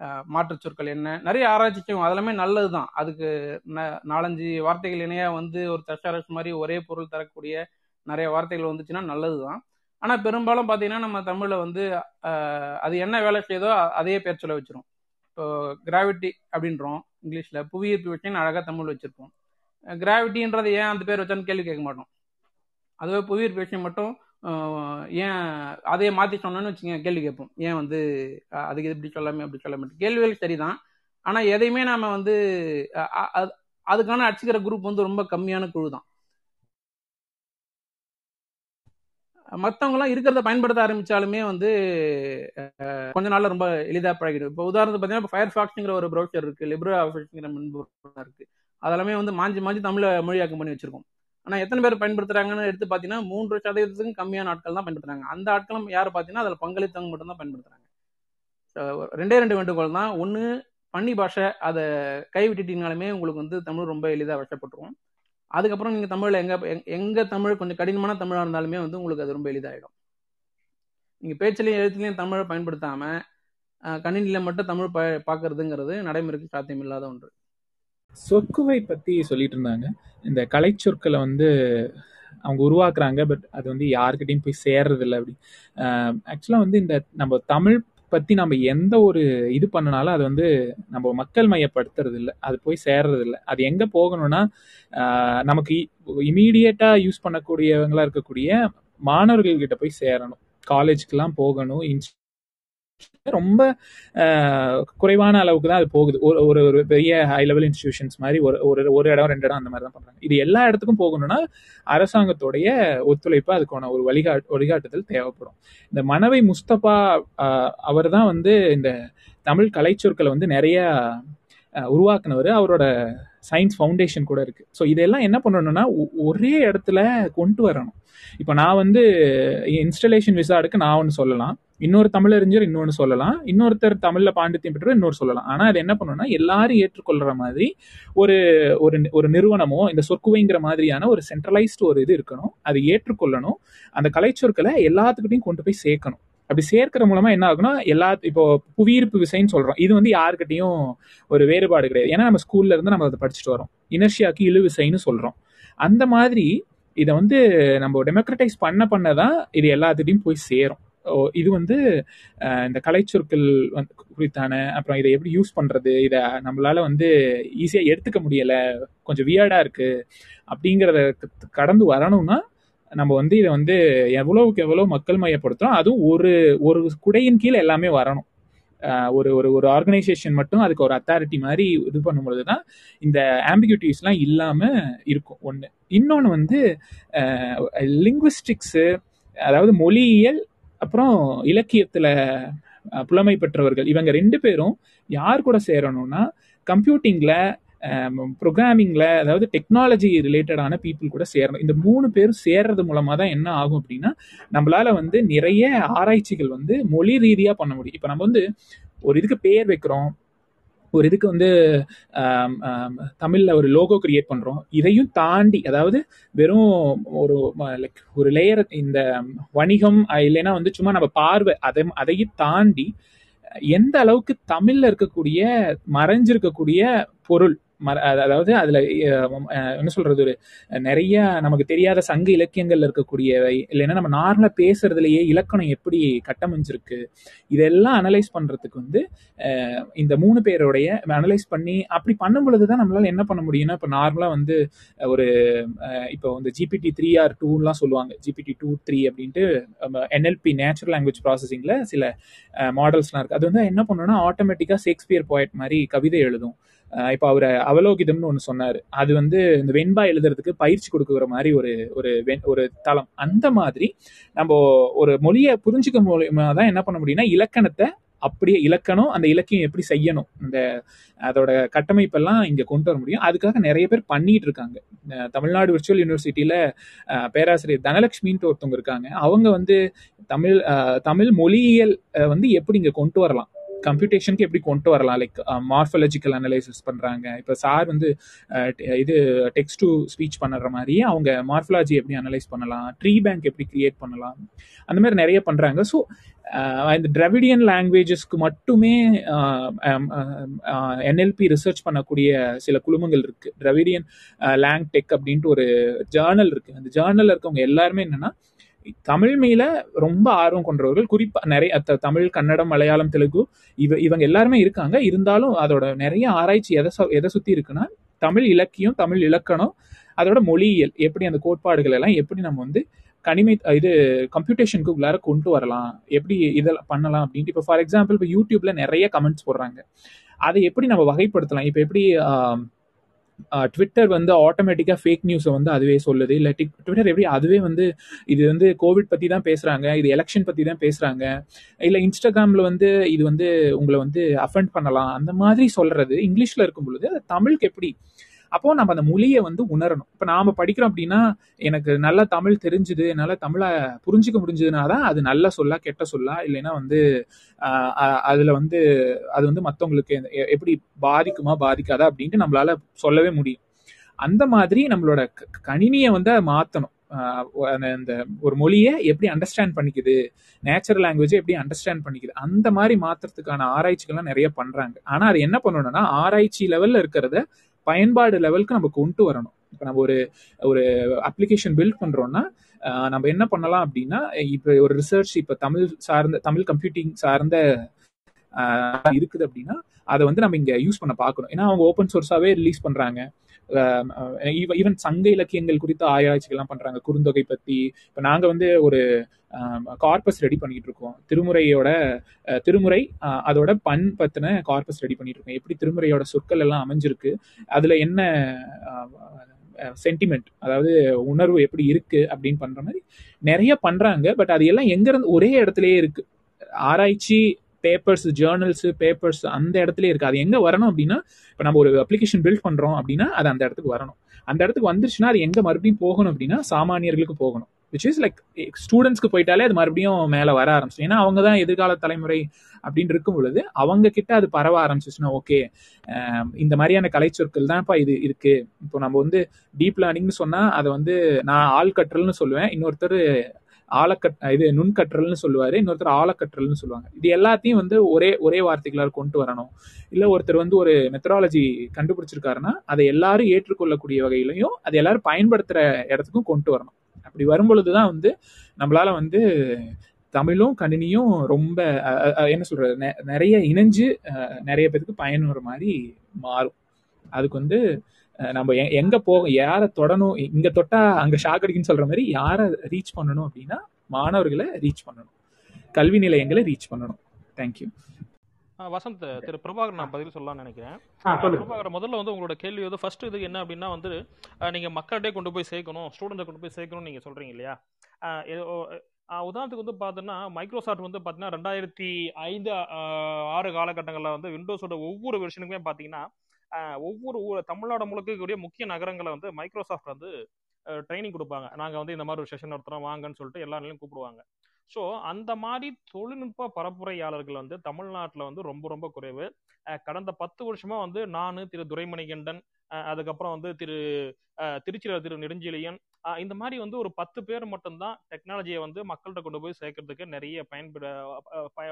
மாற்று மாற்றுச் சொற்கள் என்ன? நிறைய ஆராய்ச்சி அதெல்லாமே நல்லது தான் அதுக்கு ந- நாலஞ்சு வார்த்தைகள் இணையாக வந்து ஒரு தஷாரஸ் மாதிரி ஒரே பொருள் தரக்கூடிய நிறைய வார்த்தைகள் வந்துச்சுன்னா நல்லது தான் ஆனால் பெரும்பாலும் பார்த்தீங்கன்னா நம்ம தமிழில் வந்து அது என்ன வேலை செய்யுதோ அதையே பேர் சொல்ல வச்சிரும். இப்போ கிராவிட்டி அப்படின்றோம் இங்கிலீஷில். புவியீர்ப்பு விஷயம் அழகாக தமிழ் வச்சுருப்போம். கிராவிட்டின்றது ஏன் அந்த பேர் வச்சான்னு கேள்வி கேட்க மாட்டோம். அதுவே புவியீர்ப்பு விஷயம் மட்டும் ஏன் அதையே மாற்றி சொன்னோன்னு வச்சுங்க கேள்வி கேட்போம். ஏன் வந்து அஹ், அதுக்கு இப்படி சொல்லாமே அப்படி சொல்லாம. கேள்விகள் சரிதான். ஆனால் எதையுமே நாம வந்து அதுக்கான அடிச்சுக்கிற குரூப் வந்து ரொம்ப கம்மியான குழு தான். மற்றவங்களாம் இருக்கிறத பயன்படுத்த ஆரம்பிச்சாலுமே வந்து கொஞ்ச நாள்ல ரொம்ப எளிதாக பழகிடும். இப்போ உதாரணத்துக்கு பார்த்தீங்கன்னா இப்போ ஃபயர் ஃபாக்ஸுங்கிற ஒரு ப்ரௌசர் இருக்கு லிப்ரோ ஆஃபீஸ்ங்கிற மென்பொருள் இருக்கு. அதெல்லாமே வந்து மாஞ்சி மாஞ்சி தமிழை மொழியாக்கம் பண்ணி வச்சிருக்கோம். ஆனால் எத்தனை பேர் பயன்படுத்துறாங்கன்னு எடுத்து பார்த்தீங்கன்னா மூன்று சதவீதத்துக்கும் கம்மியான ஆட்கள் தான் பயன்படுத்துறாங்க. அந்த ஆட்களும் யார் பார்த்தீங்கன்னா அதில் பங்களித்தவங்க மட்டும் தான் பயன்படுத்துறாங்க ரெண்டே ரெண்டு வேண்டுகோள் தான். ஒன்று பண்ணி பாஷை அதை கைவிட்டுட்டீங்கனாலுமே உங்களுக்கு வந்து தமிழ் ரொம்ப எளிதாக வசப்பட்டுரும். அதுக்கப்புறம் நீங்கள் தமிழில் எங்கே எங்கே தமிழ் கொஞ்சம் கடினமான தமிழாக இருந்தாலுமே வந்து உங்களுக்கு அது ரொம்ப எளிதாகிடும் நீங்கள் பேச்சிலையும் எழுத்துலையும் தமிழை பயன்படுத்தாமல் கணினியில் மட்டும் தமிழ் ப பார்க்கறதுங்கிறது நடைமுறைக்கு சாத்தியமில்லாத ஒன்று. சொற்குவை பத்தி சொல்லிட்டு இருந்தாங்க இந்த கலைச்சொற்களை வந்து அவங்க உருவாக்குறாங்க பட் அது வந்து யாருக்கிட்டையும் போய் சேர்றது இல்லை அப்படி ஆக்சுவலாக வந்து இந்த நம்ம தமிழ் பத்தி நம்ம எந்த ஒரு இது பண்ணனாலும் அது வந்து நம்ம மக்கள் மையப்படுத்துறது இல்லை அது போய் சேர்றது இல்லை அது எங்க போகணும்னா ஆஹ் நமக்கு இமீடியட்டா யூஸ் பண்ணக்கூடியவங்களா இருக்கக்கூடிய மாணவர்கள் கிட்ட போய் சேரணும். காலேஜ்க்கெல்லாம் போகணும் இன்ஸ் ரொம்ப குறைவான அளவுக்கு தான் அது போகுது. ஒரு ஒரு ஒரு பெரிய ஹை லெவல் இன்ஸ்டிடியூஷன்ஸ் மாதிரி ஒரு ஒரு ஒரு இடம் ரெண்டு இடம் அந்த மாதிரி தான் பண்றாங்க. இது எல்லா இடத்துக்கும் போகணும்னா அரசாங்கத்துடைய ஒத்துழைப்பு அதுக்கான ஒரு வழிகா வழிகாட்டுதல் தேவைப்படும். இந்த மனவை முஸ்தபா அவர் தான் வந்து இந்த தமிழ் கலைச்சொற்களை வந்து நிறைய உருவாக்குனவர் அவரோட சயின்ஸ் ஃபவுண்டேஷன் கூட இருக்கு. ஸோ இதெல்லாம் என்ன பண்ணணும்னா ஒரே இடத்துல கொண்டு வரணும். இப்போ நான் வந்து இன்ஸ்டலேஷன் விசாடுக்கு நான் ஒன்று சொல்லலாம். இன்னொரு தமிழறிஞர் இன்னொன்று சொல்லலாம். இன்னொருத்தர் தமிழில் பாண்டித்யம் பெற்றவர் இன்னொரு சொல்லலாம். ஆனால் அது என்ன பண்ணணும்னா எல்லாரும் ஏற்றுக்கொள்கிற மாதிரி ஒரு ஒரு ஒரு நிறுவனமோ இந்த சொற்குவைங்கிற மாதிரியான ஒரு சென்ட்ரலைஸ்டு ஒரு இது இருக்கணும். அது ஏற்றுக்கொள்ளணும். அந்த கலைச்சொற்களை எல்லாத்துக்கிட்டையும் கொண்டு போய் சேர்க்கணும். அப்படி சேர்க்கிற மூலமா என்ன ஆகுனா எல்லா இப்போ புவியீர்ப்பு விசைன்னு சொல்றோம். இது வந்து யாருக்கிட்டையும் ஒரு வேறுபாடு கிடையாது. ஏன்னா நம்ம ஸ்கூல்ல இருந்து நம்ம அதை படிச்சுட்டு வரோம். இனர்ஷியாக்கு இழு விசைன்னு சொல்றோம். அந்த மாதிரி இதை வந்து நம்ம டெமோக்ரட்டைஸ் பண்ண பண்ண தான் இது எல்லாத்துட்டையும் போய் சேரும். ஓ, இது வந்து இந்த கலைச்சொற்கள் வந்து குறித்தான அப்புறம் இதை எப்படி யூஸ் பண்றது இதை நம்மளால வந்து ஈஸியா எடுத்துக்க முடியல கொஞ்சம் வியர்டா இருக்கு அப்படிங்கிறத க- கடந்து வரணும்னா நம்ம வந்து இதை வந்து எவ்வளவுக்கு எவ்வளவு மக்கள் மையப்படுத்துறோம் அதுவும் ஒரு ஒரு குடையின் கீழே எல்லாமே வரணும். ஒரு ஒரு ஒரு ஆர்கனைசேஷன் மட்டும் அதுக்கு ஒரு அத்தாரிட்டி மாதிரி இது பண்ணும்பொழுது தான் இந்த ஆம்பிகியூட்டிஸ்லாம் இல்லாமல் இருக்கும். ஒன்று இன்னொன்று வந்து லிங்குவிஸ்டிக்ஸு அதாவது மொழியியல் அப்புறம் இலக்கியத்தில் புலமை பெற்றவர்கள் இவங்க ரெண்டு பேரும் யார் கூட சேரணும்னா கம்ப்யூட்டிங்கில் ப்ரோக்ராமிங்கில் அதாவது டெக்னாலஜி ரிலேட்டடான பீப்புள் கூட சேரணும். இந்த மூணு பேரும் சேர்றது மூலமாக தான் என்ன ஆகும் அப்படின்னா நம்மளால் வந்து நிறைய ஆராய்ச்சிகள் வந்து மொழி ரீதியாக பண்ண முடியும். இப்போ நம்ம வந்து ஒரு இதுக்கு பேர் வைக்கிறோம் ஒரு இதுக்கு வந்து தமிழில் ஒரு லோகோ கிரியேட் பண்ணுறோம் இதையும் தாண்டி அதாவது வெறும் ஒரு லைக் ஒரு லேயர் இந்த வணிகம் இல்லைன்னா வந்து சும்மா நம்ம பார்வை அதை அதையும் தாண்டி எந்த அளவுக்கு தமிழ்ல இருக்கக்கூடிய மறைஞ்சிருக்கக்கூடிய பொருள் அதாவது அதுல என்ன சொல்றது ஒரு நிறைய நமக்கு தெரியாத சங்க இலக்கியங்கள்ல இருக்கக்கூடியவை இல்லைன்னா நம்ம நார்மலா பேசுறதுலயே இலக்கணம் எப்படி கட்டமைஞ்சிருக்கு இதெல்லாம் அனலைஸ் பண்றதுக்கு வந்து இந்த மூணு பேருடைய அனலைஸ் பண்ணி அப்படி பண்ணும் பொழுதுதான் நம்மளால என்ன பண்ண முடியும்னா இப்போ நார்மலா வந்து ஒரு இப்போ வந்து ஜிபிடி த்ரீ ஆர் டூலாம் சொல்லுவாங்க. ஜிபிடி டூ த்ரீ அப்படின்ட்டு என்எல்பி நேச்சுரல் லாங்குவேஜ் ப்ராசஸிங்ல சில மாடல்ஸ்லாம் இருக்கு. அது வந்து என்ன பண்ணுன்னா ஆட்டோமேட்டிக்கா ஷேக்ஸ்பியர் போயட் மாதிரி கவிதை எழுதும். இப்போ அவர் அவலோகிதம்னு ஒன்று சொன்னார். அது வந்து இந்த வெண்பா எழுதுறதுக்கு பயிற்சி கொடுக்குற மாதிரி ஒரு ஒரு வெண்- ஒரு தளம். அந்த மாதிரி நம்ம ஒரு மொழியை புரிஞ்சுக்க மூலியமா தான் என்ன பண்ண முடியும்னா இலக்கணத்தை அப்படியே இலக்கணம் அந்த இலக்கியம் எப்படி செய்யணும் இந்த அதோட கட்டமைப்பெல்லாம் இங்க கொண்டு வர முடியும். அதுக்காக நிறைய பேர் பண்ணிட்டு இருக்காங்க. தமிழ்நாடு விர்ச்சுவல் யூனிவர்சிட்டியில பேராசிரியர் தனலட்சுமின்ட்டு ஒருத்தவங்க இருக்காங்க. அவங்க வந்து தமிழ் தமிழ் மொழியியல் வந்து எப்படி இங்க கொண்டு வரலாம். கம்ப்யூட்டேஷனுக்கு எப்படி கொண்டு வரலாம்? லைக் மார்ஃபலஜிக்கல் அனலைசிஸ் பண்ணுறாங்க இப்போ சார் வந்து uh, இது டெக்ஸ்ட் டு ஸ்பீச் பண்ணுற மாதிரியே அவங்க மார்ஃபலாஜி எப்படி அனலைஸ் பண்ணலாம்? ட்ரீ பேங்க் எப்படி கிரியேட் பண்ணலாம்? அந்த மாதிரி நிறைய பண்றாங்க. ஸோ uh, இந்த டிராவிடியன் லாங்குவேஜஸ்க்கு மட்டுமே uh, um, என்எல்பி ரிசர்ச் பண்ணக்கூடிய சில குழுமங்கள் இருக்கு. டிராவிடியன் லேங் டெக் அப்படின்ட்டு ஒரு ஜேர்னல் இருக்கு. அந்த ஜேர்னல்ல இருக்கவங்க எல்லாருமே என்னன்னா தமிழ் மேல ரொம்ப ஆர்வம் கொண்டவர்கள் குறிப்பா நிறைய தமிழ் கன்னடம் மலையாளம் தெலுங்கு இவ இவங்க எல்லாருமே இருக்காங்க. இருந்தாலும் அதோட நிறைய ஆராய்ச்சி எதை எதை சுத்தி இருக்குன்னா தமிழ் இலக்கியம் தமிழ் இலக்கணம் அதோட மொழியியல் எப்படி அந்த கோட்பாடுகள் எல்லாம் எப்படி நம்ம வந்து கனிமை இது கம்ப்யூட்டேஷனுக்கு உள்ளார கொண்டு வரலாம் எப்படி இதெல்லாம் பண்ணலாம் அப்படின்ட்டு. இப்போ ஃபார் எக்ஸாம்பிள் இப்போ யூடியூப்ல நிறைய கமெண்ட்ஸ் போடுறாங்க. அதை எப்படி நம்ம வகைப்படுத்தலாம்? இப்போ எப்படி ட்விட்டர் வந்து ஆட்டோமேட்டிக்காக ஃபேக் நியூஸை வந்து அதுவே சொல்லுது. இல்லை ட்விட்டர் எப்படி அதுவே வந்து இது வந்து கோவிட் பற்றி தான் பேசுகிறாங்க இது எலெக்ஷன் பற்றி தான் பேசுகிறாங்க இல்லை இன்ஸ்டாகிராமில் வந்து இது வந்து உங்களை வந்து அஃபெண்ட் பண்ணலாம். அந்த மாதிரி சொல்கிறது இங்கிலீஷில் இருக்கும் பொழுது அது தமிழுக்கு எப்படி? அப்போ நம்ம அந்த மொழியை வந்து உணரணும். இப்போ நாம படிக்கிறோம் அப்படின்னா எனக்கு நல்லா தமிழ் தெரிஞ்சுது என்னால் தமிழை புரிஞ்சுக்க முடிஞ்சதுனா தான் அது நல்ல சொல்லா கெட்ட சொல்லா இல்லைன்னா வந்து அதில் அதுல வந்து அது வந்து மற்றவங்களுக்கு எப்படி பாதிக்குமா பாதிக்காதா அப்படின்ட்டு நம்மளால சொல்லவே முடியும். அந்த மாதிரி நம்மளோட க- கணினியை வந்து அதை அந்த- அந்த ஒரு மொழியை எப்படி அண்டர்ஸ்டாண்ட் பண்ணிக்குது நேச்சுரல் லாங்குவேஜை எப்படி அண்டர்ஸ்டாண்ட் பண்ணிக்குது அந்த மாதிரி மாத்துறதுக்கான ஆராய்ச்சிகள்லாம் நிறைய பண்றாங்க. ஆனா அது என்ன பண்ணணும்னா ஆராய்ச்சி லெவல்ல இருக்கிறத பயன்பாடு லெவலுக்கு நம்ம கொண்டு வரணும். இப்போ நம்ம ஒரு ஒரு அப்ளிகேஷன் பில்ட் பண்றோம்னா நம்ம என்ன பண்ணலாம் அப்படின்னா இப்போ ஒரு ரிசர்ச் இப்போ தமிழ் சார்ந்த தமிழ் கம்ப்யூட்டிங் சார்ந்த இருக்குது அப்படின்னா அதை வந்து நம்ம இங்க யூஸ் பண்ண பார்க்கணும். ஏன்னா அவங்க ஓப்பன் சோர்ஸாவே ரிலீஸ் பண்றாங்க. ஈவன் சங்க இலக்கியங்கள் குறித்த ஆராய்ச்சிகள்லாம் பண்றாங்க. குறுந்தொகை பத்தி. இப்போ நாங்க வந்து ஒரு கார்பஸ் ரெடி பண்ணிட்டு இருக்கோம். திருமுறையோட திருமுறை அதோட பண் பத்தின கார்பஸ் ரெடி பண்ணிட்டு இருக்கோம். எப்படி திருமுறையோட சொற்கள் எல்லாம் அமைஞ்சிருக்கு அதுல என்ன சென்டிமெண்ட் அதாவது உணர்வு எப்படி இருக்கு அப்படின்னு பண்ற மாதிரி நிறைய பண்றாங்க. பட் அது எல்லாம் எங்க இருந்து ஒரே இடத்துலயே இருக்கு. ஆராய்ச்சி பேப்பர்ஸ் ஜேர்னல்ஸ் பேப்பர்ஸ் அந்த இடத்துலயே இருக்குது அது எங்கே வரணும் அப்படின்னா இப்போ நம்ம ஒரு அப்ளிகேஷன் பில்ட் பண்ணுறோம் அப்படின்னா அது அந்த இடத்துக்கு வரணும். அந்த இடத்துக்கு வந்துருச்சுன்னா அது எங்கே மறுபடியும் போகணும் அப்படின்னா சாமானியர்களுக்கு போகணும். விச் இஸ் லைக் ஸ்டூடெண்ட்ஸ்க்கு போயிட்டாலே அது மறுபடியும் மேலே வர ஆரம்பிச்சு ஏன்னா அவங்க தான் எதிர்கால தலைமுறை அப்படின்னு இருக்கும் பொழுது அவங்க கிட்ட அது பரவ ஆரம்பிச்சிச்சுன்னா ஓகே இந்த மாதிரியான கலைச்சொற்கள் தான்ப்பா இது இருக்கு. இப்போ நம்ம வந்து டீப் லேர்னிங்னு சொன்னால் அதை வந்து நான் ஆள் கற்றல்னு சொல்லுவேன். இன்னொருத்தர் ஆழக்கட் இது நுண்கற்றல்னு சொல்லுவாரு இன்னொருத்தர் ஆழக்கற்றல்னு சொல்லுவாங்க. இது எல்லாத்தையும் வந்து ஒரே ஒரே வார்த்தைகளால் கொண்டு வரணும். இல்ல ஒருத்தர் வந்து ஒரு மெத்தடாலஜி கண்டுபிடிச்சிருக்காருன்னா அதை எல்லாரும் ஏற்றுக்கொள்ளக்கூடிய வகையிலையும் அதை எல்லாரும் பயன்படுத்துற இடத்துக்கும் கொண்டு வரணும். அப்படி வரும்பொழுது தான் வந்து நம்மளால வந்து தமிழும் கணினியும் ரொம்ப என்ன சொல்றது நெ- நிறைய இணைஞ்சு நிறைய பேருக்கு பயனுற மாதிரி மாறும். அதுக்கு வந்து நம்ம எங்க போக யாரை தொடணும் இங்க தொட்டா அங்க ஷாக் அடிக்குன்னு சொல்ற மாதிரி யாரை ரீச் பண்ணணும் அப்படின்னா மாணவர்களை ரீச் பண்ணணும். கல்வி நிலையங்களை ரீச் பண்ணணும். தேங்க்யூ வசந்த் திரு பிரபாகர் நான் பதில் சொல்லலாம்னு நினைக்கிறேன். பிரபாகர் முதல்ல வந்து உங்களோட கேள்வி வந்து ஃபர்ஸ்ட் இது என்ன அப்படின்னா வந்து நீங்க மக்கள்கிட்டே கொண்டு போய் சேர்க்கணும் ஸ்டூடெண்ட்டை கொண்டு போய் சேர்க்கணும்னு நீங்க சொல்றீங்க இல்லையா? உதாரணத்துக்கு வந்து பார்த்தோன்னா மைக்ரோசாஃப்ட் வந்து பார்த்தீங்கன்னா ரெண்டாயிரத்தி ஐந்து ஆறு காலகட்டங்களில் வந்து விண்டோஸோட ஒவ்வொரு வெர்ஷனுக்குமே பார்த்தீங்கன்னா ஒவ்வொரு ஊர் தமிழ்நாடு முழுக்க முக்கிய நகரங்களை வந்து மைக்ரோசாஃப்ட் வந்து ட்ரைனிங் கொடுப்பாங்க. நாங்கள் வந்து இந்த மாதிரி ஒரு செஷன் நடத்துகிறோம் வாங்கன்னு சொல்லிட்டு எல்லா கூப்பிடுவாங்க. ஸோ அந்த மாதிரி தொழில்நுட்ப பரப்புரையாளர்கள் வந்து தமிழ்நாட்டில் வந்து ரொம்ப ரொம்ப குறைவு. கடந்த பத்து வருஷமா வந்து நான் திரு துரைமணிகண்டன் அதுக்கப்புறம் வந்து திரு திருச்சியில் திரு நெடுஞ்செழியன் இந்த மாதிரி வந்து ஒரு பத்து பேர் மட்டும்தான் டெக்னாலஜியை வந்து மக்கள்கிட்ட கொண்டு போய் சேர்க்கறதுக்கு நிறைய பயன்பட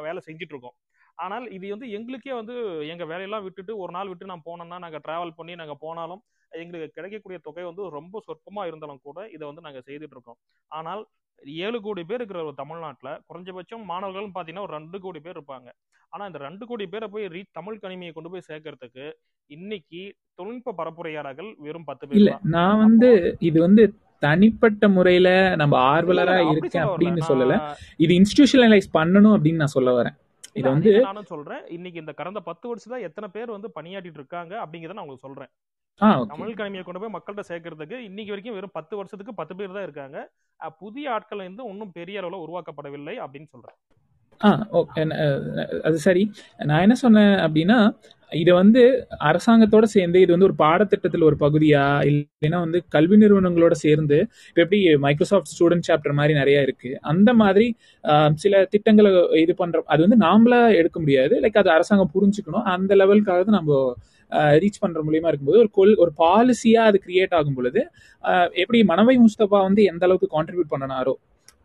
வேலை செஞ்சுட்டு இருக்கோம். ஆனால் இது வந்து எங்களுக்கே வந்து எங்க வேலையெல்லாம் விட்டுட்டு ஒரு நாள் விட்டு நான் போனோம்னா நாங்கள் டிராவல் பண்ணி நாங்கள் போனாலும் எங்களுக்கு கிடைக்கக்கூடிய தொகை வந்து ரொம்ப சொற்பமா இருந்தாலும் கூட இதை வந்து நாங்கள் செய்துட்டு இருக்கோம். ஆனால் ஏழு கோடி பேர் இருக்கிற ஒரு தமிழ்நாட்டில் குறைஞ்சபட்சம் மாணவர்கள் பார்த்தீங்கன்னா ஒரு ரெண்டு கோடி பேர் இருப்பாங்க. ஆனால் இந்த ரெண்டு கோடி பேரை போய் ரீ தமிழ் கணிமையை கொண்டு போய் சேர்க்கறதுக்கு இன்னைக்கு தொழில்நுட்ப பரப்புரையாளர்கள் வெறும் பத்து பேர் நான் வந்து இது வந்து தனிப்பட்ட முறையில நம்ம ஆர்வலரா இருக்கேன் அப்படின்னு சொல்லல. இது இன்ஸ்டிடியூஷனலைஸ் பண்ணணும் அப்படின்னு நான் சொல்ல வரேன். இது வந்து நானும் சொல்றேன். இன்னைக்கு இந்த கடந்த பத்து வருஷத்துல எத்தனை பேர் வந்து பணியாற்றிட்டு இருக்காங்க அப்படிங்கிறத நான் உங்களுக்கு சொல்றேன். தமிழ் கணிமையை கொண்டு போய் மக்கள்கிட்ட சேர்க்கறதுக்கு இன்னைக்கு வரைக்கும் வெறும் பத்து வருஷத்துக்கு பத்து பேர் தான் இருக்காங்க. புதிய ஆட்கள் வந்து இன்னும் பெரிய அளவுல உருவாக்கப்படவில்லை அப்படின்னு சொல்றேன். ஆ ஓகே அது சரி. நான் என்ன சொன்னேன் அப்படின்னா இதை வந்து அரசாங்கத்தோட சேர்ந்து இது வந்து ஒரு பாடத்திட்டத்தில் ஒரு பகுதியா இல்லைன்னா வந்து கல்வி நிறுவனங்களோட சேர்ந்து இப்போ எப்படி மைக்ரோசாஃப்ட் ஸ்டூடெண்ட் சாப்டர் மாதிரி நிறைய இருக்கு. அந்த மாதிரி சில திட்டங்களை இது பண்ற அது வந்து நாமளா எடுக்க முடியாது. லைக் அது அரசாங்கம் புரிஞ்சுக்கணும். அந்த லெவலுக்காக நம்ம ரீச் பண்ற மூலியமா இருக்கும்போது ஒரு கொள் ஒரு பாலிசியா அது கிரியேட் ஆகும் பொழுது எப்படி மனவை முஸ்தபா வந்து எந்த அளவுக்கு கான்ட்ரிபியூட் பண்ணனாரோ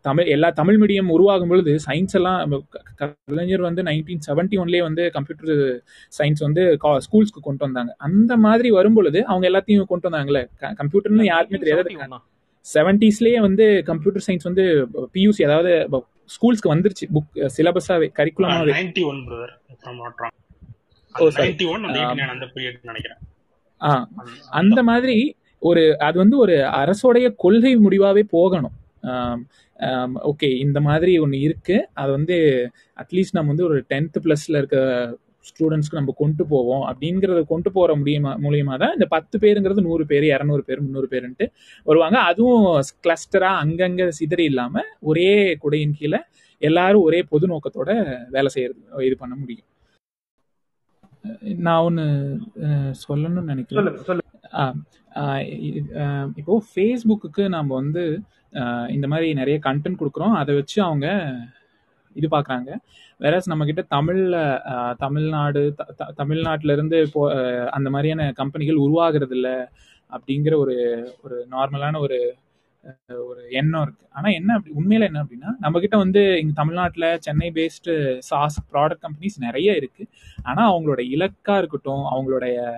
தமிழ் எல்லா தமிழ் மீடியம் உருவாகும் பொழுது சயின்ஸ் எல்லாம் கலைஞர் வந்து நைன்டீன் செவன்டி ஒன்லேயே வந்து கம்ப்யூட்டர் சயின்ஸ் வந்து ஸ்கூல்ஸ்க்கு கொண்டு வந்தாங்க. அந்த மாதிரி வரும் பொழுது அவங்க எல்லாத்தையும் கொண்டு வந்தாங்களே கம்ப்யூட்டர்னு யாருக்குமே நைன்டீன் தெரியாது. செவன்டிஸ்லேயே வந்து கம்ப்யூட்டர் சயின்ஸ் வந்து பியூசி அதாவது ஸ்கூல்ஸ்க்கு வந்துருச்சு. புக் சிலபஸாவே கரிக்குலமாவே நைன்டி ஒன் பிரதர் அந்த நினைக்கிறேன். மாதிரி ஒரு அது வந்து ஒரு அரசோடைய கொள்கை முடிவாவே போகணும். ஓகே இந்த மாதிரி ஒன்று இருக்கு. அது வந்து அட்லீஸ்ட் நம்ம வந்து ஒரு டென்த் பிளஸ்ல இருக்க ஸ்டூடெண்ட்ஸ்க்கு நம்ம கொண்டு போவோம். அப்படிங்கிறத கொண்டு போற முடியுமா மூலியமா தான் இந்த பத்து பேருங்கிறது நூறு பேர் இரநூறு பேர் முந்நூறு பேருன்ட்டு வருவாங்க. அதுவும் கிளஸ்டரா அங்கங்க சிதறி இல்லாம ஒரே குடையின் கீழே எல்லாரும் ஒரே பொது நோக்கத்தோட வேலை செய்யறது இது பண்ண முடியும். நான் ஒன்று சொல்லணும்னு நினைக்கிறேன். இப்போ ஃபேஸ்புக்கு நம்ம வந்து இந்த மாதிரி நிறைய கண்டென்ட் கொடுக்குறோம். அதை வச்சு அவங்க இது பார்க்குறாங்க. வேற நம்ம கிட்ட தமிழ்ல தமிழ்நாடு த- த- தமிழ்நாட்டுல இப்போ அந்த மாதிரியான கம்பெனிகள் உருவாகிறது இல்லை அப்படிங்கிற ஒரு ஒரு நார்மலான ஒரு ஒரு எண்ணம் இருக்கு. ஆனா என்ன அப்படி உண்மையில என்ன அப்படின்னா நம்ம கிட்ட வந்து இங்க தமிழ்நாட்டுல Chennai based SaaS product companies நிறைய இருக்கு. ஆனா அவங்களோட இலக்கா இருக்கட்டும் அவங்களுடைய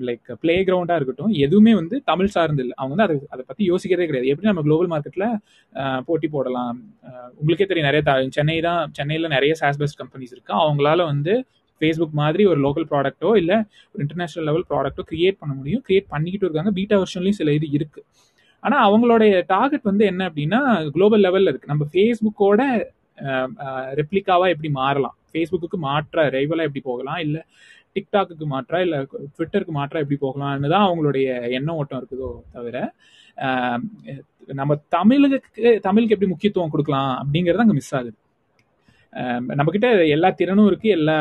லைக் பிளே கிரவுண்டா இருக்கட்டும் எதுவுமே வந்து தமிழ் சார்ந்து இல்லை. அவங்க வந்து அதை அதை பத்தி யோசிக்கிறதே கிடையாது. எப்படி நம்ம குளோபல் மார்க்கெட்ல போட்டி போடலாம்? உங்களுக்கே தெரியும் நிறைய த- சென்னை தான் சென்னையில நிறைய சாஸ் பேஸ்ட் கம்பெனிஸ் இருக்கு. அவங்களால வந்து ஃபேஸ்புக் மாதிரி ஒரு லோக்கல் ப்ராடக்ட்டோ இல்லை ஒரு இன்டர்நேஷனல் லெவல் ப்ராடக்ட்டோ கிரியேட் பண்ண முடியும். கிரியேட் பண்ணிக்கிட்டு இருக்காங்க. பீட்டா வெர்ஷன்லையும் சில இது இருக்குது ஆனா அவங்களுடைய டார்கெட் வந்து என்ன அப்படின்னா குளோபல் லெவல்ல இருக்கு. நம்ம ஃபேஸ்புக்கோட ரெப்ளிகாவா எப்படி மாறலாம்? ஃபேஸ்புக்கு மாற்ற ரைவலா எப்படி போகலாம்? இல்ல டிக்டாக்கு மாற்றா இல்ல ட்விட்டருக்கு மாற்றா எப்படி போகலாம்னு தான் அவங்களுடைய எண்ண ஓட்டம் இருக்குதோ தவிர நம்ம தமிழுக்கு தமிழுக்கு எப்படி முக்கியத்துவம் கொடுக்கலாம் அப்படிங்கறது அங்க மிஸ் ஆகுது. நம்ம கிட்ட எல்லா திறனும் இருக்கு எல்லா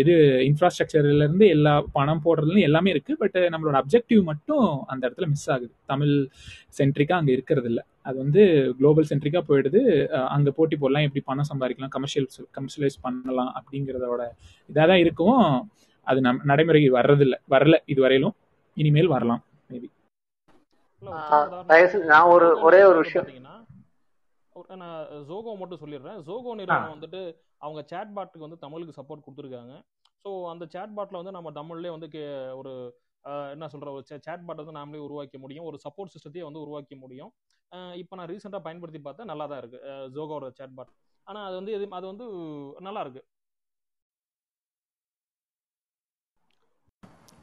இது இன்ஃப்ராஸ்ட்ரக்சர்ல இருந்து எல்லா பணம் போடுறதுலேருந்து எல்லாமே இருக்கு பட் நம்மளோட அப்ஜெக்டிவ் மட்டும் அந்த இடத்துல மிஸ் ஆகுது. தமிழ் சென்ட்ரிக்கா அங்க இருக்கிறது இல்ல அது வந்து குளோபல் சென்ட்ரிக்கா போயிடுது. அங்கே அங்க போட்டி போடலாம் எப்படி பணம் சம்பாதிக்கலாம் கமர்ஷியல் கமர்ஷியலைஸ் பண்ணலாம் அப்படிங்கிறதோட இதாக தான் இருக்கும் அது நம் நடைமுறைக்கு வர்றதில்ல. வரல இது வரையிலும் இனிமேல் வரலாம் மேபி ஒரு நான் ஒரு ஒரே ஒரு விஷயம். நான் ஜோகோ மட்டும் சொல்லிடுறேன். ஜோகோ நிறுவனம் வந்துட்டு அவங்க சேட் பாட்டுக்கு வந்து தமிழுக்கு சப்போர்ட் கொடுத்துருக்காங்க. ஸோ அந்த சேட் பாட்டில் வந்து நம்ம தமிழ்லேயே வந்து கே- ஒரு என்ன சொல்ற ஒரு சேட் பாட்டை வந்து நாமளே உருவாக்க முடியும். ஒரு சப்போர்ட் சிஸ்டத்தையே வந்து உருவாக்க முடியும். இப்போ நான் ரீசெண்டாக பயன்படுத்தி பார்த்தேன் நல்லா தான் இருக்கு. அஹ், ஜோகோவோட சேட் பாட் ஆனால் அது வந்து எது அது வந்து நல்லா இருக்கு.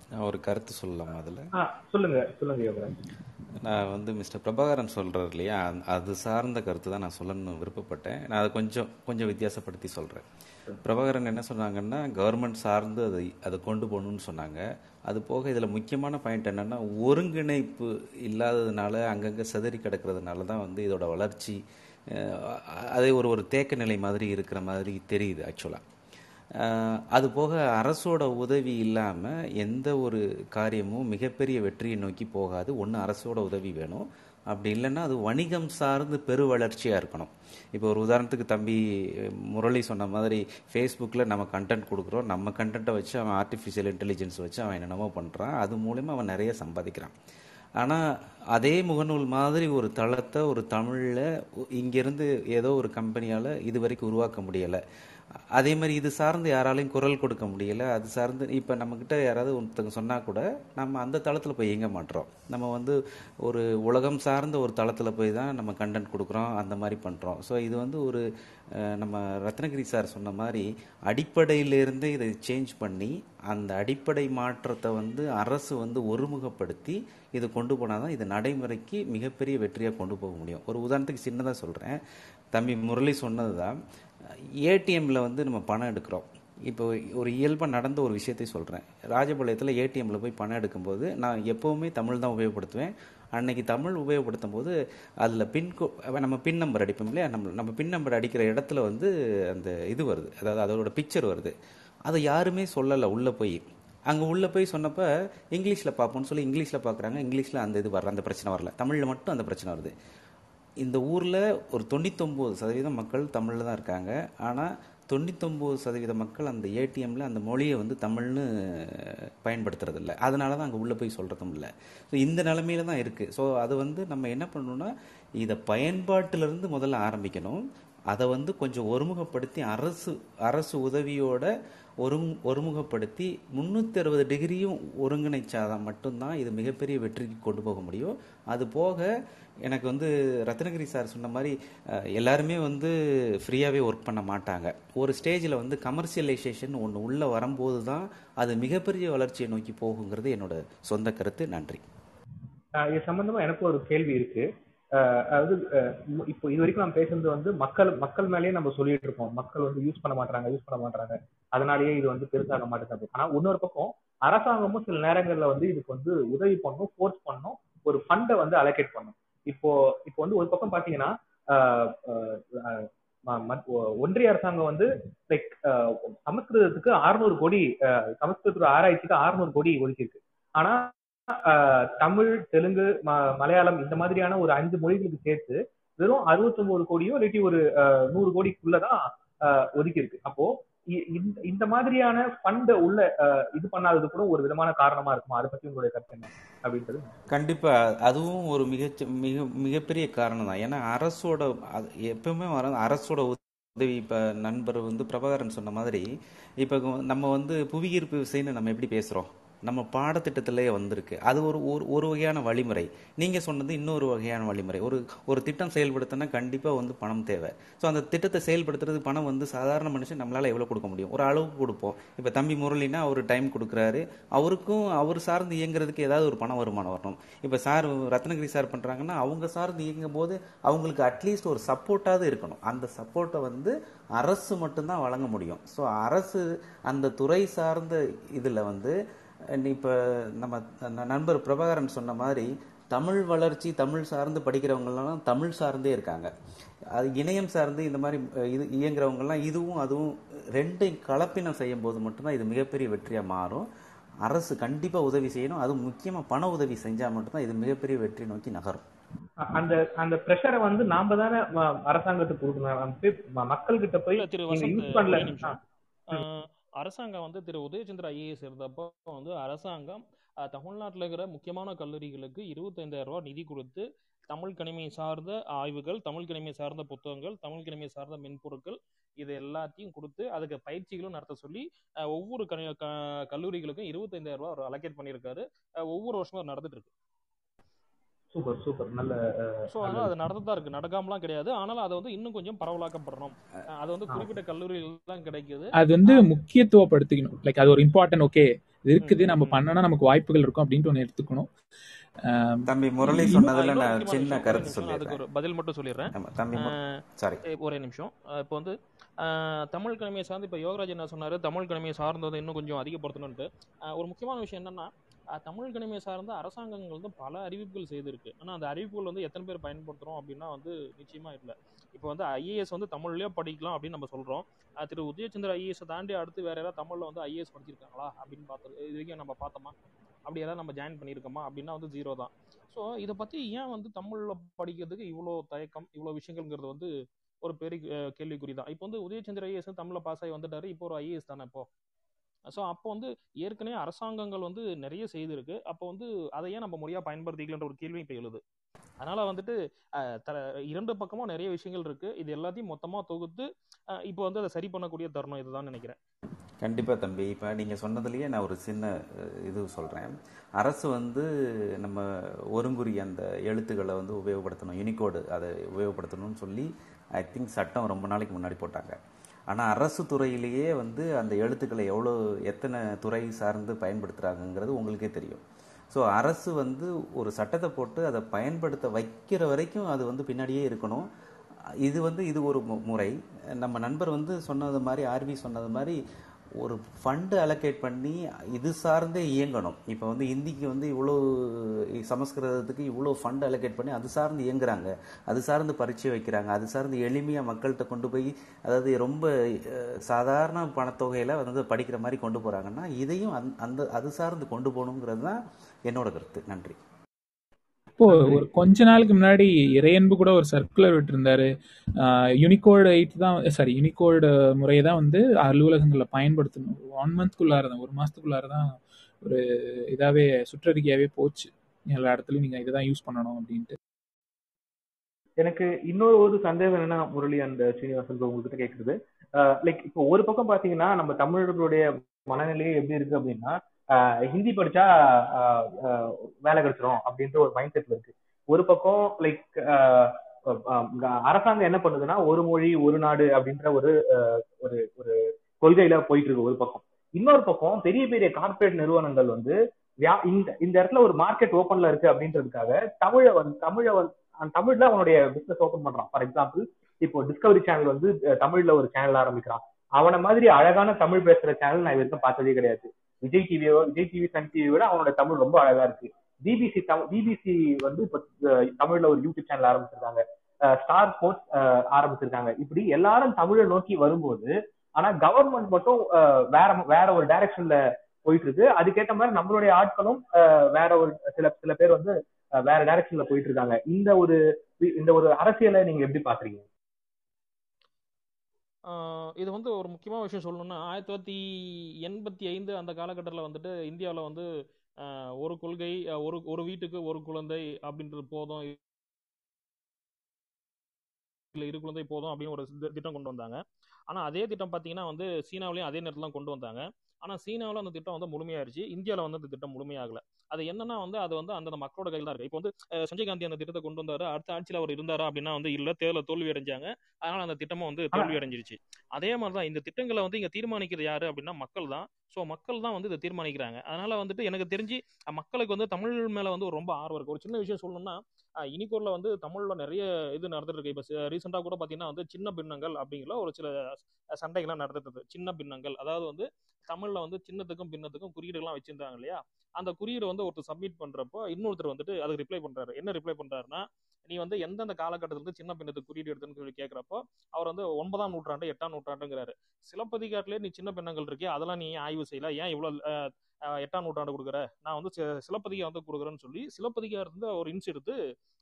நான் ஒரு கருத்து சொல்லலாம் அதில்? சொல்லுங்க. சொல்லுங்க யோகராஜ். நான் வந்து மிஸ்டர் பிரபாகரன் சொல்கிறார் இல்லையா? அது சார்ந்த கருத்து தான் நான் சொல்லணும்னு விருப்பப்பட்டேன். நான் அதை கொஞ்சம் கொஞ்சம் வித்தியாசப்படுத்தி சொல்கிறேன் பிரபாகரன் என்ன சொன்னாங்கன்னா கவர்மெண்ட் சார்ந்து அதை அதை கொண்டு போகணுன்னு சொன்னாங்க. அது போக இதில் முக்கியமான பாயிண்ட் என்னென்னா ஒருங்கிணைப்பு இல்லாததுனால அங்கங்கே சிதறி கிடக்கிறதுனால தான் வந்து இதோட வளர்ச்சி அதே ஒரு ஒரு தேக்க நிலை மாதிரி இருக்கிற மாதிரி தெரியுது ஆக்சுவலாக அது போக அரசோட உதவி இல்லாமல் எந்த ஒரு காரியமும் மிகப்பெரிய வெற்றியை நோக்கி போகாது. ஒன்று அரசோட உதவி வேணும். அப்படி இல்லைன்னா அது வணிகம் சார்ந்து பெரு வளர்ச்சியாக இருக்கணும். இப்போ ஒரு உதாரணத்துக்கு தம்பி முரளி சொன்ன மாதிரி ஃபேஸ்புக்கில் நம்ம கண்டென்ட் கொடுக்குறோம். நம்ம கண்டென்ட்டை வச்சு அவன் ஆர்டிஃபிஷியல் இன்டெலிஜென்ஸ் வச்சு அவன் என்னென்னமோ பண்ணுறான் அது மூலயமா அவன் நிறைய சம்பாதிக்கிறான். ஆனால் அதே முகநூல் மாதிரி ஒரு தளத்தை ஒரு தமிழில் இங்கேருந்து ஏதோ ஒரு கம்பெனியால் இது வரைக்கும் உருவாக்க முடியலை. அதே மாதிரி இது சார்ந்து யாராலையும் குரல் கொடுக்க முடியல. அது சார்ந்து இப்போ நம்மக்கிட்ட யாராவது ஒருத்தங்க சொன்னால் கூட நம்ம அந்த தளத்தில் போய் இயங்க மாட்டோம் நம்ம வந்து ஒரு உலகம் சார்ந்த ஒரு தளத்தில் போய் தான் நம்ம கண்டென்ட் கொடுக்குறோம். அந்த மாதிரி பண்ணுறோம் ஸோ இது வந்து ஒரு நம்ம ரத்னகிரி சார் சொன்ன மாதிரி அடிப்படையிலிருந்தே இதை சேஞ்ச் பண்ணி அந்த அடிப்படை மாற்றத்தை வந்து அரசு வந்து ஒருமுகப்படுத்தி இது கொண்டு போனால் தான் இது நடைமுறைக்கு மிகப்பெரிய வெற்றியாக கொண்டு போக முடியும். ஒரு உதாரணத்துக்கு சின்னதாக சொல்கிறேன் தம்பி முரளி சொன்னது தான் ஏடிஎம்மில் வந்து நம்ம பணம் எடுக்கிறோம். இப்போ ஒரு இயல்பாக நடந்த ஒரு விஷயத்தை சொல்கிறேன் ராஜபாளையத்தில் ஏடிஎம்மில் போய் பணம் எடுக்கும்போது நான் எப்போவுமே தமிழ் தான் உபயோகப்படுத்துவேன். அன்னைக்கு தமிழ் உபயோகப்படுத்தும் போது அதில் பின் நம்ம பின் நம்பர் அடிப்போம் இல்லையா? நம்ம நம்ம பின் நம்பர் அடிக்கிற இடத்துல வந்து அந்த இது வருது. அதாவது அதோட பிக்சர் வருது. அதை யாருமே சொல்லலை. உள்ளே போய். அங்கே உள்ளே போய் சொன்னப்போ இங்கிலீஷில் பார்ப்போம்னு சொல்லி இங்கிலீஷில் பார்க்குறாங்க. இங்கிலீஷில் அந்த இது வரல. அந்த பிரச்சனை வரல. தமிழில் மட்டும் அந்த பிரச்சனை வருது. இந்த ஊரில் ஒரு தொண்ணூத்தொம்பது சதவீதம் மக்கள் தமிழில் தான் இருக்காங்க. ஆனால் தொண்ணூத்தொம்பது சதவீத மக்கள் அந்த ஏடிஎம்மில் அந்த மொழியை வந்து தமிழ்னு பயன்படுத்துறது இல்லை அதனால தான் அங்கே உள்ளே போய் சொல்கிறதும் இல்லை. ஸோ இந்த நிலமையில தான் இருக்குது ஸோ அது வந்து நம்ம என்ன பண்ணணும்னா இதை பயன்பாட்டிலிருந்து முதல்ல ஆரம்பிக்கணும். அதை வந்து கொஞ்சம் ஒருமுகப்படுத்தி அரசு அரசு உதவியோட ஒரு ஒருமுகப்படுத்தி முந்நூற்றி அறுபது டிகிரியும் ஒருங்கிணைச்சாதான் மட்டும்தான் இது மிகப்பெரிய வெற்றிக்கு கொண்டு போக முடியும். அது போக எனக்கு வந்து ரத்னகிரி சார் சொன்ன மாதிரி எல்லாருமே வந்து ஃப்ரீயாகவே ஒர்க் பண்ண மாட்டாங்க. ஒரு ஸ்டேஜில் வந்து கமர்ஷியலைசேஷன் ஒன்று உள்ளே வரும்போது தான் அது மிகப்பெரிய வளர்ச்சியை நோக்கி போகுங்கிறது என்னோட சொந்த கருத்து. நன்றி. இது சம்பந்தமா எனக்கு ஒரு கேள்வி இருக்கு. அதாவது இப்போ இது வரைக்கும் நம்ம பேசுறது வந்து மக்கள் மக்கள் மேலேயே நம்ம சொல்லிட்டு இருக்கோம். மக்கள் வந்து யூஸ் பண்ண மாட்டாங்க யூஸ் பண்ண மாட்டாங்க அதனாலேயே இது வந்து பெருசாக மாட்டேங்குது ஆனா இன்னொரு பக்கம் அரசாங்கமும் சில நேரங்கள்ல வந்து இதுக்கு வந்து உதவி பண்ணும் ஃபோர்ஸ் பண்ணும் ஒரு ஃபண்டை வந்து அலோகேட் பண்ணும். இப்போ இப்போ வந்து ஒரு பக்கம் பாத்தீங்கன்னா ஆஹ் ஒன்றிய அரசாங்கம் வந்து லைக் சமஸ்கிருதத்துக்கு 600 கோடி சமஸ்கிருத ஆராய்ச்சிக்கு 600 கோடி ஒதுக்கியிருக்கு. ஆனா ஆஹ் தமிழ் தெலுங்கு ம- மலையாளம் இந்த மாதிரியான ஒரு அஞ்சு மொழிகளுக்கு சேர்த்து வெறும் 69 கோடியோ இல்லாட்டி ஒரு நூறு கோடிக்குள்ளதான் ஆஹ் ஒதுக்கி இருக்கு அப்போ இந்த இந்த மாதிரியான ஃபண்ட உள்ள இது பண்ணாதது கூட ஒரு விதமான காரணமா இருக்குமா? அதை பத்தி உங்களுடைய கருத்து என்ன? அப்படின்றது. கண்டிப்பா. அதுவும் ஒரு மிக மிக மிகப்பெரிய காரணம் தான். ஏன்னா அரசோட அது எப்பவுமே வர அரசோட உதவி இப்ப நண்பர் வந்து பிரபாகரன் சொன்ன மாதிரி இப்ப நம்ம வந்து புவியீர்ப்பு விசைன்னு நம்ம எப்படி பேசுறோம்? நம்ம பாடத்திட்டத்திலேயே வந்திருக்கு. அது ஒரு ஒரு ஒரு வகையான வழிமுறை. நீங்கள் சொன்னது இன்னொரு வகையான வழிமுறை. ஒரு ஒரு திட்டம் செயல்படுத்தினா கண்டிப்பாக வந்து பணம் தேவை. ஸோ அந்த திட்டத்தை செயல்படுத்துறதுக்கு பணம் வந்து சாதாரண மனுஷன் நம்மளால் எவ்வளோ கொடுக்க முடியும்? ஒரு அளவுக்கு கொடுப்போம். இப்போ தம்பி முரளினா அவர் டைம் கொடுக்குறாரு. அவருக்கும் அவர் சார்ந்து இயங்குறதுக்கு ஏதாவது ஒரு பண வருமானம் வரணும். இப்போ சார் ரத்னகிரி சார் பண்ணுறாங்கன்னா அவங்க சார்ந்து இயங்கும் போது அவங்களுக்கு அட்லீஸ்ட் ஒரு சப்போர்ட்டாவது இருக்கணும். அந்த சப்போர்ட்டை வந்து அரசு மட்டும்தான் வழங்க முடியும். ஸோ அரசு அந்த துறை சார்ந்த இதில் வந்து இப்ப நம்ம நண்பர் பிரபாகரன் சொன்ன மாதிரி தமிழ் வளர்ச்சி தமிழ் சார்ந்து படிக்கிறவங்கலாம் தமிழ் சார்ந்தே இருக்காங்க. அது இணையம் சார்ந்து இந்த மாதிரி இது இயங்குறவங்கலாம் இதுவும் அதுவும் ரெண்டையும் கலப்பினம் செய்யும் போது மட்டும்தான் இது மிகப்பெரிய வெற்றியா மாறும். அரசு கண்டிப்பா உதவி செய்யணும். அதுவும் முக்கியமா பண உதவி செஞ்சா மட்டும்தான் இது மிகப்பெரிய வெற்றி நோக்கி நகரும். அந்த அந்த ப்ரெஷரை வந்து நாம தானே அரசாங்கத்துக்கு கொடுக்கணும். நம்ம போய் யூஸ் பண்ணல. அரசாங்கம் வந்து திரு உதயச்சந்திர ஐஏஎஸ் இருந்தப்போ வந்து அரசாங்கம் தமிழ்நாட்டில் இருக்கிற முக்கியமான கல்லூரிகளுக்கு இருபத்தைந்தாயிரம் ரூபா நிதி கொடுத்து தமிழ் கணிமை சார்ந்த ஆய்வுகள் தமிழ் கணிமை சார்ந்த புத்தகங்கள் தமிழ் கணிமை சார்ந்த மென்பொருட்கள் இது எல்லாத்தையும் கொடுத்து அதுக்கு பயிற்சிகளும் நடத்த சொல்லி ஒவ்வொரு கணி- க- கல்லூரிகளுக்கும் இருபத்தைந்தாயிரம் ரூபா அவர் அலோகேட் பண்ணியிருக்காரு. ஒவ்வொரு வருஷமும் நடந்துட்டு இருக்கு. சூப்பர் சூப்பர் நல்ல ஸோ அதனால அது நடந்துதான் இருக்கு. நடக்காமலாம் கிடையாது. ஆனாலும் அதை வந்து இன்னும் கொஞ்சம் பரவலாக்கப்படணும் அது வந்து குறிப்பிட்ட கல்லூரிகள் தான் கிடைக்குது. அது வந்து முக்கியத்துவப்படுத்திக்கணும். லைக் அது ஒரு இம்பார்ட்டன்ட் ஓகே இது இருக்குது நம்ம. பண்ணனா நமக்கு வாய்ப்புகள் இருக்கும் அப்படின்ட்டு ஒன்று எடுத்துக்கணும். தம்பி முரளி சொன்னதுல நான் சின்ன கருத்து நிமிஷம் அதுக்கு சொல்லிடுறேன் ஒரு பதில் மட்டும் சொல்லிடுறேன். தம்பி சாரி ஒரே நிமிஷம். இப்போ வந்து தமிழ் கிழமையை சார்ந்து இப்போ யோகராஜ் என்ன சொன்னாரு தமிழ் கிழமையை சார்ந்ததை இன்னும் கொஞ்சம் அதிகப்படுத்தணும்ட்டு ஒரு முக்கியமான விஷயம் என்னன்னா தமிழ் கணிமை சார்ந்த அரசாங்கங்கள் வந்து பல அறிவிப்புகள் செய்திருக்கு. ஆனால் அந்த அறிவிப்புகள் வந்து எத்தனை பேர் பயன்படுத்துகிறோம் அப்படின்னா வந்து நிச்சயமாக இல்லை. இப்போ வந்து ஐஏஎஸ் வந்து தமிழ்லேயே படிக்கலாம் அப்படின்னு நம்ம சொல்கிறோம் திரு உதயச்சந்திர ஐஏஎஸ் தாண்டி அடுத்து வேற யாராவது தமிழில் வந்து ஐஏஎஸ் படிச்சிருக்காங்களா அப்படின்னு பார்த்து இது வரைக்கும் நம்ம பார்த்தோமா? அப்படி ஏதாவது நம்ம ஜாயின் பண்ணியிருக்கோமா? அப்படின்னா வந்து ஜீரோ தான். ஸோ இதை பற்றி ஏன் வந்து தமிழில் படிக்கிறதுக்கு இவ்வளோ தயக்கம் இவ்வளோ விஷயங்கள்ங்கிறது வந்து ஒரு பெரிய கேள்விக்குறி தான். இப்போ வந்து உதயச்சந்திர ஐஏஎஸ் தமிழில் பாஸ் ஆகி வந்துட்டாரு. இப்போ ஒரு ஐஏஎஸ் தானே இப்போ? ஸோ அப்போ வந்து ஏற்கனவே அரசாங்கங்கள் வந்து நிறைய செய்திருக்கு. அப்போ வந்து அதை ஏன் நம்ம முறையாக பயன்படுத்திக்கலன்ற ஒரு கேள்வி இப்போ எழுது. அதனால வந்துட்டு த இரண்டு பக்கமும் நிறைய விஷயங்கள் இருக்கு. இது எல்லாத்தையும் மொத்தமாக தொகுத்து இப்போ வந்து அதை சரி பண்ணக்கூடிய தருணம் இதுதான் நினைக்கிறேன். கண்டிப்பாக தம்பி. இப்போ நீங்கள் சொன்னதுலேயே நான் ஒரு சின்ன இது சொல்கிறேன் அரசு வந்து நம்ம ஒருங்குறி அந்த எழுத்துக்களை வந்து உபயோகப்படுத்தணும். யூனிகோடு அதை உபயோகப்படுத்தணும்னு சொல்லி ஐ திங்க் சட்டம் ரொம்ப நாளைக்கு முன்னாடி போட்டாங்க. ஆனால் அரசு துறையிலேயே வந்து அந்த எழுத்துக்களை எவ்வளோ எத்தனை துறை சார்ந்து பயன்படுத்துகிறாங்கங்கிறது உங்களுக்கே தெரியும். ஸோ அரசு வந்து ஒரு சட்டத்தை போட்டு அதை பயன்படுத்த வைக்கிற வரைக்கும் அது வந்து பின்னாடியே இருக்கணும். இது வந்து இது ஒரு மு- முறை. நம்ம நண்பர் வந்து சொன்னது மாதிரி ஆர்வி சொன்னது மாதிரி ஒரு ஃபண்டு அலோகேட் பண்ணி இது சார்ந்தே இயங்கணும். இப்போ வந்து ஹிந்திக்கு வந்து இவ்வளோ சமஸ்கிருதத்துக்கு இவ்வளோ ஃபண்ட் அலோகேட் பண்ணி அது சார்ந்து இயங்குறாங்க. அது சார்ந்து பரீட்சை வைக்கிறாங்க. அது சார்ந்து எளிமையாக மக்கள்கிட்ட கொண்டு போய் அதாவது ரொம்ப சாதாரண பணத்தொகையில் வந்து படிக்கிற மாதிரி கொண்டு போகிறாங்கன்னா இதையும் அந் அந்த அது சார்ந்து கொண்டு போகணுங்கிறது தான் என்னோட கருத்து. நன்றி. இப்போ ஒரு கொஞ்ச நாளுக்கு முன்னாடி இறையன்பு கூட ஒரு சர்க்குலர் விட்டிருந்தாரு. யூனிகோடு எயிட் தான் சாரி யூனிகோடு முறையை தான் வந்து அலுவலகங்களில் பயன்படுத்தணும். ஒன் மந்த்க்குள்ளார தான் ஒரு மாசத்துக்குள்ளார தான் ஒரு இதாவே சுற்றறிக்கையாவே போச்சு. எல்லா இடத்துலயும் நீங்க இதை தான் யூஸ் பண்ணணும் அப்படின்ட்டு. எனக்கு இன்னொரு ஒரு சந்தேகம் என்னன்னா முரளி அந்த ஸ்ரீனிவாசன் உங்ககிட்ட கேக்குறது. லைக் இப்போ ஒரு பக்கம் பாத்தீங்கன்னா நம்ம தமிழர்களுடைய மனநிலையே எப்படி இருக்கு அப்படின்னா ஹிந்தி படிச்சா ஆஹ் வேலை கிடைச்சிரும் அப்படின்ற ஒரு மைண்ட் செட்ல இருக்கு. ஒரு பக்கம் லைக் அரசாங்கம் என்ன பண்ணுதுன்னா ஒரு மொழி ஒரு நாடு அப்படின்ற ஒரு ஒரு ஒரு கொள்கையில போயிட்டு இருக்கு ஒரு பக்கம். இன்னொரு பக்கம் பெரிய பெரிய கார்ப்பரேட் நிறுவனங்கள் வந்து வியா- இந்த இந்த இடத்துல ஒரு மார்க்கெட் ஓப்பன்ல இருக்கு அப்படின்றதுக்காக தமிழை வந்து தமிழை வந்து தமிழ்ல அவனுடைய பிசினஸ் ஓபன் பண்றான். ஃபார் எக்ஸாம்பிள் இப்போ டிஸ்கவரி சேனல் வந்து தமிழ்ல ஒரு சேனல் ஆரம்பிக்கிறான். அவனை மாதிரி அழகான தமிழ் பேசுற சேனல் நான் இது வரைக்கும் பார்த்ததே கிடையாது. விஜய் டிவியோ விஜய் டிவி சன் டிவி விட அவனோட தமிழ் ரொம்ப அழகா இருக்கு. பிபிசி பிபிசி வந்து இப்போ தமிழ்ல ஒரு யூடியூப் சேனல் ஆரம்பிச்சிருக்காங்க. ஸ்டார் ஸ்போர்ட்ஸ் ஆரம்பிச்சிருக்காங்க. இப்படி எல்லாரும் தமிழை நோக்கி வரும்போது ஆனா கவர்மெண்ட் மட்டும் வேற வேற ஒரு டைரக்ஷன்ல போயிட்டு இருக்கு அதுக்கேற்ற மாதிரி நம்மளுடைய ஆட்களும் அஹ், வேற ஒரு சில சில பேர் வந்து வேற டைரக்ஷன்ல போயிட்டு இருக்காங்க இந்த ஒரு இந்த ஒரு அரசியலை நீங்க எப்படி பாக்குறீங்க இது வந்து ஒரு முக்கியமான விஷயம் சொல்லணும்னா ஆயிரத்தி தொள்ளாயிரத்தி எண்பத்தி ஐந்து அந்த காலகட்டத்தில் வந்துட்டு இந்தியாவில் வந்து ஒரு கொள்கை ஒரு ஒரு வீட்டுக்கு ஒரு குழந்தை அப்படின்றது போதும். இல்லை இரு குழந்தை போதும் அப்படின்னு ஒரு திட்டம் கொண்டு வந்தாங்க. ஆனால் அதே திட்டம் பார்த்தீங்கன்னா வந்து சீனாவிலையும் அதே நேரத்தில் கொண்டு வந்தாங்க. ஆனால் சீனாவில் அந்த திட்டம் வந்து முழுமையாயிருச்சு. இந்தியாவில் வந்து அந்த திட்டம் முழுமையாகல. அது என்னன்னா வந்து அது வந்து அந்தந்த மக்களோட கையில் தான் இருக்கு. இப்போ வந்து சஞ்சய் காந்தி அந்த திட்டத்தை கொண்டு வந்தாரு. அடுத்த ஆட்சியில் அவர் இருந்தாரா அப்படின்னா வந்து இல்லை தேர்தல் தோல்வி அடைஞ்சாங்க. அதனால அந்த திட்டமும் வந்து தோல்வி அடைஞ்சிருச்சு. அதே மாதிரி தான் இந்த திட்டங்களை வந்து இங்க தீர்மானிக்கிறது யாரு அப்படின்னா மக்கள் தான். ஸோ மக்கள் தான் வந்து இதை தீர்மானிக்கிறாங்க. அதனால வந்துட்டு எனக்கு தெரிஞ்சு மக்களுக்கு வந்து தமிழ் மேலே வந்து ஒரு ரொம்ப ஆர்வம் இருக்கு. ஒரு சின்ன விஷயம் சொல்லணும்னா இனிக்கூரில் வந்து தமிழில் நிறைய இது நடந்துட்டு இருக்கு. இப்போ ரீசெண்டாக கூட பார்த்தீங்கன்னா வந்து சின்ன பின்னங்கள் அப்படிங்கிற ஒரு சில சண்டைகள்லாம் நடந்துட்டு சின்ன பின்னங்கள். அதாவது வந்து தமிழில் வந்து சின்னத்துக்கும் பின்னத்துக்கும் குறியீடுகள்லாம் வச்சிருந்தாங்க இல்லையா? அந்த குறியீடு வந்து ஒருத்தர் சப்மிட் பண்ணுறப்போ இன்னொருத்தர் வந்துட்டு அதுக்கு ரிப்ளை பண்ணுறாரு என்ன ரிப்ளை பண்ணுறாருன்னா நீ வந்து எந்தெந்த காலகட்டத்துல இருந்து சின்ன பின்னத்துக்கு குறியீடு எடுத்துன்னு சொல்லி கேட்குறப்போ அவர் வந்து ஒன்பதாம் நூற்றாண்டு எட்டாம் நூற்றாண்டுங்கிறாரு. சிலப்பதிகாரத்திலே நீ சின்ன பின்னங்கள் இருக்கே அதெல்லாம் நீ ஆய்வு ஆய்வு செய்யல. ஏன் இவ்வளவு எட்டாம் நூற்றாண்டு கொடுக்குற? நான் வந்து சிலப்பதிகா வந்து கொடுக்குறேன்னு சொல்லி சிலப்பதிகா இருந்து ஒரு இன்ஸ் எடுத்து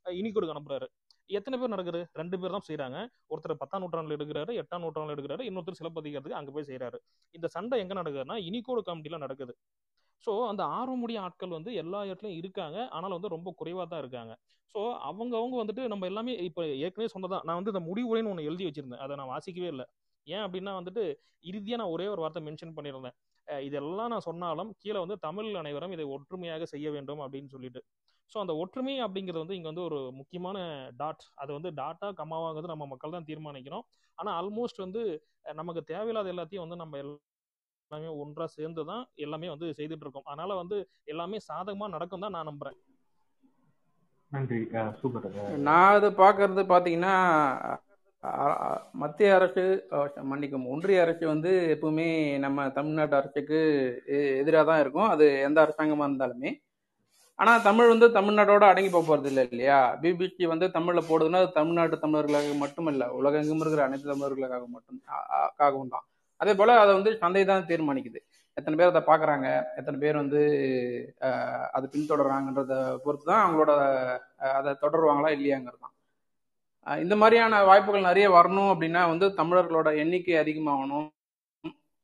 அஹ், அனுப்புறாரு. எத்தனை பேர் நடக்குது? ரெண்டு பேர் தான் செய்யறாங்க ஒருத்தர் பத்தாம் நூற்றாண்டுல எடுக்கிறாரு எட்டாம் நூற்றாண்டுல எடுக்கிறாரு இன்னொருத்தர் சிலப்பதிகாரத்துக்கு அங்க போய் செய்யறாரு இந்த சண்டை எங்க நடக்குதுன்னா இனிக்கோடு கமிட்டில நடக்குது. ஸோ அந்த ஆர்வமுடைய ஆட்கள் வந்து எல்லா இடத்துலையும் இருக்காங்க. ஆனாலும் வந்து ரொம்ப குறைவாக தான் இருக்காங்க. ஸோ அவங்க அவங்க வந்துட்டு நம்ம எல்லாமே இப்போ ஏற்கனவே சொன்னதான் நான் வந்து இந்த முடிவுரைன்னு ஒன்று எழுதி வச்சிருந்தேன். அதை நான் வாசிக்கவே இல்லை. ஏன் அப்படின்னா வந்துட்டு இறுதியாக நான் ஒரே ஒரு வார்த்தை மென்ஷன் பண்ணியிருந்தேன். இதெல்லாம் நான் சொன்னாலும் கீழே வந்து தமிழ் அனைவரும் இதை ஒற்றுமையாக செய்ய வேண்டும் அப்படின்னு சொல்லிட்டு. ஸோ அந்த ஒற்றுமை அப்படிங்கிறது வந்து இங்கே வந்து ஒரு முக்கியமான டாட் அது வந்து டாட்டா கம்மாவாங்கிறது நம்ம மக்கள் தான் தீர்மானிக்கணும் ஆனால் ஆல்மோஸ்ட் வந்து நமக்கு தேவையில்லாத எல்லாத்தையும் வந்து நம்ம எல்லாமே ஒன்றா சேர்ந்து தான் எல்லாமே வந்து செய்துட்டு இருக்கோம் அதனால வந்து எல்லாமே சாதகமா நடக்கும் தான் நான் நம்புறேன். நன்றி. சூப்பர். நான் அது பார்க்கறது பார்த்தீங்கன்னா மத்திய அரசு மன்னிக்கும் ஒன்றிய அரசு வந்து எப்பவுமே நம்ம தமிழ்நாட்டு அரசுக்கு எதிராக தான் இருக்கும். அது எந்த அரசாங்கமாக இருந்தாலுமே. ஆனால் தமிழ் வந்து தமிழ்நாட்டோட அடங்கி போக போகிறது இல்லை இல்லையா? பிபிசி வந்து தமிழில் போடுதுன்னா அது தமிழ்நாட்டு தமிழர்களுக்காக மட்டும் இல்லை உலகெங்கும் இருக்கிற அனைத்து தமிழர்களுக்காக மட்டும் ஆகவும் தான். அதே போல் அதை வந்து சந்தை தான் தீர்மானிக்குது. எத்தனை பேர் அதை பார்க்குறாங்க எத்தனை பேர் வந்து அதை பின்தொடர்றாங்கன்றத பொறுத்து தான் அவங்களோட அதை தொடருவாங்களா இல்லையாங்கிறது தான். இந்த மாதிரியான வாய்ப்புகள் நிறைய வரணும் அப்படின்னா வந்து தமிழர்களோட எண்ணிக்கை அதிகமாகணும்.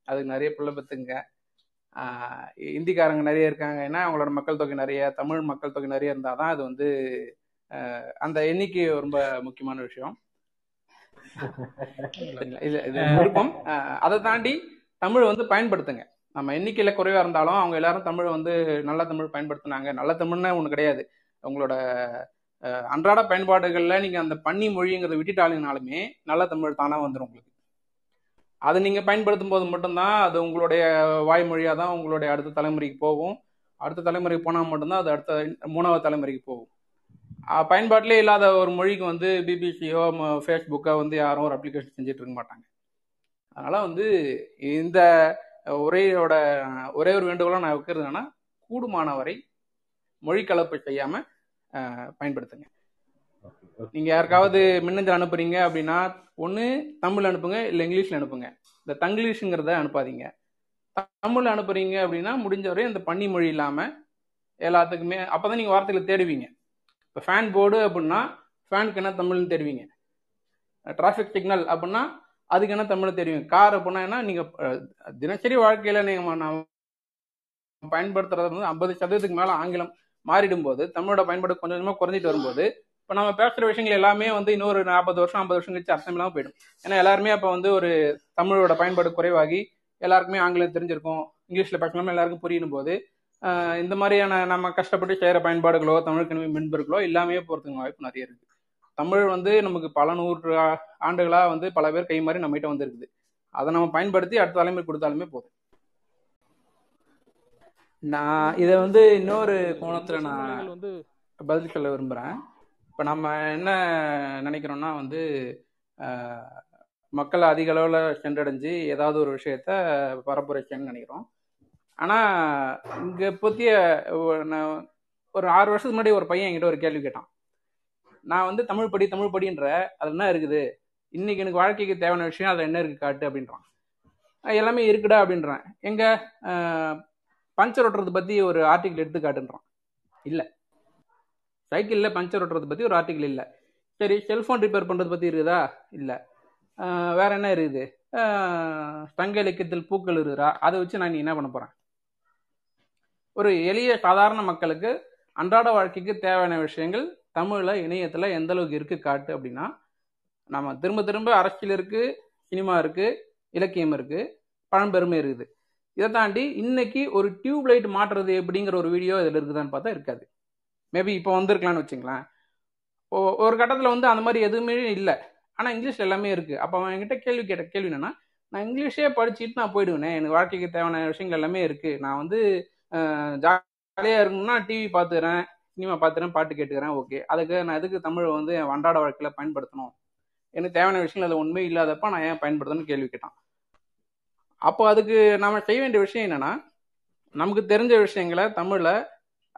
அதுக்கு நிறைய பிள்ளை ஆஹ் இந்திக்காரங்க நிறைய இருக்காங்க. ஏன்னா அவங்களோட மக்கள் தொகை நிறைய தமிழ் மக்கள் தொகை நிறைய இருந்தால் தான் அது வந்து அந்த எண்ணிக்கை ரொம்ப முக்கியமான விஷயம்? இது விருப்பம். அதை தாண்டி தமிழ் வந்து பயன்படுத்துங்க. நம்ம எண்ணிக்கையில குறைவா இருந்தாலும் அவங்க எல்லாரும் தமிழ் வந்து நல்ல தமிழ் பயன்படுத்துனாங்க. நல்ல தமிழ்னு ஒண்ணு கிடையாது. உங்களோட அன்றாட பயன்பாடுகளில் நீங்கள் அந்த பன்னி மொழிங்கிறத விட்டுட்டாலுங்கனாலுமே நல்ல தமிழ் தானாக வந்துடும் உங்களுக்கு. அதை நீங்கள் பயன்படுத்தும் போது மட்டும்தான் அது உங்களுடைய வாய்மொழியாக தான் உங்களுடைய அடுத்த தலைமுறைக்கு போகும். அடுத்த தலைமுறைக்கு போனால் மட்டும்தான் அது அடுத்த மூணாவது தலைமுறைக்கு போகும். பயன்பாட்டிலே இல்லாத ஒரு மொழிக்கு வந்து பிபிசியோ ஃபேஸ்புக்கோ வந்து யாரும் ஒரு அப்ளிகேஷன் செஞ்சுட்டு இருக்க மாட்டாங்க. அதனால் வந்து இந்த உரையோட ஒரே ஒரு வேண்டுகோளாக நான் வைக்கிறது என்னன்னா கூடுமான வரை மொழி கலப்பு செய்யாமல் பயன்படுத்துங்க. நீங்க யாருக்காவது மின்னஞ்சல் அனுப்புறீங்க அப்படின்னா ஒன்று தமிழ் அனுப்புங்க இல்லை இங்கிலீஷ்ல அனுப்புங்க. இந்த தங்கிலீஷுங்கிறத அனுப்பாதீங்க. தமிழ் அனுப்புறீங்க அப்படின்னா முடிஞ்ச வரை இந்த பன்னி மொழி இல்லாம எல்லாத்துக்குமே அப்பதான் நீங்க வார்த்தைகளை தேடுவீங்க. இப்போ ஃபேன் போர்டு அப்படின்னா ஃபேனுக்கு என்ன தமிழ்னு தேடுவீங்க. டிராஃபிக் சிக்னல் அப்படின்னா அதுக்கு என்ன தமிழ் தெரியும் கார் அப்படின்னா என்ன? நீங்க தினசரி வாழ்க்கையில நீங்க நான் பயன்படுத்துறது வந்து ஐம்பது சதவீதத்துக்கு மேல ஆங்கிலம். மாறிடும் போது தமிழோட பயன்பாடு கொஞ்சம் கொஞ்சமாக குறைஞ்சிட்டு வரும்போது இப்போ நம்ம பேசுகிற விஷயங்கள் எல்லாமே வந்து இன்னொரு நாற்பது வருஷம் ஐம்பது வருஷம் கழிச்சு அர்த்தம் இல்லாமல் போயிடும். ஏன்னா எல்லாருமே அப்போ வந்து ஒரு தமிழோட பயன்பாடு குறைவாகி எல்லாருக்குமே ஆங்கிலம் தெரிஞ்சிருக்கும் இங்கிலீஷில் பேசணும்னு எல்லாருக்கும் புரியும் போது இந்த மாதிரியான நம்ம கஷ்டப்பட்டு செய்கிற பயன்பாடுகளோ தமிழ் கணினி மென்பொருட்களோ இல்லாமையே போகிறதுக்கு வாய்ப்பு நிறைய இருக்குது தமிழ் வந்து நமக்கு பல நூறு ஆண்டுகளாக வந்து பல பேர் கை மாதிரி நம்மகிட்ட வந்துருக்குது. அதை நம்ம பயன்படுத்தி அடுத்த தலைமுறை கொடுத்தாலுமே போதும். நான் இதை வந்து இன்னொரு கோணத்துல நான் வந்து பதில் சொல்ல விரும்புகிறேன் இப்போ நம்ம என்ன நினைக்கிறோம்னா வந்து மக்கள் அதிக அளவில் சென்றடைஞ்சு ஏதாவது ஒரு விஷயத்த பரப்புரைச்சேன்னு நினைக்கிறோம். ஆனால் இங்கே பற்றிய நான் ஒரு ஆறு வருஷத்துக்கு முன்னாடி ஒரு பையன் என்கிட்ட ஒரு கேள்வி கேட்டான். நான் வந்து தமிழ் படி தமிழ் படின்ற அது என்ன இருக்குது? இன்னைக்கு எனக்கு வாழ்க்கைக்கு தேவையான விஷயம் அதில் என்ன இருக்கு காட்டு அப்படின்றான். எல்லாமே இருக்குடா அப்படின்றான். எங்க? பஞ்சர் ஓட்டுறது பற்றி ஒரு ஆர்டிக்கல் எடுத்து காட்டுன்றான் இல்லை. சைக்கிளில் பஞ்சர் ஓட்டுறது பற்றி ஒரு ஆர்டிக்கல் இல்லை. சரி செல்ஃபோன் ரிப்பேர் பண்ணுறது பற்றி இருக்குதா? இல்லை. வேற என்ன இருக்குது? தங்க இலக்கியத்தில் பூக்கள் இருக்குதா அதை வச்சு நான் என்ன பண்ண போகிறேன் ஒரு எளிய சாதாரண மக்களுக்கு அன்றாட வாழ்க்கைக்கு தேவையான விஷயங்கள் தமிழில் இணையத்தில் எந்த அளவுக்கு இருக்குது காட்டு அப்படின்னா நம்ம திரும்ப திரும்ப அரசியல் இருக்குது சினிமா இருக்குது இலக்கியம் இருக்குது பழம்பெருமை இருக்குது. இதை தாண்டி இன்னைக்கு ஒரு டியூப் லைட் மாட்டுறது எப்படிங்கிற ஒரு வீடியோ இதில் இருக்குதான்னு பார்த்தா இருக்காது. மேபி இப்போ வந்திருக்கலாம்னு வச்சுங்களேன். ஒரு கட்டத்தில் வந்து அந்த மாதிரி எதுவுமே இல்லை. ஆனால் இங்கிலீஷில் எல்லாமே இருக்குது அப்போ அவன் என்கிட்ட கேள்வி கேட்ட கேள்வி என்னென்னா நான் இங்கிலீஷே படிச்சுட்டு நான் போயிடுவேனே. எனக்கு வாழ்க்கைக்கு தேவையான விஷயங்கள் எல்லாமே இருக்குது நான் வந்து ஜாலியாக இருக்கணும்னா டிவி பார்த்துக்கிறேன் சினிமா பார்த்துக்கிறேன் பாட்டு கேட்டுக்கிறேன். ஓகே. அதுக்கு நான் எதுக்கு தமிழை வந்து என் அன்றாட வாழ்க்கையில் பயன்படுத்தணும்? எனக்கு தேவையான விஷயங்கள் அது உண்மை இல்லாதப்ப நான் ஏன் பயன்படுத்தணும்னு கேள்வி கேட்டான். அப்போ அதுக்கு நாம் செய்ய வேண்டிய விஷயம் என்னன்னா நமக்கு தெரிஞ்ச விஷயங்களை தமிழில்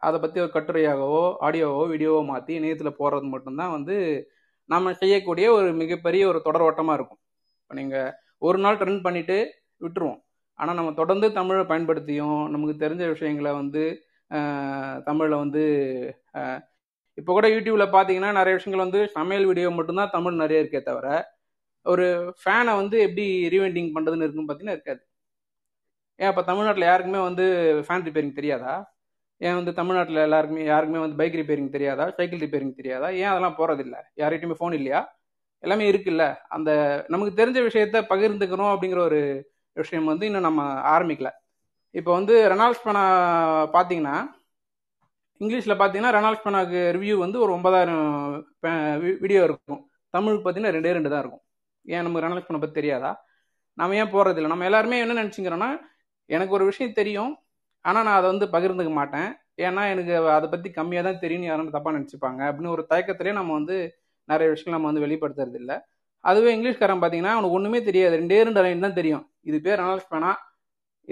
அதை பற்றி ஒரு கட்டுரையாகவோ ஆடியோவோ வீடியோவோ மாற்றி இணையத்தில் போடுறது மட்டும்தான் வந்து நம்ம செய்யக்கூடிய ஒரு மிகப்பெரிய ஒரு தொடர் ஓட்டமாக இருக்கும். இப்போ நீங்கள் ஒரு நாள் ட்ரெண்ட் பண்ணிவிட்டு விட்டுருவோம். ஆனால் நம்ம தொடர்ந்து தமிழை பயன்படுத்தியும் நமக்கு தெரிஞ்ச விஷயங்களை வந்து தமிழில் வந்து இப்போ கூட யூடியூப்பில் பார்த்தீங்கன்னா நிறைய விஷயங்கள் வந்து சமையல் வீடியோ மட்டும்தான் தமிழ் நிறைய இருக்கே தவிர ஒரு ஃபேனை வந்து எப்படி ரீவெண்டிங் பண்ணுறதுன்னு இருக்குன்னு பார்த்தீங்கன்னா இருக்காது. ஏன் இப்போ தமிழ்நாட்டில் யாருக்குமே வந்து ஃபேன் ரிப்பேரிங் தெரியாதா? ஏன் வந்து தமிழ்நாட்டில் எல்லாருக்குமே யாருக்குமே வந்து பைக் ரிப்பேரிங் தெரியாதா? சைக்கிள் ரிப்பேரிங் தெரியாதா? ஏன் அதெல்லாம் போகிறதில்ல யார்கிட்டயுமே ஃபோன் இல்லையா? எல்லாமே இருக்குல்ல. அந்த நமக்கு தெரிஞ்ச விஷயத்த பகிர்ந்துக்கணும் அப்படிங்கிற ஒரு விஷயம் வந்து இன்னும் நம்ம ஆரம்பிக்கல. இப்போ வந்து ரெனால்ட்ஸ் பணா பார்த்தீங்கன்னா இங்கிலீஷில் பார்த்தீங்கன்னா ரெனால்ட்ஸ் பணாக்கு ரிவ்யூ வந்து ஒரு ஒன்பதாயிரம் வீடியோ இருக்கும். தமிழ் பார்த்தீங்கன்னா ரெண்டே ரெண்டு தான் இருக்கும். ஏன் நமக்கு ரெனால்ட்ஸ் பண்ண பற்றி தெரியாதா? நம்ம ஏன் போகிறதில்ல நம்ம எல்லாருமே என்ன நினச்சிக்கிறோன்னா எனக்கு ஒரு விஷயம் தெரியும் ஆனால் நான் அதை வந்து பகிர்ந்துக்க மாட்டேன். ஏன்னா எனக்கு அதை பற்றி கம்மியாக தான் தெரியும்னு யாரும் தப்பாக நினச்சிப்பாங்க. அப்படின்னு ஒரு தயக்கத்திலே நம்ம வந்து நிறைய விஷயங்கள் நம்ம வந்து வெளிப்படுத்துறது இல்லை. அதுவே இங்கிலீஷ்காரன் பார்த்தீங்கன்னா அவனுக்கு ஒன்றுமே தெரியாது. ரெண்டே ரெண்டு லைன் தான் தெரியும். இது பேர் அனலைஸ் பண்ணால்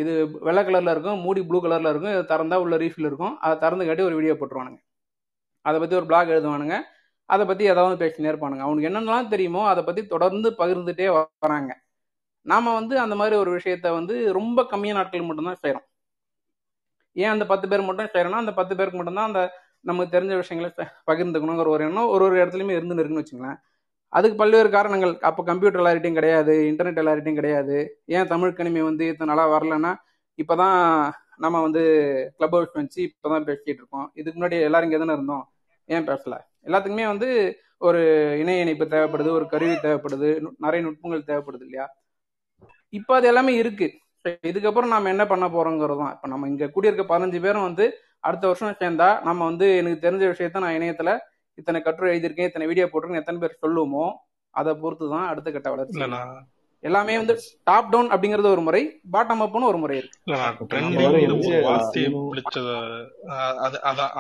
இது வெள்ளை கலரில் இருக்கும் மூடி ப்ளூ கலரில் இருக்கும் இது திறந்தா உள்ள ரீஃபில் இருக்கும். அதை திறந்து காட்டி ஒரு வீடியோ போட்டுருவானுங்க. அதை பற்றி ஒரு பிளாக் எழுதுவானுங்க. அதை பற்றி ஏதாவது பேசினே இருப்பானுங்க. அவனுக்கு என்னென்னலாம் தெரியுமோ அதை பற்றி தொடர்ந்து பகிர்ந்துட்டே வராங்க. நாம் வந்து அந்த மாதிரி ஒரு விஷயத்த வந்து ரொம்ப கம்மியான நாட்கள் மட்டும்தான் செய்கிறோம் ஏன் அந்த பத்து பேர் மட்டும் செய்கிறோன்னா அந்த பத்து பேருக்கு மட்டும்தான் அந்த நமக்கு தெரிஞ்ச விஷயங்களை பகிர்ந்துக்கணுங்கிற ஒரு எண்ணம் ஒரு ஒரு இடத்துலையுமே இருந்துன்னு இருக்குன்னு வச்சுங்களேன். அதுக்கு பல்வேறு காரணங்கள். அப்போ கம்ப்யூட்டர் எல்லார்ட்டையும் கிடையாது இன்டர்நெட் எல்லார்ட்டையும் கிடையாது. ஏன் தமிழ் கணிமை வந்து இத்தனை நாளாக வரலன்னா இப்போ தான் நம்ம வந்து கிளப் ஹவுஸ் வச்சு இப்போ தான் பேசிக்கிட்டு இருக்கோம். இதுக்கு முன்னாடி எல்லாரும் இங்கே தானே இருந்தோம். ஏன் பேசலை? எல்லாத்துக்குமே வந்து ஒரு இணைய இணைப்பு தேவைப்படுது ஒரு கருவி தேவைப்படுது நிறைய நுட்பங்கள் தேவைப்படுது இல்லையா? இப்போ அது எல்லாமே இருக்கு. இதுக்கப்புறம் நாம என்ன பண்ண போறோங்கிறது தான் இப்போ நம்ம இங்க கூடியிருக்க பதினஞ்சு பேரும் வந்து அடுத்த வருஷம் சேர்ந்தா நம்ம வந்து எனக்கு தெரிஞ்ச விஷயத்த நான் இணையத்துல இத்தனை கட்டுரை எழுதியிருக்கேன் இத்தனை வீடியோ போட்டிருக்கேன் எத்தனை பேர் சொல்லுவோமோ அதை பொறுத்து தான் அடுத்த கட்ட வளர்ச்சி. எல்லாமே வந்து டாப் டவுன் அப்படிங்கிறது ஒரு முறை பாட்டம் அப்னு ஒரு முறை இருக்கு.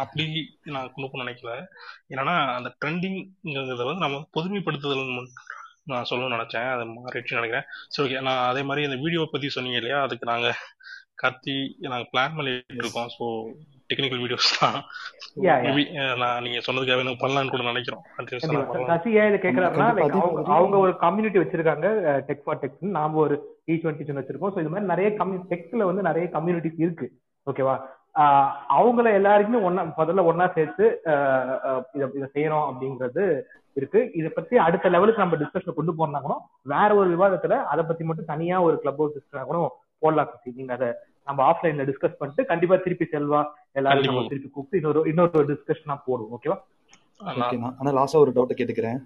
அப்படி நான் போக நினைக்கல. என்னன்னா அந்த ட்ரெண்டிங்கிறத வந்து நம்ம பொதுமைப்படுத்துதல் நான் சொல்லணும்னு நினைச்சேன். அது மாறிடுச்சுன்னு நினைக்கிறேன். சரி ஓகே நான் அதே மாதிரி அந்த வீடியோ பத்தி சொன்னீங்க இல்லையா? அதுக்கு நாங்க கார்த்தி நாங்க பிளான் பண்ணிட்டு இருக்கோம். ஸோ டெக்னிக்கல் வீடியோஸ் தான். மேபி நான் நீங்க சொன்னதுக்காக பண்ணலாம்னு கூட நினைக்கிறோம். சசி ஏன் இதை அதே அவங்க ஒரு கம்யூனிட்டி வச்சிருக்காங்க டெக் ஃபார் டெக் நாம ஒரு டுவெண்ட்டி டூ வச்சிருக்கோம். ஸோ இது மாதிரி நிறைய கம்யூ டெக்ல வந்து நிறைய கம்யூனிட்டிஸ் இருக்கு. ஓகேவா அவங்கள எல்லாருக்குமே ஒன்னா முதல்ல ஒன்னா சேர்த்து இத இதை செய்யறோம் அப்படிங்கிறது இருக்கு. இதை பத்தி அடுத்த லெவலுக்கு நம்ம டிஸ்கஷன் கொண்டு போனா கூட வேற ஒரு விவாதத்துல அதை பத்தி மட்டும் தனியா ஒரு கிளப் ஹவுஸ் கூட போடலாம் நீங்க அதை நம்ம ஆஃப்லைன்ல டிஸ்கஸ் பண்ணிட்டு கண்டிப்பா திருப்பி செல்வா எல்லாரும் நம்ம திருப்பி கூப்பிட்டு இன்னொரு இன்னொரு டிஸ்கஷனா போடுவோம். ஓகேவா ஆனா லாஸ்டா ஒரு டவுட் கேட்டுக்கிறேன்.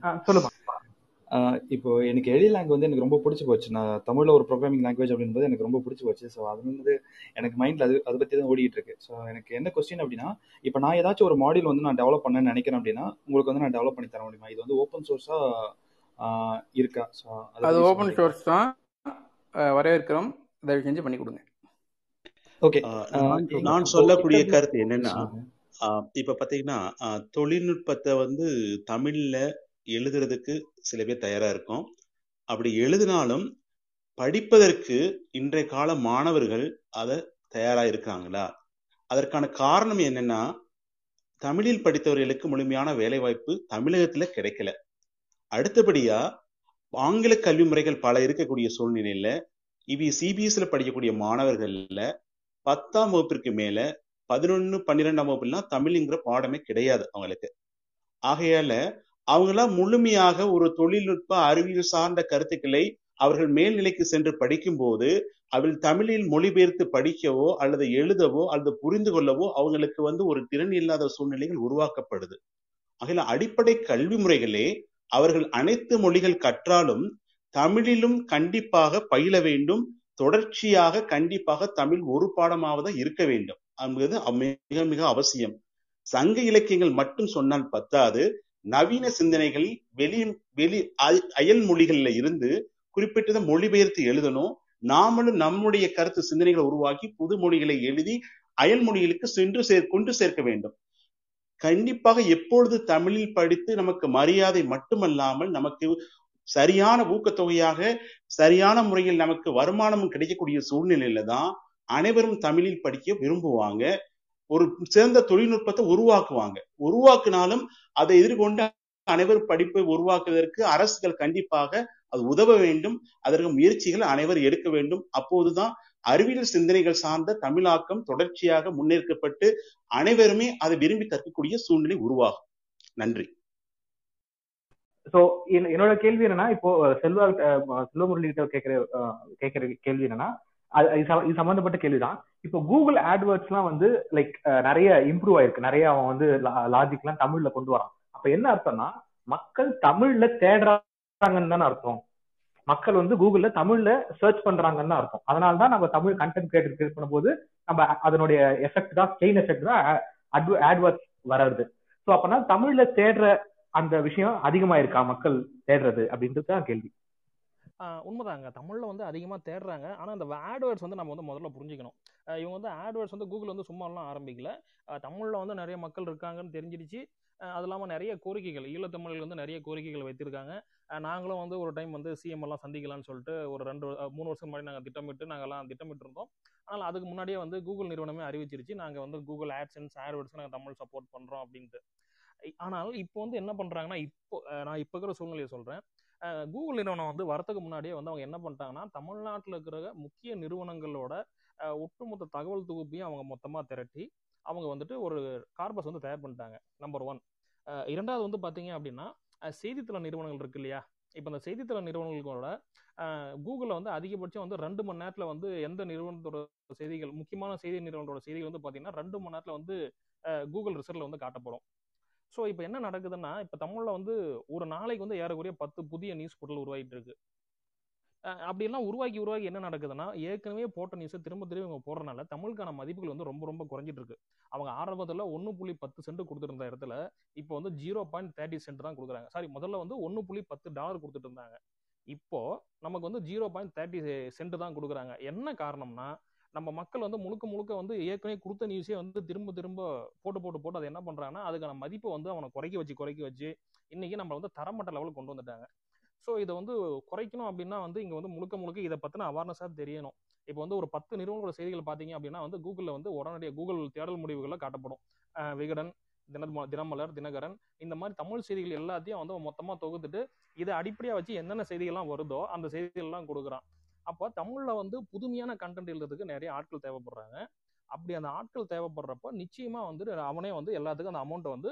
ஆஹ் இப்போ எனக்கு எலி லாங் வந்து எனக்கு ரொம்ப பிடிச்சி போச்சு. நான் தமிழ்ல ஒரு ப்ரோக்ராமிங் லாங்குவேஜ் அப்படின்றது எனக்கு ரொம்ப பிடிச்சி போச்சு. ஸோ அது வந்து எனக்கு மைண்ட்ல அது அதை பத்தி தான் ஓடிட்டு இருக்கு. ஸோ எனக்கு என்ன கொஸ்டின் அப்படின்னா இப்போ நான் ஏதாச்சும் ஒரு மாடியூல் வந்து நான் டெவலப் பண்ணேன்னு நினைக்கிறேன் அப்படின்னா உங்களுக்கு வந்து நான் டெவலப் பண்ணி தர முடியுமா? இது வந்து ஓப்பன் சோர்ஸா இருக்கா? ஸோ அதை ஓப்பன் சோர்ஸ் தான். வரவேற்கிறோம். தயவு செஞ்சு பண்ணி கொடுங்க. ஓகே நான் சொல்லக்கூடிய கருத்து என்னன்னா இப்ப பாத்தீங்கன்னா தொழில்நுட்பத்தை வந்து தமிழ்ல எழுதுறதுக்கு சில பேர் தயாரா இருக்கும். அப்படி எழுதினாலும் படிப்பதற்கு இன்றைய கால மாணவர்கள் அதை தயாரா இருக்காங்களா அதற்கான காரணம் என்னன்னா தமிழில் படித்தவர்களுக்கு முழுமையான வேலைவாய்ப்பு தமிழகத்துல கிடைக்கல. அடுத்தபடியா ஆங்கில கல்வி முறைகள் பல இருக்கக்கூடிய சூழ்நிலையில இவி சிபிஎஸ்ல படிக்கக்கூடிய மாணவர்கள்ல பத்தாம் வகுப்பிற்கு மேல பதினொன்னு பன்னிரெண்டாம் வகுப்புலாம் தமிழ்ங்கிற பாடமே கிடையாது அவங்களுக்கு. ஆகையால அவங்களாம் முழுமையாக ஒரு தொழில்நுட்ப அறிவியல் சார்ந்த கருத்துக்களை அவர்கள் மேல்நிலைக்கு சென்று படிக்கும் போது அவர்கள் தமிழில் மொழிபெயர்த்து படிக்கவோ அல்லது எழுதவோ அல்லது புரிந்து கொள்ளவோ அவங்களுக்கு வந்து ஒரு திறன் இல்லாத சூழ்நிலைகள் உருவாக்கப்படுது. ஆகையில அடிப்படை கல்வி முறைகளே அவர்கள் அனைத்து மொழிகள் கற்றாலும் தமிழிலும் கண்டிப்பாக பயில வேண்டும். தொடர்ச்சியாக கண்டிப்பாக தமிழ் ஒரு பாடமாவது இருக்க வேண்டும். என்பது மிக மிக அவசியம். சங்க இலக்கியங்கள் மட்டும் சொன்னால் பத்தாது. நவீன சிந்தனைகள் வெளி வெளி அயல் மொழிகள்ல இருந்து குறிப்பிட்டதை மொழிபெயர்த்து எழுதணும். நாமளும் நம்முடைய கருத்து சிந்தனைகளை உருவாக்கி புது மொழிகளை எழுதி அயல் மொழிகளுக்கு சென்று சேர் கொண்டு சேர்க்க வேண்டும். கண்டிப்பாக எப்பொழுது தமிழில் படித்து நமக்கு மரியாதை மட்டுமல்லாமல் நமக்கு சரியான ஊக்கத்தொகையாக சரியான முறையில் நமக்கு வருமானமும் கிடைக்கக்கூடிய சூழ்நிலையில தான் அனைவரும் தமிழில் படிக்க விரும்புவாங்க. ஒரு சிறந்த தொழில்நுட்பத்தை உருவாக்குவாங்க. உருவாக்குனாலும் அதை எதிர்கொண்டு அனைவரும் படிப்பை உருவாக்குவதற்கு அரசுகள் கண்டிப்பாக அது உதவ வேண்டும். அதற்கு முயற்சிகள் அனைவரும் எடுக்க வேண்டும். அப்போதுதான் அறிவியல் சிந்தனைகள் சார்ந்த தமிழாக்கம் தொடர்ச்சியாக முன்னேற்கப்பட்டு அனைவருமே அதை விரும்பி கற்கக்கூடிய சூழ்நிலை உருவாகும். நன்றி. சோ என்னோட கேள்வி என்னன்னா இப்போ செல்வா செல்வமுரளி கிட்ட கேக்குற கேக்குற கேள்வி என்னன்னா அது இது இது சம்பந்தப்பட்ட கேள்விதான். இப்போ கூகுள் ஆட்வர்ட்ஸ் எல்லாம் வந்து லைக் நிறைய இம்ப்ரூவ் ஆயிருக்கு. நிறைய அவன் வந்து லாஜிக் எல்லாம் தமிழ்ல கொண்டு வரான். அப்ப என்ன அர்த்தம்னா மக்கள் தமிழ்ல தேடுறாங்கன்னு தானே அர்த்தம். மக்கள் வந்து கூகுள்ல தமிழ்ல சர்ச் பண்றாங்கன்னு தான் அர்த்தம். அதனால தான் நம்ம தமிழ் கண்டென்ட் கிரியேட்டர் கிரியேட் பண்ணும்போது நம்ம அதனுடைய எஃபெக்ட் தான் செயின் எஃபெக்ட் தான் ஆட்வர்ட்ஸ் வர்றது. ஸோ அப்பனா தமிழ்ல தேடுற அந்த விஷயம் அதிகமா இருக்கா மக்கள் தேடுறது அப்படின்றது தான் கேள்வி. உண்மைதாங்க. தமிழில் வந்து அதிகமாக தேடுறாங்க. ஆனால் அந்த ஆட்வேர்ட்ஸ் வந்து நம்ம வந்து முதல்ல புரிஞ்சுக்கணும். இவங்க வந்து ஆட்வேர்ட்ஸ் வந்து கூகுள் வந்து சும்மாலாம் ஆரம்பிக்கல. தமிழில் வந்து நிறைய மக்கள் இருக்காங்கன்னு தெரிஞ்சிடுச்சு. அது இல்லாமல் நிறைய கோரிக்கைகள் ஈழத்தமிழர்கள் வந்து நிறைய கோரிக்கைகள் வைத்திருக்காங்க. நாங்களும் வந்து ஒரு டைம் வந்து சிஎம் எல்லாம் சந்திக்கலாம்னு சொல்லிட்டு ஒரு ரெண்டு மூணு வருஷம் முன்னாடி நாங்கள் திட்டமிட்டு நாங்கள்லாம் திட்டமிட்டு இருந்தோம் ஆனால் அதுக்கு முன்னாடியே வந்து கூகுள் நிறுவனமே அறிவிச்சிருச்சு. நாங்கள் வந்து கூகுள் ஆட்ஸ் அண்ட் ஆட்வேர்ட்ஸ் நாங்கள் தமிழ் சப்போர்ட் பண்ணுறோம் அப்படின்ட்டு. ஆனால் இப்போ வந்து என்ன பண்ணுறாங்கன்னா இப்போ நான் இப்போ இருக்கிற சூழ்நிலையை சொல்கிறேன் கூகுள் நிறுவனம் வந்து வரத்துக்கு முன்னாடியே வந்து அவங்க என்ன பண்ணிட்டாங்கன்னா தமிழ்நாட்டில் இருக்கிற முக்கிய நிறுவனங்களோட ஒட்டுமொத்த தகவல் தொகுப்பையும் அவங்க மொத்தமாக திரட்டி அவங்க வந்துட்டு ஒரு கார்பஸ் வந்து தயார் பண்ணிட்டாங்க நம்பர் ஒன் இரண்டாவது வந்து பார்த்தீங்க அப்படின்னா செய்தித்தள நிறுவனங்கள் இருக்கு இல்லையா? இப்போ இந்த செய்தித்தள நிறுவனங்களோட கூகுளில் வந்து அதிகபட்சம் வந்து ரெண்டு மணி நேரத்தில் வந்து எந்த நிறுவனத்தோட செய்திகள் முக்கியமான செய்தி நிறுவனத்தோட செய்திகள் வந்து பார்த்தீங்கன்னா ரெண்டு மணி நேரத்தில் வந்து கூகுள் ரிசல்ட்ல வந்து காட்டப்படும். ஸோ இப்போ என்ன நடக்குதுன்னா இப்போ தமிழில் வந்து ஒரு நாளைக்கு வந்து ஏறக்குறைய பத்து புதிய நியூஸ் போர்ட்டல் உருவாகிட்டு இருக்கு அஹ் அப்படியெல்லாம் உருவாக்கி உருவாக்கி என்ன நடக்குதுன்னா ஏற்கனவே போட்ட நியூஸை திரும்ப திரும்ப இவங்க போடுறனால தமிழுக்கான மதிப்புகள் வந்து ரொம்ப ரொம்ப குறைஞ்சிட்டு இருக்கு அவங்க ஆரம்பத்தில் ஒன்று புள்ளி பத்து சென்ட் கொடுத்துருந்த இடத்துல இப்போ வந்து ஜீரோ பாயிண்ட் தேர்ட்டி சென்ட் தான் கொடுக்குறாங்க. சாரி முதல்ல வந்து ஒன்று புள்ளி பத்து டாலர் கொடுத்துட்டு இருந்தாங்க. இப்போ நமக்கு வந்து ஜீரோ பாயிண்ட் தேர்ட்டி சென்ட் தான் கொடுக்குறாங்க. என்ன காரணம்னா நம்ம மக்கள் வந்து முழுக்க முழுக்க வந்து ஏற்கனவே கொடுத்த நியூஸே வந்து திரும்ப திரும்ப போட்டு போட்டு போட்டு அதை என்ன பண்றாங்கன்னா அதுக்கான மதிப்பை வந்து அவனை குறைக்க வச்சு குறைக்க வச்சு இன்னைக்கு நம்ம வந்து தரமட்ட லெவலுக்கு கொண்டு வந்துட்டாங்க. ஸோ இதை வந்து குறைக்கணும் அப்படின்னா வந்து இங்கே வந்து முழுக்க முழுக்க இதை பற்றின அவேர்னஸாக தெரியணும். இப்போ வந்து ஒரு பத்து நிறுவனங்களோட செய்திகள் பார்த்தீங்க அப்படின்னா வந்து கூகுளில் வந்து உடனடியாக கூகுள் தேடல் முடிவுகளில் காட்டப்படும். விகடன் தின தினமலர் தினகரன் இந்த மாதிரி தமிழ் செய்திகள் எல்லாத்தையும் வந்து மொத்தமாக தொகுத்துட்டு இதை அடிப்படையாக வச்சு என்னென்ன செய்திகள்லாம் வருதோ அந்த செய்திகள்லாம் கொடுக்குறான். அப்போ தமிழில் வந்து புதுமையான கண்டென்ட் எழுதுறதுக்கு நிறைய ஆட்கள் தேவைப்படுறாங்க. அப்படி அந்த ஆட்கள் தேவைப்படுறப்ப நிச்சயமா வந்து அவனே வந்து எல்லாத்துக்கும் அந்த அமௌண்ட்டை வந்து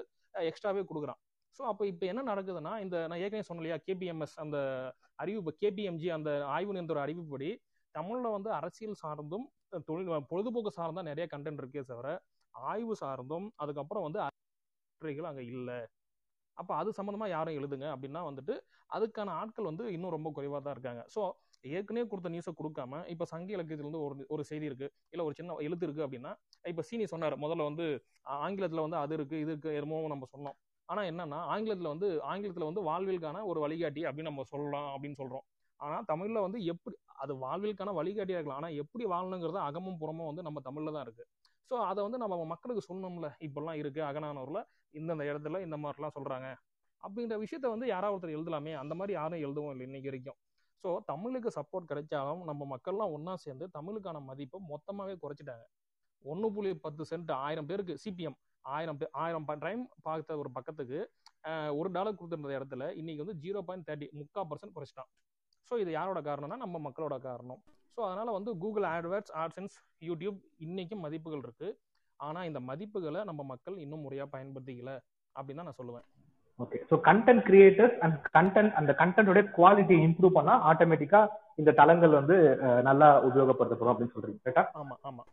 எக்ஸ்ட்ராவே கொடுக்குறான். ஸோ அப்போ இப்போ என்ன நடக்குதுன்னா இந்த நான் ஏற்கனவே சொன்ன இல்லையா கேபிஎம்எஸ் அந்த அறிவிப்பு கேபிஎம்ஜி அந்த ஆய்வு நிறுவன அறிவிப்படி தமிழில் வந்து அரசியல் சார்ந்தும் தொழில் பொழுதுபோக்கு சார்ந்தா நிறைய கண்டென்ட் இருக்கே தவிர ஆய்வு சார்ந்தும் அதுக்கப்புறம் வந்து அறிக்கைகள் அங்கே இல்லை. அப்போ அது சம்மந்தமாக யாரும் எழுதுங்க அப்படின்னா வந்துட்டு அதுக்கான ஆட்கள் வந்து இன்னும் ரொம்ப குறைவாக தான் இருக்காங்க. ஸோ ஏற்கனவே கொடுத்த நியூஸை கொடுக்காம இப்போ சங்க இலக்கியத்திலிருந்து ஒரு ஒரு செய்தி இருக்கு. இல்லை ஒரு சின்ன எழுத்து இருக்கு அப்படின்னா இப்போ சீனி சொன்னார் முதல்ல வந்து ஆங்கிலத்தில் வந்து அது இருக்கு இது இருக்கு என்னமோ நம்ம சொன்னோம். ஆனால் என்னன்னா ஆங்கிலத்தில் வந்து ஆங்கிலத்தில் வந்து வாழ்வியலுக்கான ஒரு வழிகாட்டி அப்படின்னு நம்ம சொல்லலாம் அப்படின்னு சொல்றோம். ஆனால் தமிழில் வந்து எப்படி அது வாழ்வியலுக்கான வழிகாட்டியாக இருக்கலாம். ஆனால் எப்படி வாழணுங்கிறது அகமும் புறமும் வந்து நம்ம தமிழில் தான் இருக்கு. ஸோ அதை வந்து நம்ம மக்களுக்கு சொல்லணும்ல இப்பெல்லாம் இருக்கு அகநானூரில் இந்தந்த இடத்துல இந்த மாதிரிலாம் சொல்றாங்க. அப்படின்ற விஷயத்த வந்து யாராவது ஒருத்தர் எழுதலாமே அந்த மாதிரி யாரும் எழுதவும் இல்லை இன்னைக்கு வரைக்கும். ஸோ தமிழுக்கு சப்போர்ட் கிடைச்சாலும் நம்ம மக்கள்லாம் ஒன்றா சேர்ந்து தமிழுக்கான மதிப்பை மொத்தமாகவே குறைச்சிட்டாங்க. ஒன்று புள்ளி பத்து சென்ட் ஆயிரம் பேருக்கு சிபிஎம் ஆயிரம் பேர் ஆயிரம் டைம் பார்த்த ஒரு பக்கத்துக்கு ஒரு டாலர் கொடுத்துருந்த இடத்துல இன்னைக்கு வந்து ஜீரோ பாயிண்ட் தேர்ட்டி முக்கால் பர்சன்ட் குறைச்சிட்டான். ஸோ இது யாரோட காரணம்னா நம்ம மக்களோட காரணம். ஸோ அதனால் வந்து கூகுள் ஆட்வேர்ட்ஸ் ஆட்சன்ஸ் யூடியூப் இன்னைக்கும் மதிப்புகள் இருக்குது ஆனால் இந்த மதிப்புகளை நம்ம மக்கள் இன்னும் முறையாக பயன்படுத்திக்கல அப்படின்னு தான் நான் சொல்லுவேன். Okay so content creators and content அந்த கண்டென்ட்டோட குவாலிட்டி இம்ப்ரூவ் பண்ணா ஆட்டோமேட்டிக்கா இந்த தளங்கள் வந்து நல்லா உபயோகப்படுத்தப்படும் அப்படின்னு சொல்றீங்க கரெக்டா ஆமா ஆமா.